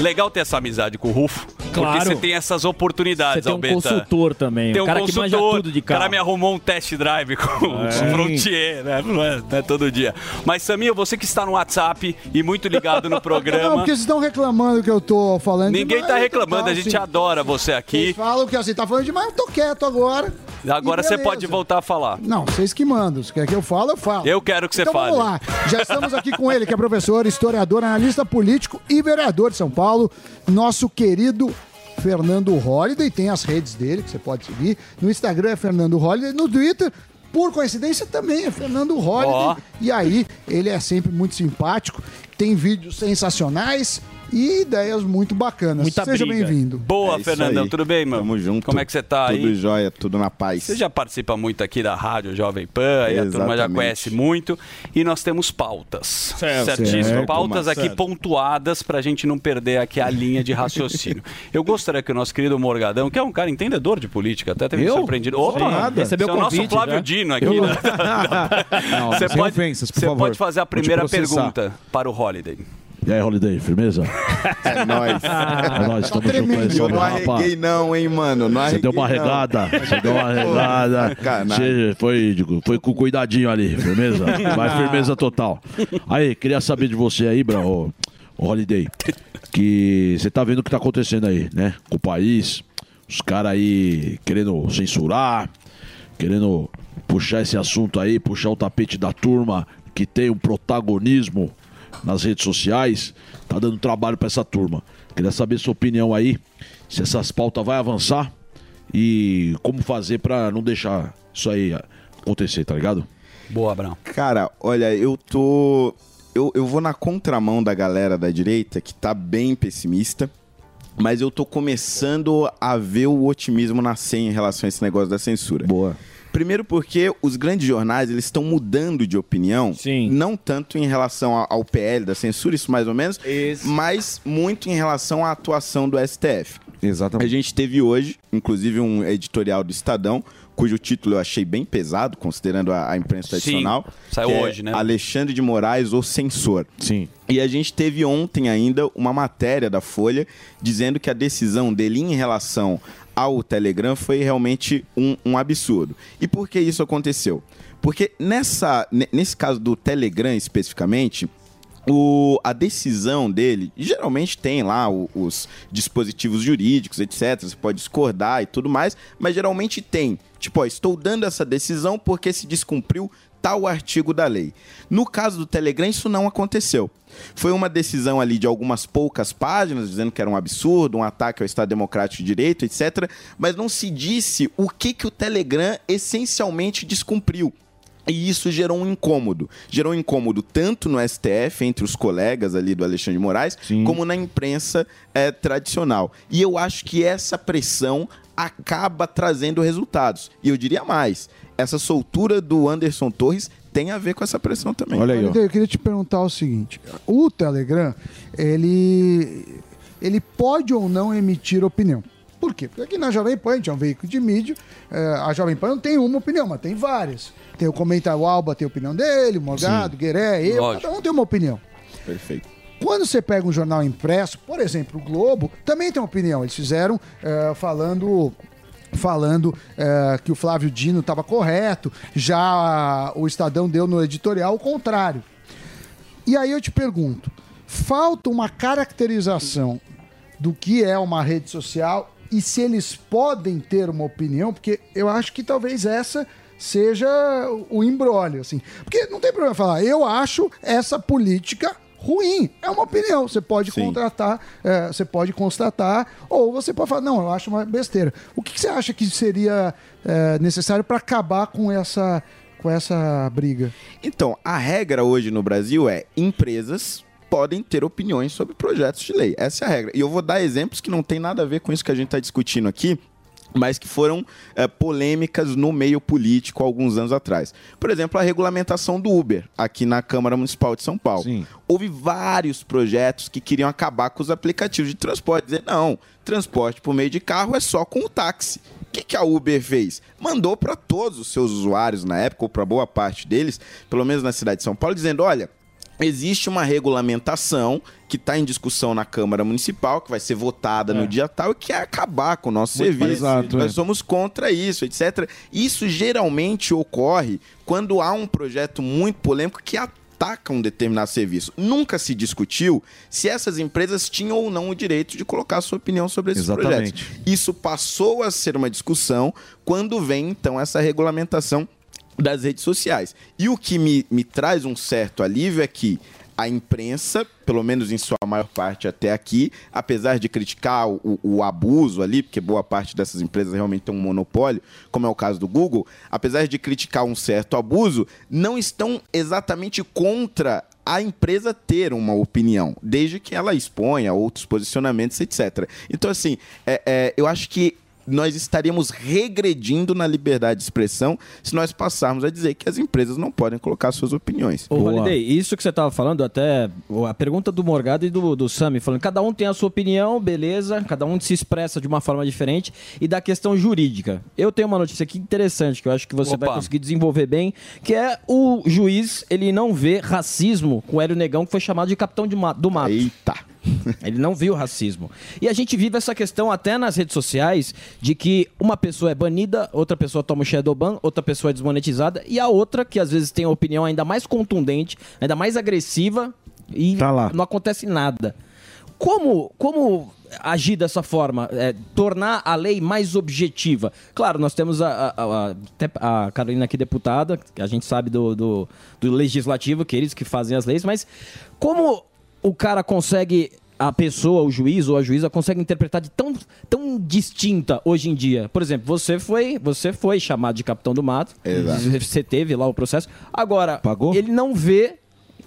Speaker 4: Legal ter essa amizade com o Rufo.
Speaker 6: Claro.
Speaker 4: Porque você tem essas oportunidades,
Speaker 6: Você tem um
Speaker 4: Albeta.
Speaker 6: consultor também,
Speaker 4: Tem
Speaker 6: um cara que manja
Speaker 4: consultor.
Speaker 6: tudo de
Speaker 4: O cara
Speaker 6: carro.
Speaker 4: me arrumou um test drive com, com o Frontier, né? Não é, não é todo dia. Mas, Saminha, você que está no WhatsApp e muito ligado no
Speaker 11: Não,
Speaker 4: programa.
Speaker 11: porque vocês estão reclamando que eu tô falando
Speaker 4: Ninguém
Speaker 11: demais,
Speaker 4: tá reclamando,
Speaker 11: tal,
Speaker 4: a gente
Speaker 11: sim.
Speaker 4: adora você aqui.
Speaker 11: Vocês falam que assim, tá falando demais, eu tô quieto agora.
Speaker 4: Agora você pode voltar a falar.
Speaker 11: Não, vocês que mandam. Se quer que eu fale, eu falo.
Speaker 4: Eu quero que você
Speaker 11: então,
Speaker 4: fale.
Speaker 11: Vamos lá. Já estamos aqui com ele, que é professor, historiador, analista político e vereador de São Paulo, nosso querido Fernando Holliday. Tem as redes dele que você pode seguir. No Instagram é Fernando Holliday, no Twitter. Por coincidência também é Fernando Holliday.
Speaker 4: Ó.
Speaker 11: E aí, ele é sempre muito simpático, tem vídeos sensacionais e ideias muito bacanas.
Speaker 4: Muita
Speaker 11: Seja bem-vindo.
Speaker 4: Boa,
Speaker 31: É
Speaker 4: Fernandão.
Speaker 31: aí.
Speaker 4: Tudo bem, mano?
Speaker 31: Tamo junto.
Speaker 4: Como é que você tá
Speaker 31: Tudo
Speaker 4: aí?
Speaker 31: jóia, tudo na paz.
Speaker 4: Você já participa muito aqui da Rádio Jovem Pan, aí a turma já conhece muito. E nós temos pautas.
Speaker 31: Certo.
Speaker 4: Certíssimo.
Speaker 31: Certo,
Speaker 4: pautas aqui
Speaker 31: certo.
Speaker 4: pontuadas pra gente não perder aqui a linha de raciocínio. Eu gostaria que o nosso querido Morgadão, que é um cara entendedor de política, até teve surpreendido.
Speaker 12: Sou nada.
Speaker 4: Recebeu
Speaker 12: Recebeu
Speaker 4: o nosso Flávio
Speaker 12: já.
Speaker 4: Dino aqui.
Speaker 12: Eu-
Speaker 4: né?
Speaker 12: Não,
Speaker 4: Você
Speaker 12: sem
Speaker 4: pode,
Speaker 12: ofensas, por
Speaker 4: você
Speaker 12: favor.
Speaker 4: pode fazer a primeira pergunta para o Holiday.
Speaker 32: E aí, Holiday, firmeza?
Speaker 31: É nóis.
Speaker 32: É nóis, tamo junto aí,
Speaker 31: Eu não arreguei não, hein, mano. Não
Speaker 32: Você deu uma regada, você deu uma regada. Você foi, digo, foi com cuidadinho ali, firmeza? Vai firmeza total. Aí, queria saber de você aí, ô Holiday, que você tá vendo o que tá acontecendo aí, né? Com o país, os caras aí querendo censurar, querendo puxar esse assunto aí, puxar o tapete da turma que tem um protagonismo nas redes sociais, tá dando trabalho pra essa turma. Queria saber sua opinião aí, se essas pautas vai avançar e como fazer pra não deixar isso aí acontecer, tá ligado?
Speaker 4: Boa, Abraão.
Speaker 31: Cara, olha, eu tô. Eu, eu vou na contramão da galera da direita que tá bem pessimista. Mas eu tô começando a ver o otimismo nascer em relação a esse negócio da censura.
Speaker 32: Boa.
Speaker 31: Primeiro porque os grandes jornais eles estão mudando de opinião, não tanto em relação ao PL da censura, isso mais ou menos, mas muito em relação à atuação do STF.
Speaker 12: Exatamente.
Speaker 31: A gente teve hoje, inclusive, um editorial do Estadão, cujo título eu achei bem pesado, considerando a, a imprensa
Speaker 4: Sim,
Speaker 31: tradicional.
Speaker 4: saiu
Speaker 31: que é
Speaker 4: hoje, né?
Speaker 31: Alexandre de Moraes, o censor.
Speaker 32: Sim.
Speaker 31: E a gente teve ontem ainda uma matéria da Folha dizendo que a decisão dele em relação ao Telegram foi realmente um, um absurdo. E por que isso aconteceu? Porque nessa, ne- nesse caso do Telegram especificamente, o- a decisão dele, geralmente tem lá o- os dispositivos jurídicos, etc. Você pode discordar e tudo mais, mas geralmente tem. Tipo, ó, estou dando essa decisão porque se descumpriu tal artigo da lei. No caso do Telegram, isso não aconteceu. Foi uma decisão ali de algumas poucas páginas, dizendo que era um absurdo, um ataque ao Estado Democrático de Direito, etc. Mas não se disse o que, que o Telegram essencialmente descumpriu. E isso gerou um incômodo. Gerou um incômodo tanto no STF, entre os colegas ali do Alexandre de Moraes, como na imprensa eh, tradicional. E eu acho que essa pressão acaba trazendo resultados. E eu diria mais: essa soltura do Anderson Torres tem a ver com essa pressão também.
Speaker 11: Olha, Eu queria te perguntar o seguinte: o Telegram, ele, ele pode ou não emitir opinião? Por quê? Porque aqui na Jovem Pan, a gente é um veículo de mídia, eh, a Jovem Pan não tem uma opinião, mas tem várias. Tem o comentário, o Alba tem a opinião dele, o Morgado, o Gueré, eu,
Speaker 31: Lógico.
Speaker 11: cada um tem uma opinião.
Speaker 31: Perfeito.
Speaker 11: Quando você pega um jornal impresso, por exemplo, o Globo, também tem uma opinião. Eles fizeram eh, falando falando eh, que o Flávio Dino estava correto, já o Estadão deu no editorial o contrário. E aí eu te pergunto, falta uma caracterização do que é uma rede social e se eles podem ter uma opinião, porque eu acho que talvez essa seja o embrólio, assim. Porque não tem problema falar, eu acho essa política ruim. É uma opinião. Você pode contratar, é, você pode constatar, ou você pode falar, não, eu acho uma besteira. O que, que você acha que seria é, necessário para acabar com essa, com essa briga?
Speaker 31: Então, a regra hoje no Brasil é empresas podem ter opiniões sobre projetos de lei. Essa é a regra. E eu vou dar exemplos que não tem nada a ver com isso que a gente está discutindo aqui, mas que foram eh, polêmicas no meio político alguns anos atrás. Por exemplo, a regulamentação do Uber aqui na Câmara Municipal de São Paulo. Houve vários projetos que queriam acabar com os aplicativos de transporte, dizer não, transporte por meio de carro é só com o táxi. O que, que a Uber fez? Mandou para todos os seus usuários na época, ou para boa parte deles, pelo menos na cidade de São Paulo, dizendo: olha, existe uma regulamentação que está em discussão na Câmara Municipal, que vai ser votada no dia tal, e que é acabar com o nosso
Speaker 12: Muito
Speaker 31: serviço.
Speaker 12: exato,
Speaker 31: Nós
Speaker 12: é.
Speaker 31: somos contra isso, etc. Isso geralmente ocorre quando há um projeto muito polêmico que ataca um determinado serviço. Nunca se discutiu se essas empresas tinham ou não o direito de colocar sua opinião sobre esses
Speaker 12: Exatamente.
Speaker 31: projetos. Isso passou a ser uma discussão quando vem, então, essa regulamentação das redes sociais. E o que me, me traz um certo alívio é que a imprensa, pelo menos em sua maior parte até aqui, apesar de criticar o, o abuso ali, porque boa parte dessas empresas realmente tem um monopólio, como é o caso do Google, apesar de criticar um certo abuso, não estão exatamente contra a empresa ter uma opinião, desde que ela exponha outros posicionamentos, etc. Então, assim, é- é, eu acho que nós estaríamos regredindo na liberdade de expressão se nós passarmos a dizer que as empresas não podem colocar suas opiniões.
Speaker 6: Ô, Validei, isso que você estava falando, até a pergunta do Morgado e do, do Sami, falando cada um tem a sua opinião, beleza, cada um se expressa de uma forma diferente, e da questão jurídica. Eu tenho uma notícia aqui interessante, que eu acho que você
Speaker 4: Opa.
Speaker 6: vai conseguir desenvolver bem, que é o juiz, ele não vê racismo com o Hélio Negão, que foi chamado de capitão de ma- do mato.
Speaker 31: Eita!
Speaker 6: Ele não viu racismo. E a gente vive essa questão até nas redes sociais de que uma pessoa é banida, outra pessoa toma o shadow ban, outra pessoa é desmonetizada e a outra que às vezes tem uma opinião ainda mais contundente, ainda mais agressiva e não acontece nada. Como, como agir dessa forma? É, tornar a lei mais objetiva? Claro, nós temos a, a, a- a Carolina aqui, deputada, que a gente sabe do, do, do legislativo, que eles que fazem as leis, mas como o cara consegue, a pessoa, o juiz ou a juíza, consegue interpretar de tão, tão distinta hoje em dia? Por exemplo, você foi, você foi chamado de capitão do mato,
Speaker 31: Exato.
Speaker 6: você teve lá o processo. Agora, ele não vê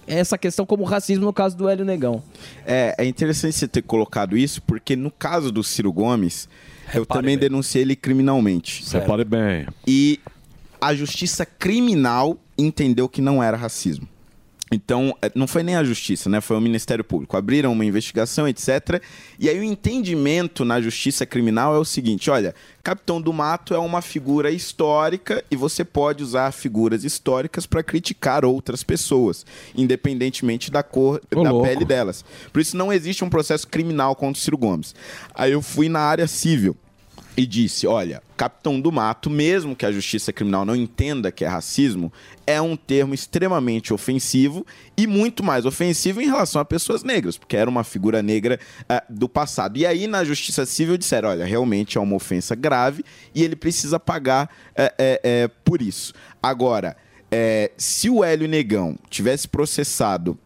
Speaker 6: essa questão como racismo no caso do Hélio Negão.
Speaker 31: É, é interessante você ter colocado isso, porque no caso do Ciro Gomes, eu também denunciei ele criminalmente.
Speaker 32: Repare bem.
Speaker 31: E a justiça criminal entendeu que não era racismo. Então, eh, não foi nem a justiça, né? Foi o Ministério Público. Abriram uma investigação, etc. E aí o entendimento na justiça criminal é o seguinte: olha, Capitão do Mato é uma figura histórica e você pode usar figuras históricas para criticar outras pessoas, independentemente da cor
Speaker 32: Ô,
Speaker 31: da
Speaker 32: louco.
Speaker 31: pele delas. Por isso não existe um processo criminal contra o Ciro Gomes. Aí eu fui na área civil e disse: olha, capitão do mato, mesmo que a justiça criminal não entenda que é racismo, é um termo extremamente ofensivo e muito mais ofensivo em relação a pessoas negras, porque era uma figura negra ah, do passado. E aí, na justiça civil, disseram: olha, realmente é uma ofensa grave e ele precisa pagar eh, eh, eh, por isso. Agora, se o Hélio Negão tivesse processado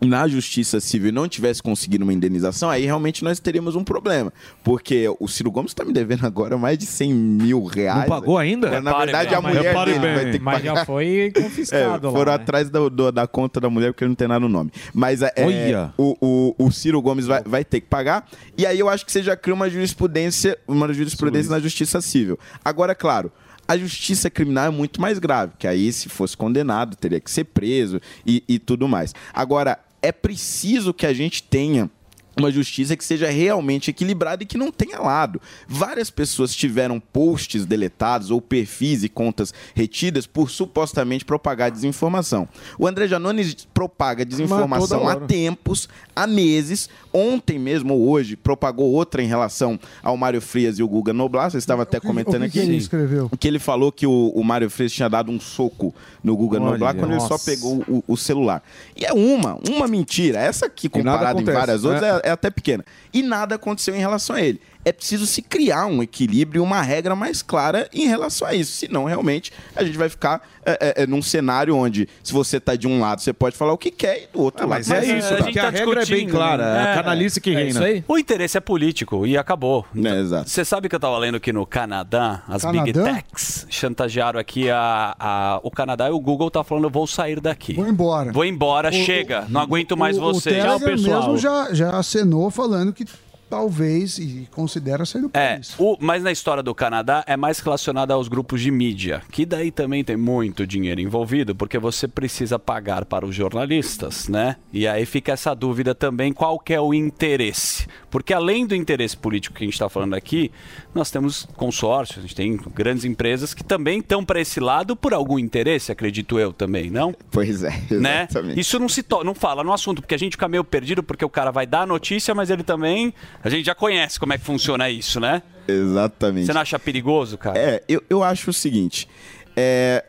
Speaker 31: na justiça civil e não tivesse conseguido uma indenização, aí realmente nós teríamos um problema. Porque o Ciro Gomes está me devendo agora mais de 100 mil reais.
Speaker 32: Não pagou ainda?
Speaker 31: É, na
Speaker 32: Repare
Speaker 31: verdade,
Speaker 32: bem.
Speaker 31: a mulher dele
Speaker 32: bem.
Speaker 31: vai ter que
Speaker 13: Mas já
Speaker 31: pagar.
Speaker 13: foi confiscado
Speaker 31: É,
Speaker 13: lá,
Speaker 31: foram
Speaker 13: né?
Speaker 31: atrás da, do- da conta da mulher porque não tem nada no nome. Mas é,
Speaker 32: Olha.
Speaker 31: o, o, o Ciro Gomes vai, vai ter que pagar. E aí eu acho que você já cria uma jurisprudência, uma jurisprudência na justiça civil. Agora, é claro. A justiça criminal é muito mais grave, que aí, se fosse condenado, teria que ser preso e, e tudo mais. Agora, é preciso que a gente tenha uma justiça que seja realmente equilibrada e que não tenha lado. Várias pessoas tiveram posts deletados ou perfis e contas retidas por supostamente propagar desinformação. O André Janones propaga desinformação há tempos, há meses. Ontem mesmo ou hoje propagou outra em relação ao Mário Frias e o Guga Noblar. Você estava até comentando
Speaker 11: o que
Speaker 31: aqui.
Speaker 11: que ele escreveu?
Speaker 31: Que ele falou que o, o Mário Frias tinha dado um soco no Guga
Speaker 12: Olha,
Speaker 31: Noblar quando ele só
Speaker 12: nossa.
Speaker 31: pegou o, o celular. E é uma, uma mentira. Essa aqui, comparada em várias outras,
Speaker 12: né?
Speaker 31: é, é até pequena. E nada aconteceu em relação a ele. É preciso se criar um equilíbrio e uma regra mais clara em relação a isso. Senão, realmente, a gente vai ficar é, é, é, num cenário onde, se você tá de um lado, você pode falar o que quer e do outro lado.
Speaker 5: mas é
Speaker 31: você
Speaker 5: isso,
Speaker 31: não.
Speaker 5: porque a regra é bem clara, é a canalice que reina.
Speaker 4: O interesse é político e acabou.
Speaker 31: É, exato.
Speaker 4: Você sabe que eu tava lendo que no Canadá, as Big? Techs chantagearam aqui a, a- o Canadá e o Google tá falando, eu vou sair daqui.
Speaker 11: Vou embora.
Speaker 4: Vou embora, chega, não aguento mais
Speaker 11: o,
Speaker 4: vocês.
Speaker 11: O Telegram mesmo já, já acenou falando que talvez e considera sair do
Speaker 4: É,
Speaker 11: país.
Speaker 4: o, mas na história do Canadá é mais relacionada aos grupos de mídia, que daí também tem muito dinheiro envolvido, porque você precisa pagar para os jornalistas, né? E aí fica essa dúvida também, qual que é o interesse? Porque além do interesse político que a gente está falando aqui, nós temos consórcios, a gente tem grandes empresas que também estão para esse lado por algum interesse, acredito eu também, não?
Speaker 31: Pois é,
Speaker 4: Né? Isso não se to- não fala no assunto, porque a gente fica meio perdido, porque o cara vai dar a notícia, mas ele também. A gente já conhece como é que funciona isso, né?
Speaker 31: Exatamente.
Speaker 4: Você não acha perigoso, cara?
Speaker 31: É, eu, eu acho o seguinte. é,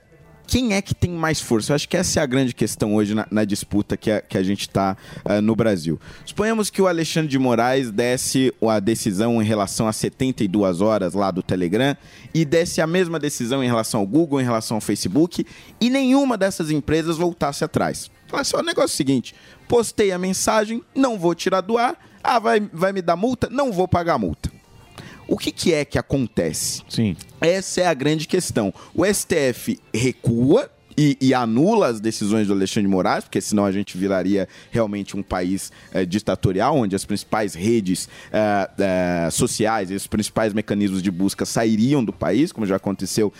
Speaker 31: quem é que tem mais força? Eu acho que essa é a grande questão hoje na, na disputa que a, que a gente está no Brasil. Suponhamos que o Alexandre de Moraes desse a decisão em relação a 72 horas lá do Telegram e desse a mesma decisão em relação ao Google, em relação ao Facebook e nenhuma dessas empresas voltasse atrás. Falasse, ó, o negócio é o seguinte, postei a mensagem, não vou tirar do ar, ah, vai, vai me dar multa? Não vou pagar multa. O que, que é que acontece?
Speaker 5: Sim.
Speaker 31: Essa é a grande questão. O STF recua e, e anula as decisões do Alexandre de Moraes, porque senão a gente viraria realmente um país eh, ditatorial, onde as principais redes eh, eh, sociais e os principais mecanismos de busca sairiam do país, como já aconteceu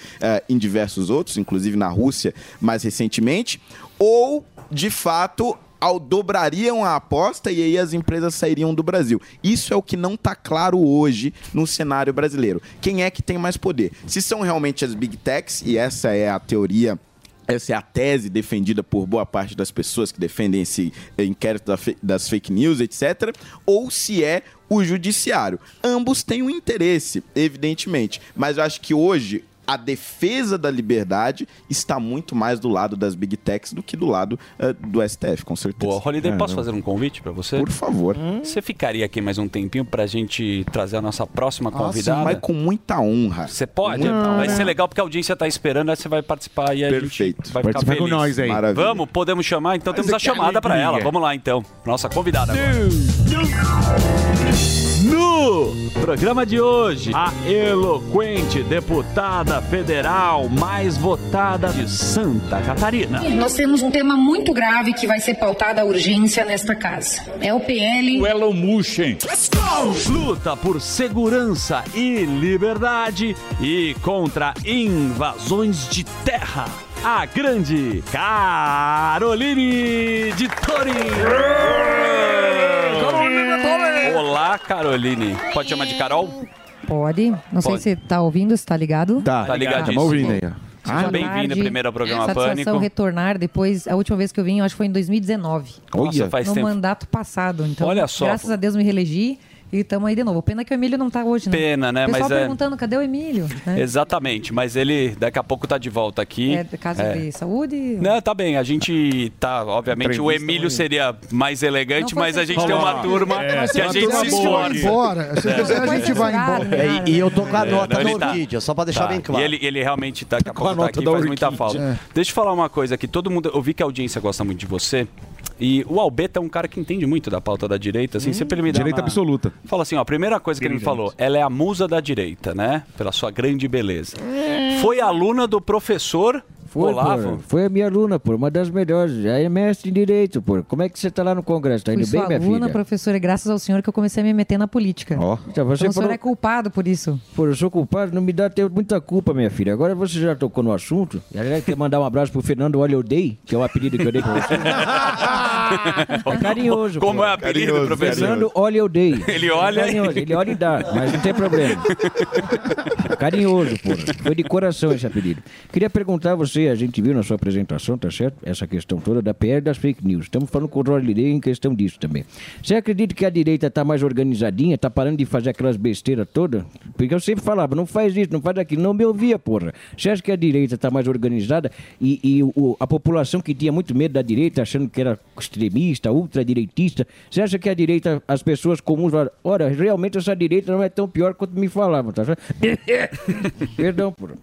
Speaker 31: em diversos outros, inclusive na Rússia mais recentemente, ou, de fato, ao dobrariam a aposta e aí as empresas sairiam do Brasil. Isso é o que não está claro hoje no cenário brasileiro. Quem é que tem mais poder? Se são realmente as big techs, e essa é a teoria essa é a tese defendida por boa parte das pessoas que defendem esse inquérito das fake news, etc. Ou se é o judiciário. Ambos têm um interesse, evidentemente. Mas eu acho que hoje a defesa da liberdade está muito mais do lado das big techs do que do lado eh, do STF, com certeza.
Speaker 4: Pô, Holiday, posso fazer um convite pra você?
Speaker 31: Por favor.
Speaker 4: Você ficaria aqui mais um tempinho pra gente trazer a nossa próxima convidada?
Speaker 31: Mas com muita honra.
Speaker 4: Você pode? Vai ser legal porque a audiência tá esperando, aí você vai participar e a
Speaker 31: Perfeito.
Speaker 4: gente vai ficar
Speaker 31: Participa
Speaker 4: feliz.
Speaker 31: com nós aí. Maravilha.
Speaker 4: Vamos, podemos chamar? Então
Speaker 31: Mas
Speaker 4: temos a
Speaker 31: que
Speaker 4: chamada pra
Speaker 31: alegria.
Speaker 4: ela. Vamos lá então. Nossa convidada agora. No programa de hoje, a eloquente deputada federal mais votada de Santa Catarina.
Speaker 14: Nós temos um tema muito grave que vai ser pautada a urgência nesta casa. É o PL.
Speaker 4: O Elon Mushin. Luta por segurança e liberdade e contra invasões de terra. A grande Caroline de Torin. Olá, Caroline. Pode chamar de Carol?
Speaker 15: Pode. Não sei
Speaker 4: Pode.
Speaker 15: se tá ouvindo, se tá ligado.
Speaker 4: Tá, tá ligadíssimo.
Speaker 5: Tamo ouvindo aí.
Speaker 4: Seja
Speaker 15: Boa
Speaker 4: bem-vindo
Speaker 15: tarde.
Speaker 4: primeiro ao programa
Speaker 15: Satisfação
Speaker 4: Pânico.
Speaker 15: retornar depois. A última vez que eu vim, eu acho que foi em 2019.
Speaker 4: Nossa, faz
Speaker 15: no
Speaker 4: tempo.
Speaker 15: mandato passado. Então,
Speaker 4: Olha só.
Speaker 15: graças a Deus me reelegi e estamos aí de novo. Pena que o Emílio não tá hoje, né?
Speaker 4: Pena, né?
Speaker 15: O pessoal
Speaker 4: Mas é-
Speaker 15: perguntando, cadê o Emílio? Né?
Speaker 4: Exatamente, mas ele daqui a pouco tá de volta aqui.
Speaker 15: É caso
Speaker 4: É.
Speaker 15: de saúde?
Speaker 4: Não, tá bem. A gente tá, obviamente, o Emílio seria mais elegante, mas a gente tem uma turma
Speaker 11: É,
Speaker 4: que a gente se esforça.
Speaker 11: embora. Se quiser, a gente vai embora.
Speaker 9: É, e, eu tô com a nota da
Speaker 4: ele tá-
Speaker 9: Orquídea, só pra deixar
Speaker 4: Tá.
Speaker 9: bem claro.
Speaker 4: E ele, ele realmente tá, daqui a pouco tá
Speaker 9: nota
Speaker 4: aqui,
Speaker 9: da
Speaker 4: faz muita
Speaker 9: Orquídea.
Speaker 4: falta.
Speaker 9: É.
Speaker 4: Deixa eu falar uma coisa aqui. Todo mundo, eu vi que a audiência gosta muito de você. E o Albeta é um cara que entende muito da pauta da direita, assim, sempre ele me dá
Speaker 5: Direita
Speaker 4: uma-
Speaker 5: absoluta.
Speaker 4: Fala assim, ó, a primeira coisa que ele me falou, ela é a musa da direita, né? Pela sua grande beleza. Foi aluna do professor
Speaker 6: Foi,
Speaker 4: Olavo?
Speaker 6: Foi a minha aluna, pô. Uma das melhores. Já é mestre em Direito, pô. Como é que você tá lá no Congresso? Tá
Speaker 15: Fui
Speaker 6: indo bem,
Speaker 15: sua
Speaker 6: minha
Speaker 15: aluna,
Speaker 6: filha?
Speaker 15: professora, e graças ao senhor que eu comecei a me meter na política.
Speaker 6: Ó. Então, você
Speaker 15: então o senhor
Speaker 6: falou-
Speaker 15: é culpado por isso.
Speaker 6: Pô, eu sou culpado, não me dá ter muita culpa, minha filha. Agora você já tocou no assunto. Já quer mandar um abraço pro Fernando Olha Eu Dei, que é o apelido que eu dei pra você. É carinhoso.
Speaker 4: Como
Speaker 6: pô.
Speaker 4: é o apelido do professor?
Speaker 6: Fernando Olha Eu Dei.
Speaker 4: Ele olha
Speaker 6: É carinhoso, Ele olha e dá, mas não tem problema. Carinhoso, pô. Foi de coração esse apelido. Queria perguntar a você, a gente viu na sua apresentação, tá certo? Essa questão toda da PR das fake news. Estamos falando com o Day em questão disso também. Você acredita que a direita tá mais organizadinha, tá parando de fazer aquelas besteiras todas? Porque eu sempre falava, não faz isso, não faz aquilo, não me ouvia, porra. Você acha que a direita tá mais organizada e, e o- a população que tinha muito medo da direita, achando que era
Speaker 33: extremista, ultradireitista. Você acha que a direita, as pessoas comuns falam, ora, realmente essa direita não é tão pior quanto me falavam, tá certo? Perdão, por.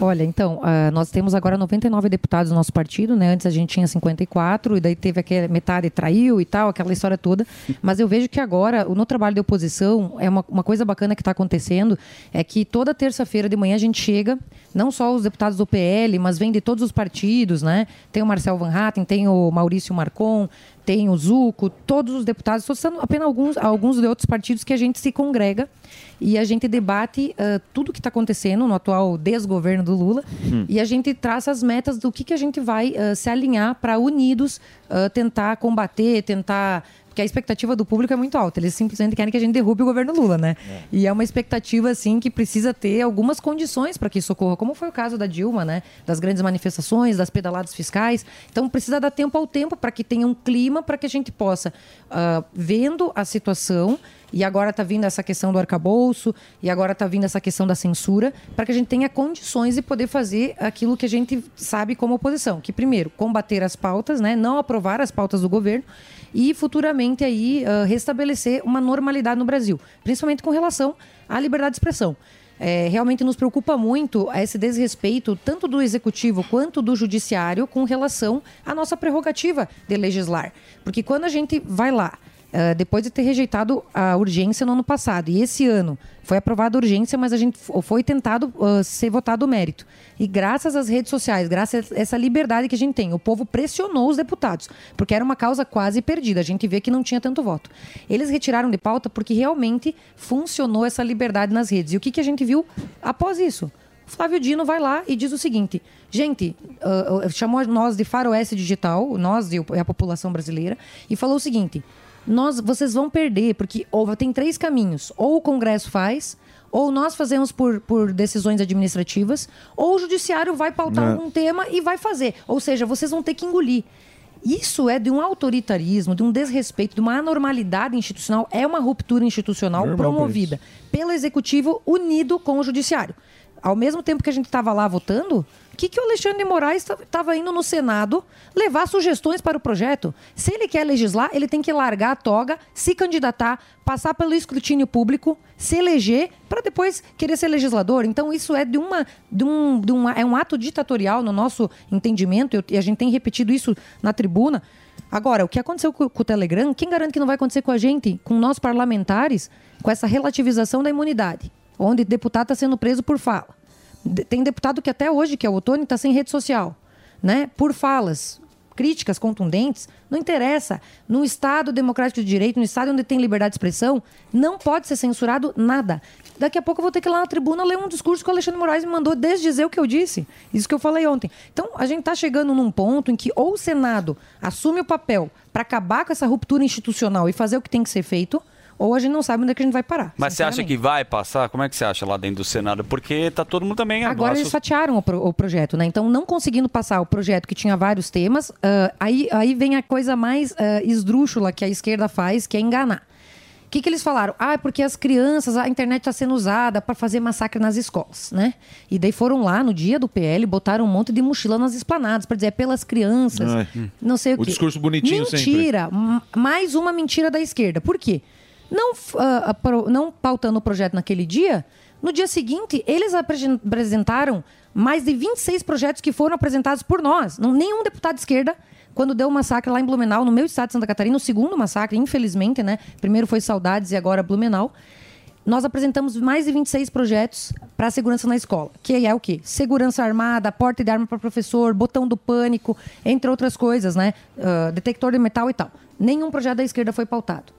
Speaker 15: Olha, então, ah, nós temos agora 99 deputados no nosso partido, né? Antes a gente tinha 54, e daí teve aquela metade traiu e tal, aquela história toda. Mas eu vejo que agora, no trabalho de oposição, é uma, uma coisa bacana que está acontecendo, é que toda terça-feira de manhã a gente chega, não só os deputados do PL, mas vem de todos os partidos, né? Tem o Marcel Van Hatten, tem o Maurício Marcon, tem o Zuco, todos os deputados, estou citando apenas alguns, alguns de outros partidos que a gente se congrega e a gente debate ah, tudo que está acontecendo no atual desgoverno do Lula
Speaker 34: Hum.
Speaker 15: e a gente traça as metas do que, que a gente vai ah, se alinhar para unidos ah, tentar combater, tentar. Porque a expectativa do público é muito alta. Eles simplesmente querem que a gente derrube o governo Lula, né? E é uma expectativa, assim, que precisa ter algumas condições para que isso ocorra, como foi o caso da Dilma, né? Das grandes manifestações, das pedaladas fiscais. Então, precisa dar tempo ao tempo para que tenha um clima para que a gente possa, ah, vendo a situação, e agora está vindo essa questão do arcabouço, e agora está vindo essa questão da censura, para que a gente tenha condições de poder fazer aquilo que a gente sabe como oposição, que primeiro, combater as pautas, né, não aprovar as pautas do governo, e futuramente aí ah, restabelecer uma normalidade no Brasil, principalmente com relação à liberdade de expressão. É, realmente nos preocupa muito esse desrespeito, tanto do executivo quanto do judiciário, com relação à nossa prerrogativa de legislar. Porque quando a gente vai lá, ah, depois de ter rejeitado a urgência no ano passado, e esse ano foi aprovada a urgência, mas a gente foi tentado ah, ser votado o mérito. E graças às redes sociais, graças a essa liberdade que a gente tem, o povo pressionou os deputados, porque era uma causa quase perdida. A gente vê que não tinha tanto voto. Eles retiraram de pauta porque realmente funcionou essa liberdade nas redes. E o que, que a gente viu após isso? Flávio Dino vai lá e diz o seguinte: gente, ah, chamou nós de faroeste digital, nós e a população brasileira, e falou o seguinte: nós, vocês vão perder, porque ou, tem três caminhos: ou o Congresso faz, ou nós fazemos por, por decisões administrativas, ou o Judiciário vai pautar algum tema e vai fazer. Ou seja, vocês vão ter que engolir. Isso é de um autoritarismo, de um desrespeito, de uma anormalidade institucional, é uma ruptura institucional
Speaker 34: Normal
Speaker 15: promovida pelo Executivo unido com o Judiciário. Ao mesmo tempo que a gente estava lá votando, que, que o Alexandre de Moraes estava indo no Senado levar sugestões para o projeto? Se ele quer legislar, ele tem que largar a toga, se candidatar, passar pelo escrutínio público, se eleger, para depois querer ser legislador. Então, isso é de uma, de um, de uma- é um ato ditatorial no nosso entendimento, e a gente tem repetido isso na tribuna. Agora, o que aconteceu com o Telegram, quem garante que não vai acontecer com a gente, com nós parlamentares, com essa relativização da imunidade, onde deputado está sendo preso por fala. Tem deputado que até hoje, que é o Otônio, está sem rede social, né? Por falas, críticas contundentes, não interessa. No Estado democrático de direito, no Estado onde tem liberdade de expressão, não pode ser censurado nada. Daqui a pouco eu vou ter que ir lá na tribuna ler um discurso que o Alexandre Moraes me mandou desdizer o que eu disse. Isso que eu falei ontem. Então, a gente está chegando num ponto em que ou o Senado assume o papel para acabar com essa ruptura institucional e fazer o que tem que ser feito, ou a gente não sabe onde é que a gente vai parar.
Speaker 4: Mas você acha que vai passar? Como é que você acha lá dentro do Senado? Porque tá todo mundo também
Speaker 15: Agora eles fatiaram o, pro- o projeto, né? Então, não conseguindo passar o projeto que tinha vários temas, ah, aí, aí vem a coisa mais ah, esdrúxula que a esquerda faz, que é enganar. O que, que eles falaram? Ah, é porque as crianças, a internet está sendo usada para fazer massacre nas escolas, né? E daí foram lá no dia do PL, botaram um monte de mochila nas esplanadas para dizer é pelas crianças,
Speaker 12: Ai.
Speaker 15: não sei o
Speaker 12: O
Speaker 15: quê.
Speaker 12: discurso bonitinho sempre.
Speaker 15: Mentira, mais uma mentira da esquerda. Por quê? Não, ah, apro- não pautando o projeto naquele dia, no dia seguinte, eles apresen- apresentaram mais de 26 projetos que foram apresentados por nós. Não, nenhum deputado de esquerda, quando deu o massacre lá em Blumenau, no meu estado de Santa Catarina, o segundo massacre, infelizmente, né? Primeiro foi Saudades e agora Blumenau. Nós apresentamos mais de 26 projetos para segurança na escola, que é o quê? Segurança armada, porta de arma para professor, botão do pânico, entre outras coisas, né? Ah, detector de metal e tal. Nenhum projeto da esquerda foi pautado.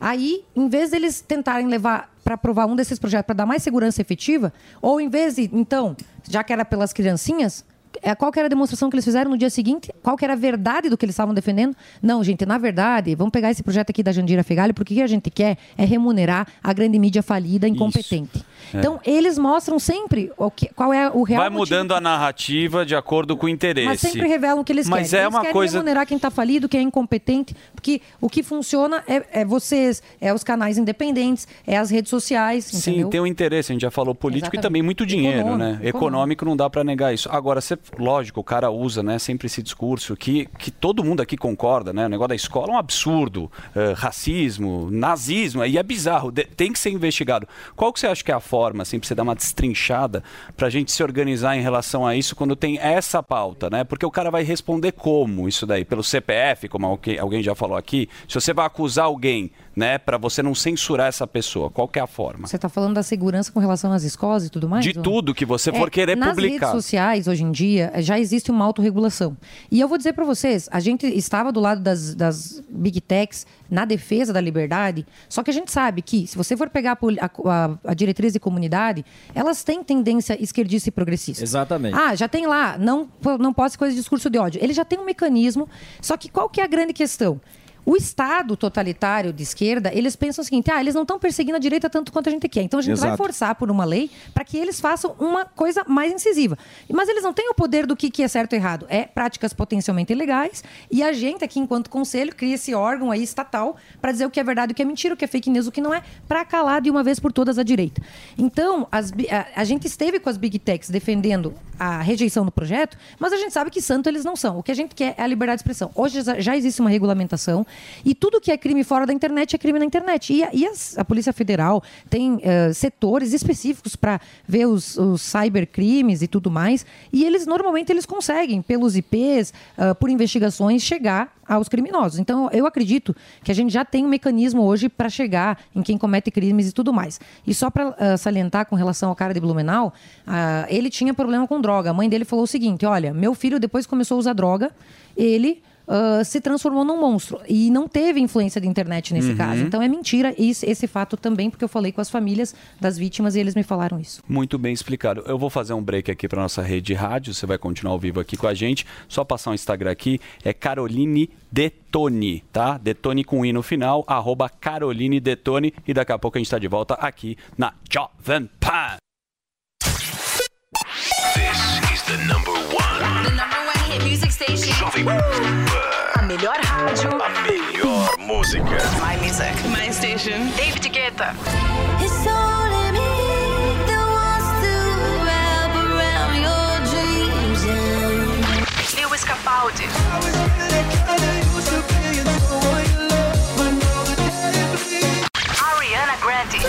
Speaker 15: Aí, em vez deles tentarem levar para aprovar um desses projetos para dar mais segurança efetiva, ou em vez de, então, já que era pelas criancinhas, qual que era a demonstração que eles fizeram no dia seguinte? Qual era a verdade do que eles estavam defendendo? Não, gente, na verdade, vamos pegar esse projeto aqui da Jandira Fegali, porque o que a gente quer é remunerar a grande mídia falida, incompetente.
Speaker 4: É.
Speaker 15: Então, eles mostram sempre o que, qual é o real
Speaker 4: Vai mudando a narrativa de acordo com o interesse.
Speaker 15: mas sempre revelam o que eles
Speaker 4: Mas
Speaker 15: querem.
Speaker 4: é
Speaker 15: eles
Speaker 4: uma
Speaker 15: querem
Speaker 4: coisa.
Speaker 15: remunerar quem está falido, quem é incompetente, porque o que funciona é, é vocês, é os canais independentes, é as redes sociais,
Speaker 4: Sim,
Speaker 15: entendeu?
Speaker 4: tem um interesse, a gente já falou político
Speaker 15: Exatamente.
Speaker 4: e também muito dinheiro,
Speaker 15: Econômico,
Speaker 4: né?
Speaker 15: econômico.
Speaker 4: Econômico não dá para negar isso. Agora, você lógico, o cara usa né, sempre esse discurso que, que todo mundo aqui concorda, né? O negócio da escola é um absurdo. eh, racismo, nazismo, aí é bizarro, de- tem que ser investigado. Qual que você acha que é a forma, assim, pra você dar uma destrinchada pra gente se organizar em relação a isso quando tem essa pauta, né? Porque o cara vai responder como isso daí? Pelo CPF, como alguém já falou aqui? Se você vai acusar alguém, né, pra você não censurar essa pessoa, qual que é a forma?
Speaker 15: Você está falando da segurança com relação às escolas e tudo mais?
Speaker 4: De
Speaker 15: ou-
Speaker 4: tudo que você for
Speaker 15: É,
Speaker 4: querer
Speaker 15: nas
Speaker 4: publicar.
Speaker 15: redes sociais, hoje em dia, já existe uma autorregulação. E eu vou dizer para vocês, a gente estava do lado das, das big techs na defesa da liberdade, só que a gente sabe que, se você for pegar a, a- a diretriz de comunidade, elas têm tendência esquerdista e progressista.
Speaker 6: Exatamente.
Speaker 15: Ah, já tem lá, não, não pode ser coisa de discurso de ódio. Ele já tem um mecanismo, só que qual que é a grande questão? O Estado totalitário de esquerda, eles pensam o seguinte: ah, eles não estão perseguindo a direita tanto quanto a gente quer. Então a gente vai
Speaker 34: Exato.
Speaker 15: forçar por uma lei para que eles façam uma coisa mais incisiva. Mas eles não têm o poder do que, que é certo e errado. É práticas potencialmente ilegais. E a gente aqui, enquanto conselho, cria esse órgão aí estatal para dizer o que é verdade, o que é mentira, o que é fake news, o que não é, para calar de uma vez por todas a direita. Então, as a, a gente esteve com as big techs defendendo a rejeição do projeto, mas a gente sabe que santo eles não são. O que a gente quer é a liberdade de expressão. Hoje já existe uma regulamentação e tudo que é crime fora da internet é crime na internet. E a, e a Polícia Federal tem eh, setores específicos para ver os, os cybercrimes e tudo mais. E eles normalmente eles conseguem, pelos IPs, ah, por investigações, chegar aos criminosos. Então, eu acredito que a gente já tem um mecanismo hoje para chegar em quem comete crimes e tudo mais. E só para salientar com relação ao cara de Blumenau, ah, ele tinha problema com droga. A mãe dele falou o seguinte: olha, meu filho depois começou a usar droga, ele ah, se transformou num monstro. E não teve influência de internet nesse
Speaker 4: Uhum.
Speaker 15: caso. Então é mentira esse, esse fato também, porque eu falei com as famílias das vítimas e eles me falaram isso.
Speaker 4: Muito bem explicado. Eu vou fazer um break aqui para nossa rede de rádio. Você vai continuar ao vivo aqui com a gente. Só passar o Instagram aqui. É Caroline Detone, tá? Detone com I no final. Arroba Caroline Detone. E daqui a pouco a gente está de volta aqui na Jovem Pan.
Speaker 25: Station.
Speaker 18: Jovem Pan.
Speaker 25: A melhor rádio.
Speaker 18: A melhor música.
Speaker 25: My music. My station. David Guetta.
Speaker 20: It's only me that wants to wrap around your dreams. and
Speaker 25: Lewis Capaldi. Ariana Grande.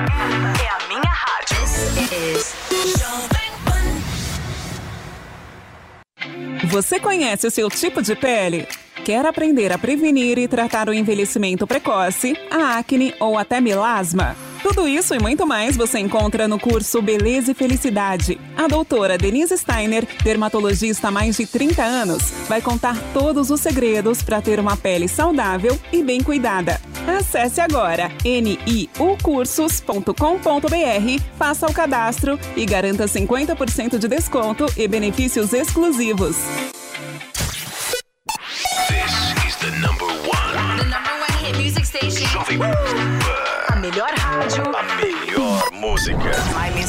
Speaker 25: É a minha rádio.
Speaker 34: Você conhece o seu tipo de pele? Quer aprender a prevenir e tratar o envelhecimento precoce, a acne ou até melasma? Tudo isso e muito mais você encontra no curso Beleza e Felicidade. A doutora Denise Steiner, dermatologista há mais de 30 anos, vai contar todos os segredos para ter uma pele saudável e bem cuidada. Acesse agora niucursos.com.br, faça o cadastro e garanta 50% de desconto e benefícios exclusivos.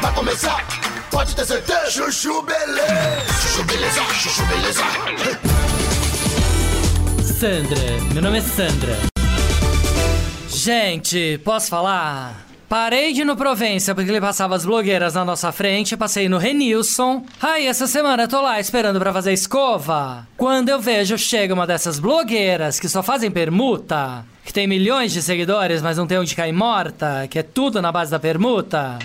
Speaker 18: Vai começar. Pode ter certeza. Chuchu beleza. Chuchu beleza. Chuchu beleza.
Speaker 35: Sandra, meu nome é Sandra. Gente, posso falar? Parei de ir no Provença porque ele passava as blogueiras na nossa frente, passei no Renilson. Aí essa semana eu tô lá esperando pra fazer escova. Quando eu vejo chega uma dessas blogueiras que só fazem permuta, que tem milhões de seguidores, mas não tem onde cair morta, que é tudo na base da permuta.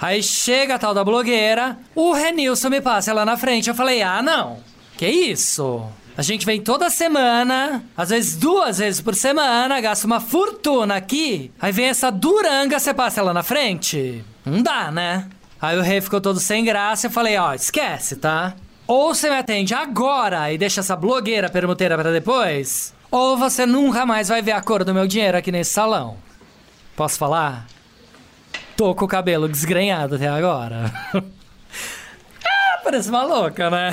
Speaker 35: Aí chega a tal da blogueira, o Renilson me passa ela na frente. Eu falei, ah, não. Que isso? A gente vem toda semana, às vezes duas vezes por semana, gasta uma fortuna aqui. Aí vem essa duranga, você passa ela na frente? Não dá, né? Aí o rei ficou todo sem graça e eu falei, ó, esquece, tá? Ou você me atende agora e deixa essa blogueira permuteira pra depois, ou você nunca mais vai ver a cor do meu dinheiro aqui nesse salão. Posso falar? Tô com o cabelo desgrenhado até agora. ah, parece uma louca, né?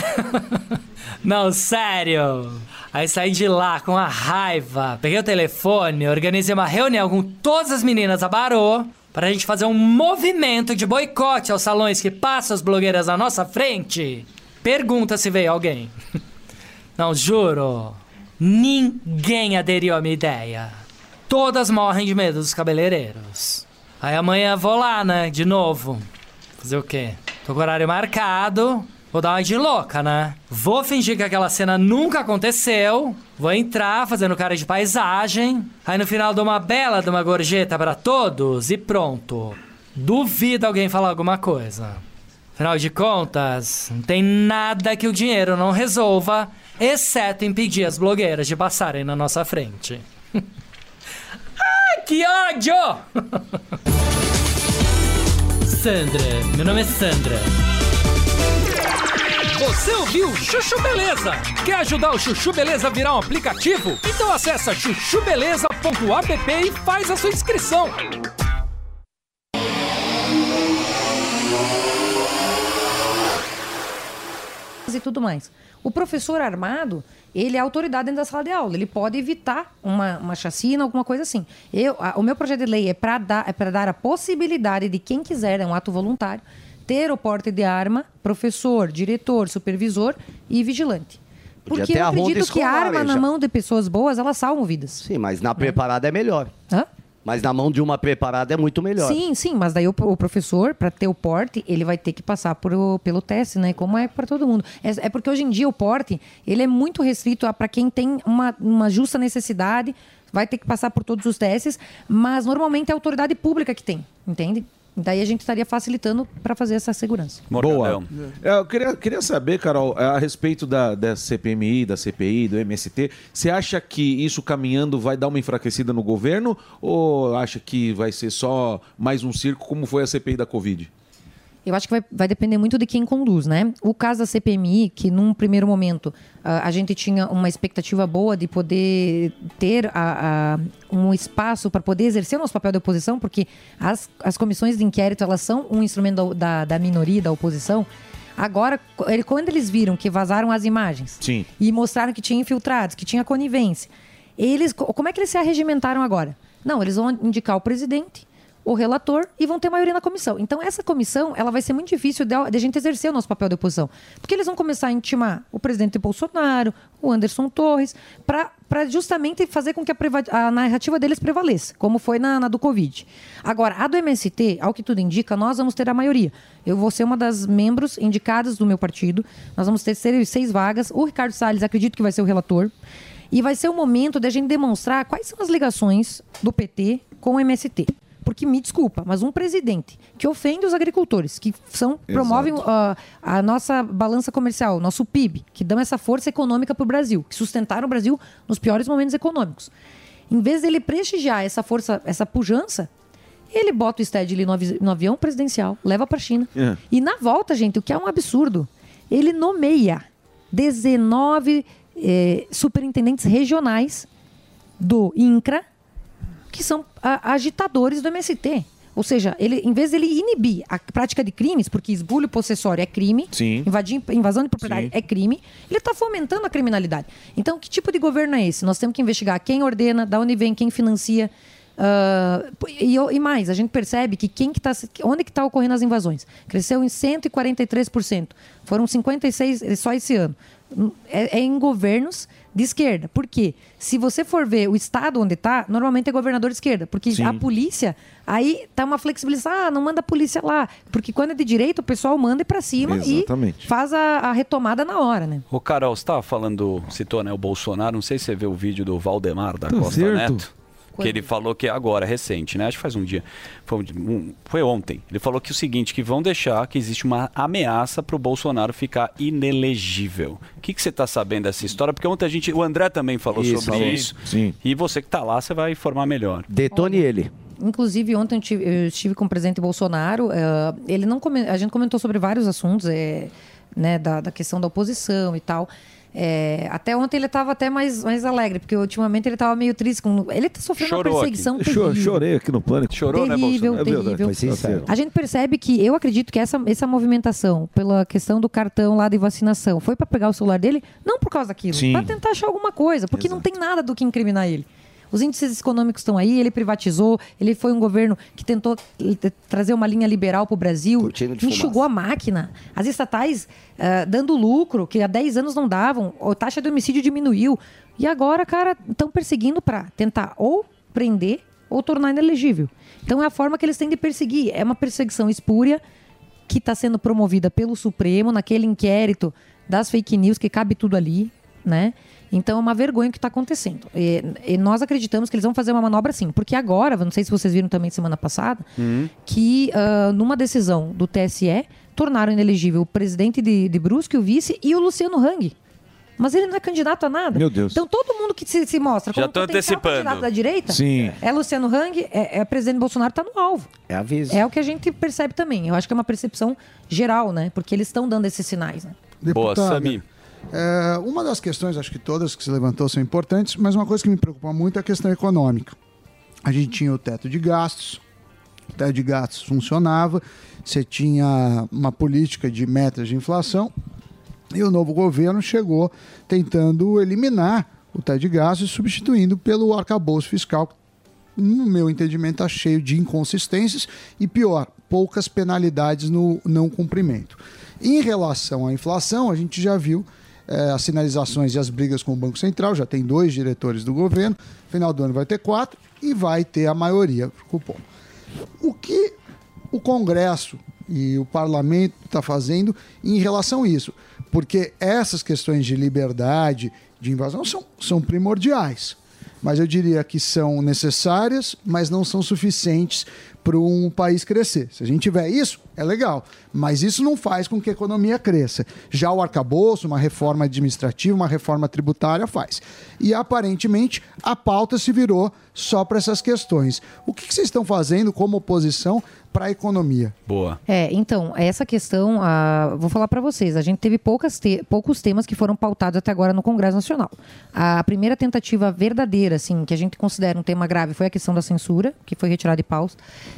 Speaker 35: Não, sério. Aí saí de lá com a raiva, peguei o telefone, organizei uma reunião com todas as meninas da Barô pra gente fazer um movimento de boicote aos salões que passam as blogueiras na nossa frente. Pergunta se veio alguém. Não, juro. Ninguém aderiu à minha ideia. Todas morrem de medo dos cabeleireiros. Aí amanhã vou lá, né? De novo. Fazer o quê? Tô com o horário marcado. Vou dar uma de louca, né? Vou fingir que aquela cena nunca aconteceu. Vou entrar fazendo cara de paisagem. Aí no final dou uma bela de uma gorjeta pra todos e pronto. Duvido alguém falar alguma coisa. Afinal de contas, não tem nada que o dinheiro não resolva, exceto impedir as blogueiras de passarem na nossa frente. Que ódio! Sandra, meu nome é Sandra.
Speaker 36: Você ouviu Chuchu Beleza? Quer ajudar o Chuchu Beleza a virar um aplicativo? Então acessa chuchubeleza.app e faz a sua inscrição.
Speaker 15: e tudo mais. O professor armado, ele é autoridade dentro da sala de aula. Ele pode evitar uma, uma chacina, alguma coisa assim. Eu, a- o meu projeto de lei é para dar, é dar a possibilidade de quem quiser, é um ato voluntário, ter o porte de arma, professor, diretor, supervisor e vigilante. Porque eu acredito que a arma na mão de pessoas boas, elas salvam vidas.
Speaker 9: Sim, mas na preparada é melhor.
Speaker 15: Hã?
Speaker 9: Mas na mão de uma preparada é muito melhor.
Speaker 15: Sim, sim, mas daí o, o professor, para ter o porte, ele vai ter que passar por pelo teste, né? Como é para todo mundo. É, é porque hoje em dia o porte, ele é muito restrito para quem tem uma, uma justa necessidade, vai ter que passar por todos os testes, mas normalmente é a autoridade pública que tem, entende? Daí a gente estaria facilitando para fazer essa segurança.
Speaker 12: Boa. É, Eu queria, queria saber, Carol, a respeito da, da CPMI, da CPI, do MST, você acha que isso caminhando vai dar uma enfraquecida no governo ou acha que vai ser só mais um circo como foi a CPI da Covid?
Speaker 15: Eu acho que vai, vai depender muito de quem conduz, né? O caso da CPMI, que num primeiro momento ah, a gente tinha uma expectativa boa de poder ter a- a- um espaço para poder exercer o nosso papel de oposição, porque as, as comissões de inquérito elas são um instrumento da, da, minoria, da oposição. Agora, quando eles viram que vazaram as imagens
Speaker 12: Sim.
Speaker 15: e mostraram que tinha infiltrados, que tinha conivência. Eles, co- como é que eles se arregimentaram agora? Não, eles vão indicar o presidente, o relator e vão ter maioria na comissão. Então essa comissão, ela vai ser muito difícil de, de a gente exercer o nosso papel de oposição, porque eles vão começar a intimar o presidente Bolsonaro, o Anderson Torres, para justamente fazer com que a, a narrativa deles prevaleça, como foi na, na do Covid. Agora, a do MST, ao que tudo indica, nós vamos ter a maioria. Eu vou ser uma das membros indicadas do meu partido. Nós vamos ter seis, vagas. O Ricardo Salles, acredito que vai ser o relator. E vai ser o momento da gente demonstrar quais são as ligações do PT com o MST. Porque, me desculpa, mas um presidente que ofende os agricultores, que são, promovem ah, a nossa balança comercial, nosso PIB, que dão essa força econômica para o Brasil, que sustentaram o Brasil nos piores momentos econômicos. Em vez dele prestigiar essa força, essa pujança, ele bota o Stedley no, avi- no avião presidencial, leva para a China.
Speaker 12: É.
Speaker 15: E na volta, gente, o que é um absurdo, ele nomeia 19 eh, superintendentes regionais do INCRA, que são a- agitadores do MST. Ou seja, ele, em vez dele inibir a prática de crimes, porque esbulho possessório é crime,
Speaker 12: Sim.
Speaker 15: invadir, invasão de propriedade
Speaker 12: Sim.
Speaker 15: é crime, ele está fomentando a criminalidade. Então, que tipo de governo é esse? Nós temos que investigar quem ordena, da onde vem, quem financia. ah, e, e mais, a gente percebe que quem que tá, onde que está ocorrendo as invasões? Cresceu em 143%. Foram 56 só esse ano. É, é em governos de esquerda. Por quê? Se você for ver o estado onde está, normalmente é governador de esquerda. Porque
Speaker 12: Sim.
Speaker 15: a polícia, aí tá uma flexibilização. Ah, não manda a polícia lá. Porque quando é de direita, o pessoal manda para cima
Speaker 4: Exatamente.
Speaker 15: e faz a, a retomada na hora, né?
Speaker 4: Ô, Carol, você estava falando, citou né, o Bolsonaro, não sei se você viu o vídeo do Valdemar da
Speaker 12: Tá
Speaker 4: Costa
Speaker 12: certo.
Speaker 4: Neto. Que ele falou que agora, recente, né? Acho que faz um dia. Foi, um- foi ontem. Ele falou que o seguinte, que vão deixar que existe uma ameaça para o Bolsonaro ficar inelegível. O que, que você está sabendo dessa história? Porque ontem a gente. O André também falou
Speaker 33: Isso,
Speaker 4: sobre
Speaker 33: falou.
Speaker 4: isso.
Speaker 32: Sim.
Speaker 4: E você que está lá, você vai informar melhor.
Speaker 33: Detone ele.
Speaker 15: Inclusive, ontem eu tive, eu estive com o presidente Bolsonaro. eh, ele não come- a gente comentou sobre vários assuntos, eh, né, da, da questão da oposição e tal. Eh, até ontem ele estava até mais, mais alegre, porque ultimamente ele estava meio triste. Com, ele está sofrendo uma perseguição
Speaker 32: Eu cho-
Speaker 15: terrível.
Speaker 32: chorei aqui no pânico.
Speaker 15: Chorou, né, Terrível?
Speaker 32: É verdade.
Speaker 15: terrível.
Speaker 32: Sincero.
Speaker 15: A gente percebe que eu acredito que essa, essa movimentação pela questão do cartão lá de vacinação foi para pegar o celular dele, não por causa daquilo, para tentar achar alguma coisa, porque não tem nada do que incriminar ele. Os índices econômicos estão aí, ele privatizou, ele foi um governo que tentou eh, trazer uma linha liberal para o Brasil, enxugou a máquina. As estatais ah, dando lucro, que há 10 anos não davam, a taxa de homicídio diminuiu. E agora, cara, estão perseguindo para tentar ou prender ou tornar inelegível. Então é a forma que eles têm de perseguir. É uma perseguição espúria que está sendo promovida pelo Supremo naquele inquérito das fake news, que cabe tudo ali, né? Então é uma vergonha o que está acontecendo. E, e nós acreditamos que eles vão fazer uma manobra sim, porque agora, não sei se vocês viram também semana passada, que ah, numa decisão do TSE tornaram inelegível o presidente de, de Brusque, o vice e o Luciano Hang. Mas ele não é candidato a nada.
Speaker 32: Meu Deus.
Speaker 15: Então todo mundo que se, se mostra
Speaker 4: Já
Speaker 15: como
Speaker 4: tô
Speaker 15: potencial
Speaker 4: antecipando.
Speaker 15: candidato da direita
Speaker 32: Sim.
Speaker 15: é Luciano Hang, é, é presidente Bolsonaro, está no alvo.
Speaker 33: É aviso.
Speaker 15: É o que a gente percebe também. Eu acho que é uma percepção geral, né? Porque eles estão dando esses sinais, né?
Speaker 11: Deputada, é, uma das questões, acho que todas que se levantou são importantes, mas uma coisa que me preocupa muito é a questão econômica. A gente tinha o teto de gastos, o teto de gastos funcionava, você tinha uma política de metas de inflação, e o novo governo chegou tentando eliminar o teto de gastos, substituindo pelo arcabouço fiscal, que, no meu entendimento, está cheio de inconsistências e, pior, poucas penalidades no não cumprimento. Em relação à inflação, a gente já viu eh, as sinalizações e as brigas com o Banco Central, já tem dois diretores do governo, final do ano vai ter quatro e vai ter a maioria pro cupom. O que o Congresso e o Parlamento está fazendo em relação a isso? Porque essas questões de liberdade, de invasão, são, são primordiais. Mas eu diria que são necessárias, mas não são suficientes para um país crescer. Se a gente tiver isso, é legal. Mas isso não faz com que a economia cresça. Já o arcabouço, uma reforma administrativa, uma reforma tributária faz. E aparentemente a pauta se virou só para essas questões. O que, que vocês estão fazendo como oposição para a economia?
Speaker 4: Boa.
Speaker 15: É, então, essa questão, ah, vou falar para vocês, a gente teve poucas te- poucos temas que foram pautados até agora no Congresso Nacional. A primeira tentativa verdadeira, assim, que a gente considera um tema grave foi a questão da censura, que foi retirada de paus.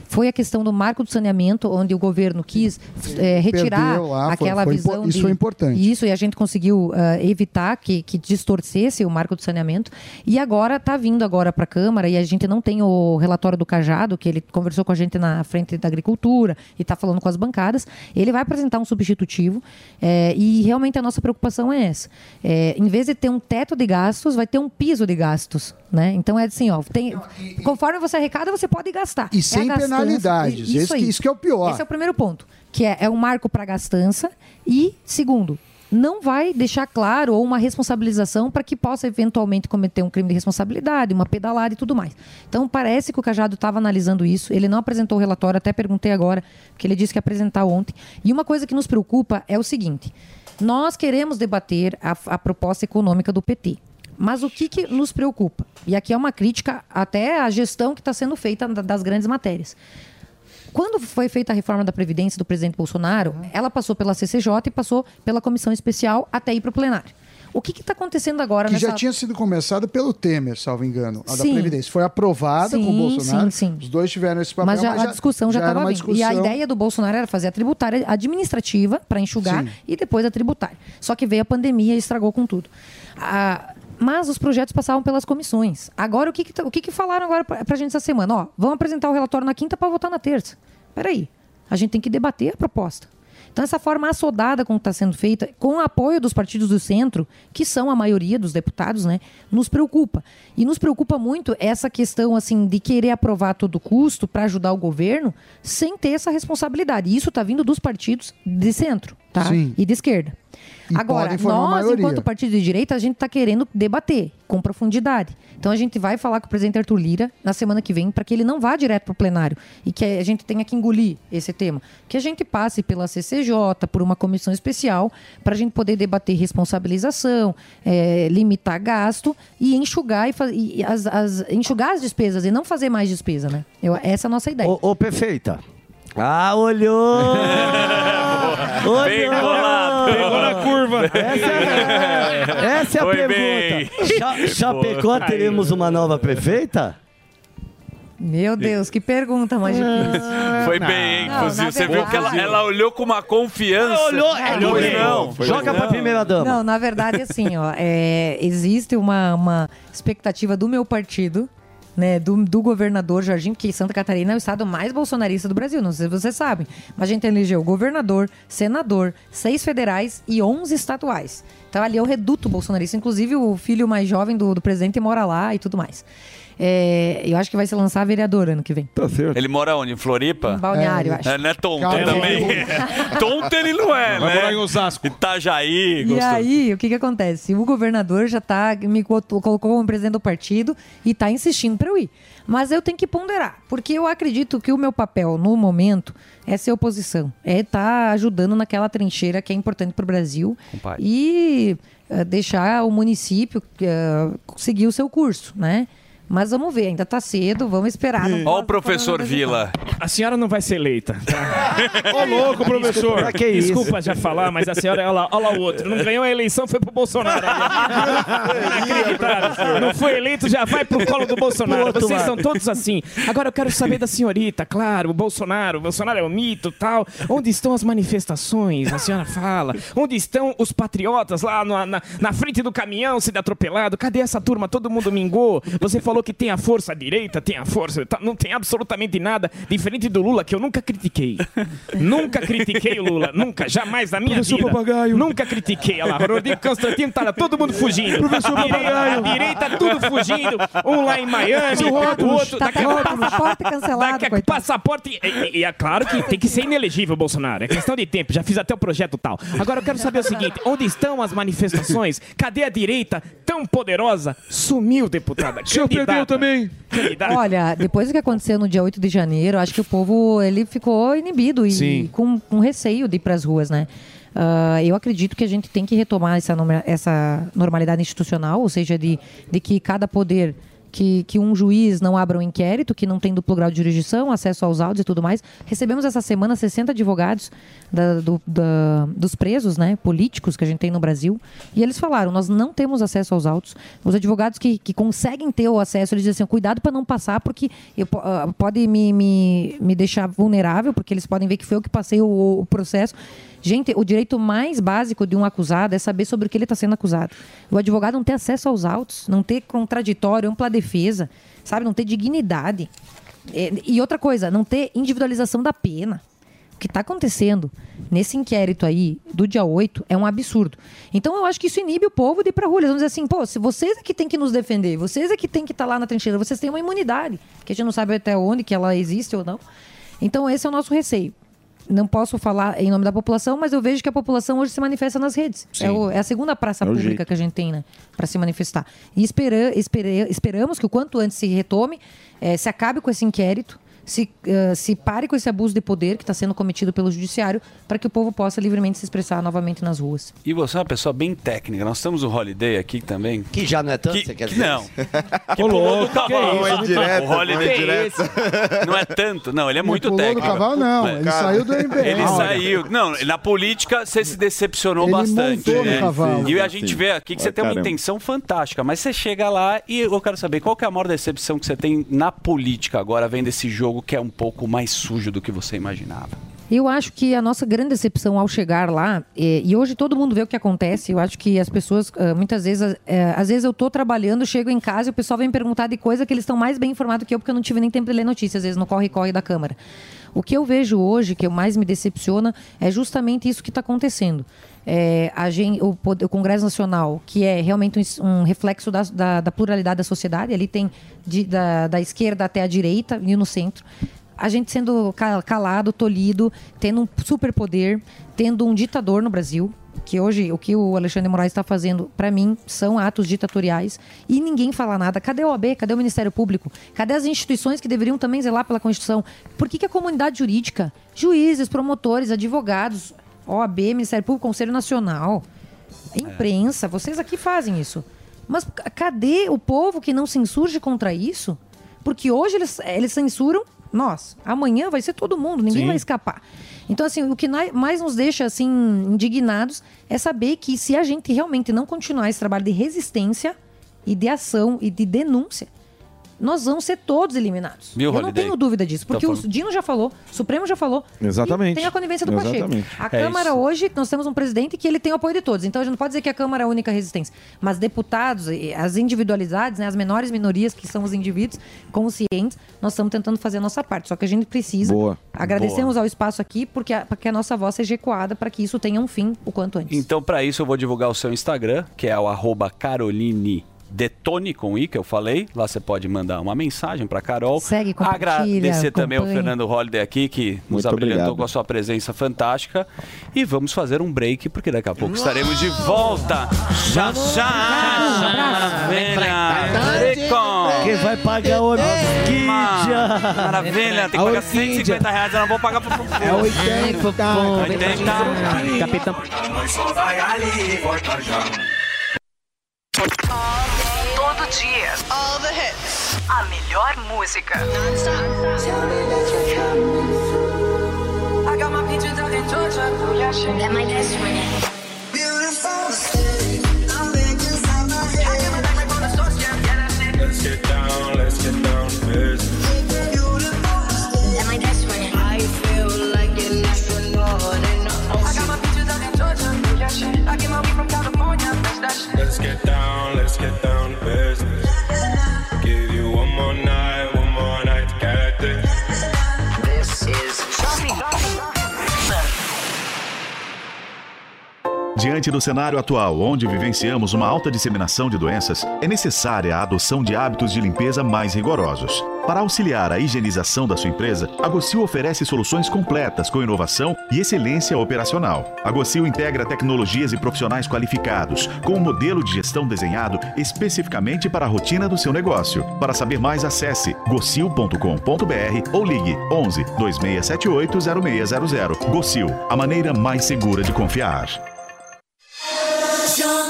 Speaker 15: Foi a questão do marco do saneamento, onde o governo quis eh, retirar
Speaker 11: lá, foi-
Speaker 15: aquela
Speaker 11: foi impo-
Speaker 15: visão
Speaker 11: isso
Speaker 15: de-
Speaker 11: foi importante.
Speaker 15: Isso, e a gente conseguiu ah, evitar que, que distorcesse o marco do saneamento. E agora está vindo agora para a Câmara, e a gente não tem o relatório do Cajado, que ele conversou com a gente na frente da agricultura e está falando com as bancadas. Ele vai apresentar um substitutivo, eh, e realmente a nossa preocupação é essa. Eh, em vez de ter um teto de gastos, vai ter um piso de gastos. Né? Então é assim, ó, tem, conforme você arrecada, você pode gastar.
Speaker 11: E
Speaker 15: É
Speaker 11: sem penalidades.
Speaker 15: Isso
Speaker 11: Esse isso que é o pior.
Speaker 15: Esse é o primeiro ponto, que é, é um marco para gastança. E, segundo, não vai deixar claro ou uma responsabilização para que possa eventualmente cometer um crime de responsabilidade, uma pedalada e tudo mais. Então, parece que o Cajado estava analisando isso. Ele não apresentou o relatório, até perguntei agora, porque ele disse que ia apresentar ontem. E uma coisa que nos preocupa é o seguinte: nós queremos debater a, a proposta econômica do PT. Mas o que, que nos preocupa? E aqui é uma crítica até à gestão que está sendo feita da- das grandes matérias. Quando foi feita a reforma da Previdência do presidente Bolsonaro, ela passou pela CCJ e passou pela comissão especial até ir para o plenário. O que está acontecendo agora
Speaker 11: Que
Speaker 15: nessa...
Speaker 11: já tinha sido começada pelo Temer, salvo engano, a da
Speaker 15: Sim.
Speaker 11: Previdência. Foi aprovada com o
Speaker 15: Sim,
Speaker 11: Bolsonaro.
Speaker 15: sim, sim.
Speaker 11: Os dois tiveram esse papel,
Speaker 15: Mas, já, a discussão já estava vindo. E a ideia do Bolsonaro era fazer a tributária administrativa para enxugar
Speaker 11: Sim.
Speaker 15: e depois a tributária. Só que veio a pandemia e estragou com tudo. Ah, mas os projetos passavam pelas comissões. Agora, o que, que, tá- o que, que falaram agora para a gente essa semana? Ó, vamos apresentar o relatório na quinta para votar na terça. Peraí, a gente tem que debater a proposta. Então, essa forma assodada como está sendo feita, com o apoio dos partidos do centro, que são a maioria dos deputados, né, nos preocupa. E nos preocupa muito essa questão assim de querer aprovar a todo custo para ajudar o governo, sem ter essa responsabilidade. E isso está vindo dos partidos de centro. tá?
Speaker 11: Sim.
Speaker 15: E de esquerda.
Speaker 11: E
Speaker 15: Agora, nós, enquanto partido de direita, a gente está querendo debater com profundidade. Então a gente vai falar com o presidente Arthur Lira na semana que vem para que ele não vá direto para o plenário e que a gente tenha que engolir esse tema. Que a gente passe pela CCJ, por uma comissão especial, para a gente poder debater responsabilização, eh, limitar gasto e enxugar, e e as, as- enxugar as despesas e não fazer mais despesa, né? Eu- essa é a nossa ideia.
Speaker 37: Ô, ô, perfeita. Ah, olhou!
Speaker 4: Colado. Curva.
Speaker 37: Essa é a
Speaker 4: Foi
Speaker 37: pergunta.
Speaker 4: bem.
Speaker 37: Cha- Chapecó, teremos uma nova prefeita?
Speaker 15: Meu Deus, que pergunta mais difícil.
Speaker 4: Foi bem, hein,
Speaker 15: Não,
Speaker 4: Fuzil?
Speaker 15: na
Speaker 4: Você viu que ela,
Speaker 15: verdade-
Speaker 4: ela olhou com uma confiança.
Speaker 37: Olhou, é, bem.
Speaker 4: não.
Speaker 37: Joga
Speaker 4: não.
Speaker 37: pra primeira dama.
Speaker 15: Não, na verdade, assim, ó, é, existe uma, uma expectativa do meu partido, né, do, do governador Jardim, porque Santa Catarina é o estado mais bolsonarista do Brasil, não sei se vocês sabem, mas a gente elegeu governador, senador, seis federais e 11 estaduais. Então ali é o reduto bolsonarista, inclusive o filho mais jovem do, do presidente mora lá e tudo mais. É, eu acho que vai se lançar vereador ano que vem.
Speaker 32: Tá certo.
Speaker 4: Ele mora onde? Em Floripa?
Speaker 15: Em Balneário,
Speaker 4: é,
Speaker 15: acho.
Speaker 4: É, não é tonto
Speaker 15: Calma.
Speaker 4: também. tonto ele não é,
Speaker 12: Vai
Speaker 4: né?
Speaker 12: morar em Osasco.
Speaker 4: Itajaí,
Speaker 15: E
Speaker 4: gostou.
Speaker 15: aí, o que que acontece? O governador já tá, me colo- colocou como presidente do partido e tá insistindo para eu ir. Mas eu tenho que ponderar, porque eu acredito que o meu papel no momento é ser oposição, é estar ajudando naquela trincheira que é importante para o Brasil
Speaker 4: Compadre.
Speaker 15: e eh, deixar o município eh, seguir o seu curso, né? Mas vamos ver, ainda tá cedo, vamos esperar.
Speaker 4: Ó o professor Vila.
Speaker 38: A senhora não vai ser eleita.
Speaker 32: Ô, louco, professor.
Speaker 38: Desculpa,
Speaker 32: que isso?
Speaker 38: Desculpa já falar, mas a senhora, olha lá, olha lá o outro. Não ganhou a eleição, foi pro Bolsonaro. Inacreditável. Não foi eleito, já vai pro colo do Bolsonaro.
Speaker 37: Outro
Speaker 38: Vocês são todos assim. Agora eu quero saber da senhorita, claro, o Bolsonaro. O Bolsonaro é o mito tal. Onde estão as manifestações? A senhora fala. Onde estão os patriotas lá na, na, na frente do caminhão sendo atropelado? Cadê essa turma? Todo mundo mingou. Você falou que tem a força à direita, tem a força. tá- Não tem absolutamente nada diferente do Lula, que eu nunca critiquei. nunca critiquei o Lula. Nunca, jamais na minha
Speaker 32: Professor
Speaker 38: vida.
Speaker 32: Papagaio.
Speaker 38: Nunca critiquei. Olha lá, Rodrigo Constantino tá lá, todo mundo fugindo.
Speaker 32: Professor
Speaker 38: a, direita,
Speaker 32: Papagaio.
Speaker 38: a direita, tudo fugindo. Um lá em Miami, o outro.
Speaker 15: Tá
Speaker 38: daqui a pouco.
Speaker 15: passaporte cancelado,
Speaker 38: Daqui a
Speaker 15: coitado.
Speaker 38: passaporte. E, e- é claro que tem que ser inelegível, Bolsonaro. É questão de tempo. Já fiz até o projeto tal. Agora eu quero saber o seguinte: onde estão as manifestações? Cadê a direita tão poderosa? Sumiu, deputada.
Speaker 32: Senhor perdeu também.
Speaker 15: Olha, depois do que aconteceu no dia 8 de janeiro, acho que o povo ele ficou inibido e
Speaker 38: Sim.
Speaker 15: com, com receio de ir para as ruas, né? Ah, eu acredito que a gente tem que retomar essa, essa normalidade institucional, ou seja, de, de que cada poder. Que, que um juiz não abra um inquérito, que não tem duplo grau de jurisdição, acesso aos autos e tudo mais. Recebemos essa semana 60 advogados da- do- da- dos presos né, políticos que a gente tem no Brasil. E eles falaram: nós não temos acesso aos autos. Os advogados que, que conseguem ter o acesso, eles dizem assim: cuidado para não passar, porque eu, ah, pode me, me, me deixar vulnerável, porque eles podem ver que foi eu que passei o, o processo. Gente, o direito mais básico de um acusado é saber sobre o que ele está sendo acusado. O advogado não ter acesso aos autos, não ter contraditório, ampla defesa, sabe? Não ter dignidade. É, E outra coisa, não ter individualização da pena. O que está acontecendo nesse inquérito aí do dia 8 é um absurdo. Então eu acho que isso inibe o povo de ir pra rua. Eles vão dizer assim, pô, se vocês é que tem que nos defender, vocês é que tem que estar lá na trincheira, vocês têm uma imunidade, que a gente não sabe até onde que ela existe ou não. Então esse é o nosso receio. Não posso falar em nome da população, mas eu vejo que a população hoje se manifesta nas redes. É, o- é a segunda praça
Speaker 37: É
Speaker 15: pública
Speaker 37: jeito.
Speaker 15: que a gente tem, né, para se manifestar. E espera, espera- esperamos que o quanto antes se retome, eh, se acabe com esse inquérito, se, eh, se pare com esse abuso de poder que está sendo cometido pelo judiciário, para que o povo possa livremente se expressar novamente nas ruas.
Speaker 4: E você é uma pessoa bem técnica. Nós temos o Holiday aqui também.
Speaker 37: Que já não é tanto,
Speaker 4: Que-
Speaker 37: você quer
Speaker 4: que
Speaker 37: dizer?
Speaker 4: não. Que
Speaker 37: Ô,
Speaker 4: pulou
Speaker 37: louco,
Speaker 4: do cavalo.
Speaker 37: que isso? Foi direto,
Speaker 4: o Holiday
Speaker 37: foi direto.
Speaker 4: Não é tanto. Não, ele é
Speaker 11: Ele
Speaker 4: muito
Speaker 11: pulou do
Speaker 4: técnico.
Speaker 11: cavalo, não.
Speaker 4: É.
Speaker 11: Ele saiu do MBL.
Speaker 4: Ele saiu. Não, na política você se decepcionou
Speaker 11: Ele
Speaker 4: bastante. né?
Speaker 11: cavalo.
Speaker 4: E a gente
Speaker 11: sim.
Speaker 4: vê aqui que você
Speaker 11: Ah,
Speaker 4: tem uma
Speaker 11: caramba.
Speaker 4: intenção fantástica, mas você chega lá e eu quero saber qual que é a maior decepção que você tem na política agora, vendo esse jogo que é um pouco mais sujo do que você imaginava.
Speaker 15: Eu acho que a nossa grande decepção ao chegar lá, e hoje todo mundo vê o que acontece, eu acho que as pessoas, ah, muitas vezes, eh, às vezes eu tô trabalhando, chego em casa e o pessoal vem perguntar de coisa que eles estão mais bem informados que eu, porque eu não tive nem tempo de ler notícias, às vezes no corre-corre da Câmara. O que eu vejo hoje, que eu mais me decepciona, é justamente isso que está acontecendo. É, a gen- o, o Congresso Nacional, que é realmente um, um reflexo da, da- da pluralidade da sociedade, ali tem de- da, da esquerda até a direita e no centro. a gente sendo ca- calado, tolhido, tendo um superpoder, tendo um ditador no Brasil. Que hoje o que o Alexandre Moraes está fazendo, para mim, são atos ditatoriais e ninguém fala nada. Cadê o OAB? Cadê o Ministério Público? Cadê as instituições que deveriam também zelar pela Constituição? Por que, que a comunidade jurídica, juízes, promotores, advogados, OAB, Ministério Público, Conselho Nacional, imprensa, vocês aqui fazem isso. Mas cadê o povo que não se insurge contra isso? Porque hoje eles, eles censuram nós. Amanhã vai ser todo mundo, ninguém
Speaker 21: Sim.
Speaker 15: vai escapar. Então, assim, o que mais nos deixa, assim, indignados é saber que se a gente realmente não continuar esse trabalho de resistência e de ação e de denúncia, nós vamos ser todos eliminados.
Speaker 5: Viu,
Speaker 15: Eu não
Speaker 5: Holiday?
Speaker 15: tenho dúvida disso,
Speaker 5: Tá
Speaker 15: porque o
Speaker 5: falando.
Speaker 15: Dino já falou, o Supremo já falou.
Speaker 5: Exatamente.
Speaker 15: E tem a conivência do Pacheco.
Speaker 5: Exatamente.
Speaker 15: A
Speaker 5: É
Speaker 15: Câmara
Speaker 5: isso.
Speaker 15: hoje, nós temos um presidente que ele tem o apoio de todos. Então a gente não pode dizer que a Câmara é a única resistência. Mas deputados, e as individualidades, né, as menores minorias, que são os indivíduos conscientes, nós estamos tentando fazer a nossa parte. Só que a gente precisa.
Speaker 4: Boa.
Speaker 15: Agradecemos ao espaço aqui, porque a, para que a nossa voz seja ecoada para que isso tenha um fim o quanto antes.
Speaker 4: Então, para isso, eu vou divulgar o seu Instagram, que é o arroba Caroline Detone com I, que eu falei. Lá você pode mandar uma mensagem para Carol.
Speaker 15: Segue, compartilha,
Speaker 4: Agradecer também ao. Fernando Holliday aqui, que nos
Speaker 31: Muito
Speaker 4: abrilhantou
Speaker 31: obrigado.
Speaker 4: com a sua presença fantástica. E vamos fazer um break, porque daqui a pouco estaremos de volta. Já, já! Maravilha! Bacon!
Speaker 9: Quem vai pagar o Orquídea?
Speaker 4: Maravilha! Tem que pagar 150 reais, eu não vou pagar pro
Speaker 9: É 80.
Speaker 4: 80.
Speaker 38: Capitão.
Speaker 39: Nós só vai ali e volta já.
Speaker 1: Todo dia. All the hits. A melhor música.
Speaker 20: I got my peaches out in Georgia. Oh, yeah, shit. That my best friend.
Speaker 21: Diante do cenário atual, onde vivenciamos uma alta disseminação de doenças, é necessária a adoção de hábitos de limpeza mais rigorosos. Para auxiliar a higienização da sua empresa, a Gocil oferece soluções completas com inovação e excelência operacional. A Gocil integra tecnologias e profissionais qualificados, com um modelo de gestão desenhado especificamente para a rotina do seu negócio. Para saber mais, acesse gocil.com.br ou ligue 11 2678 0600. Gocil, a maneira mais segura de confiar.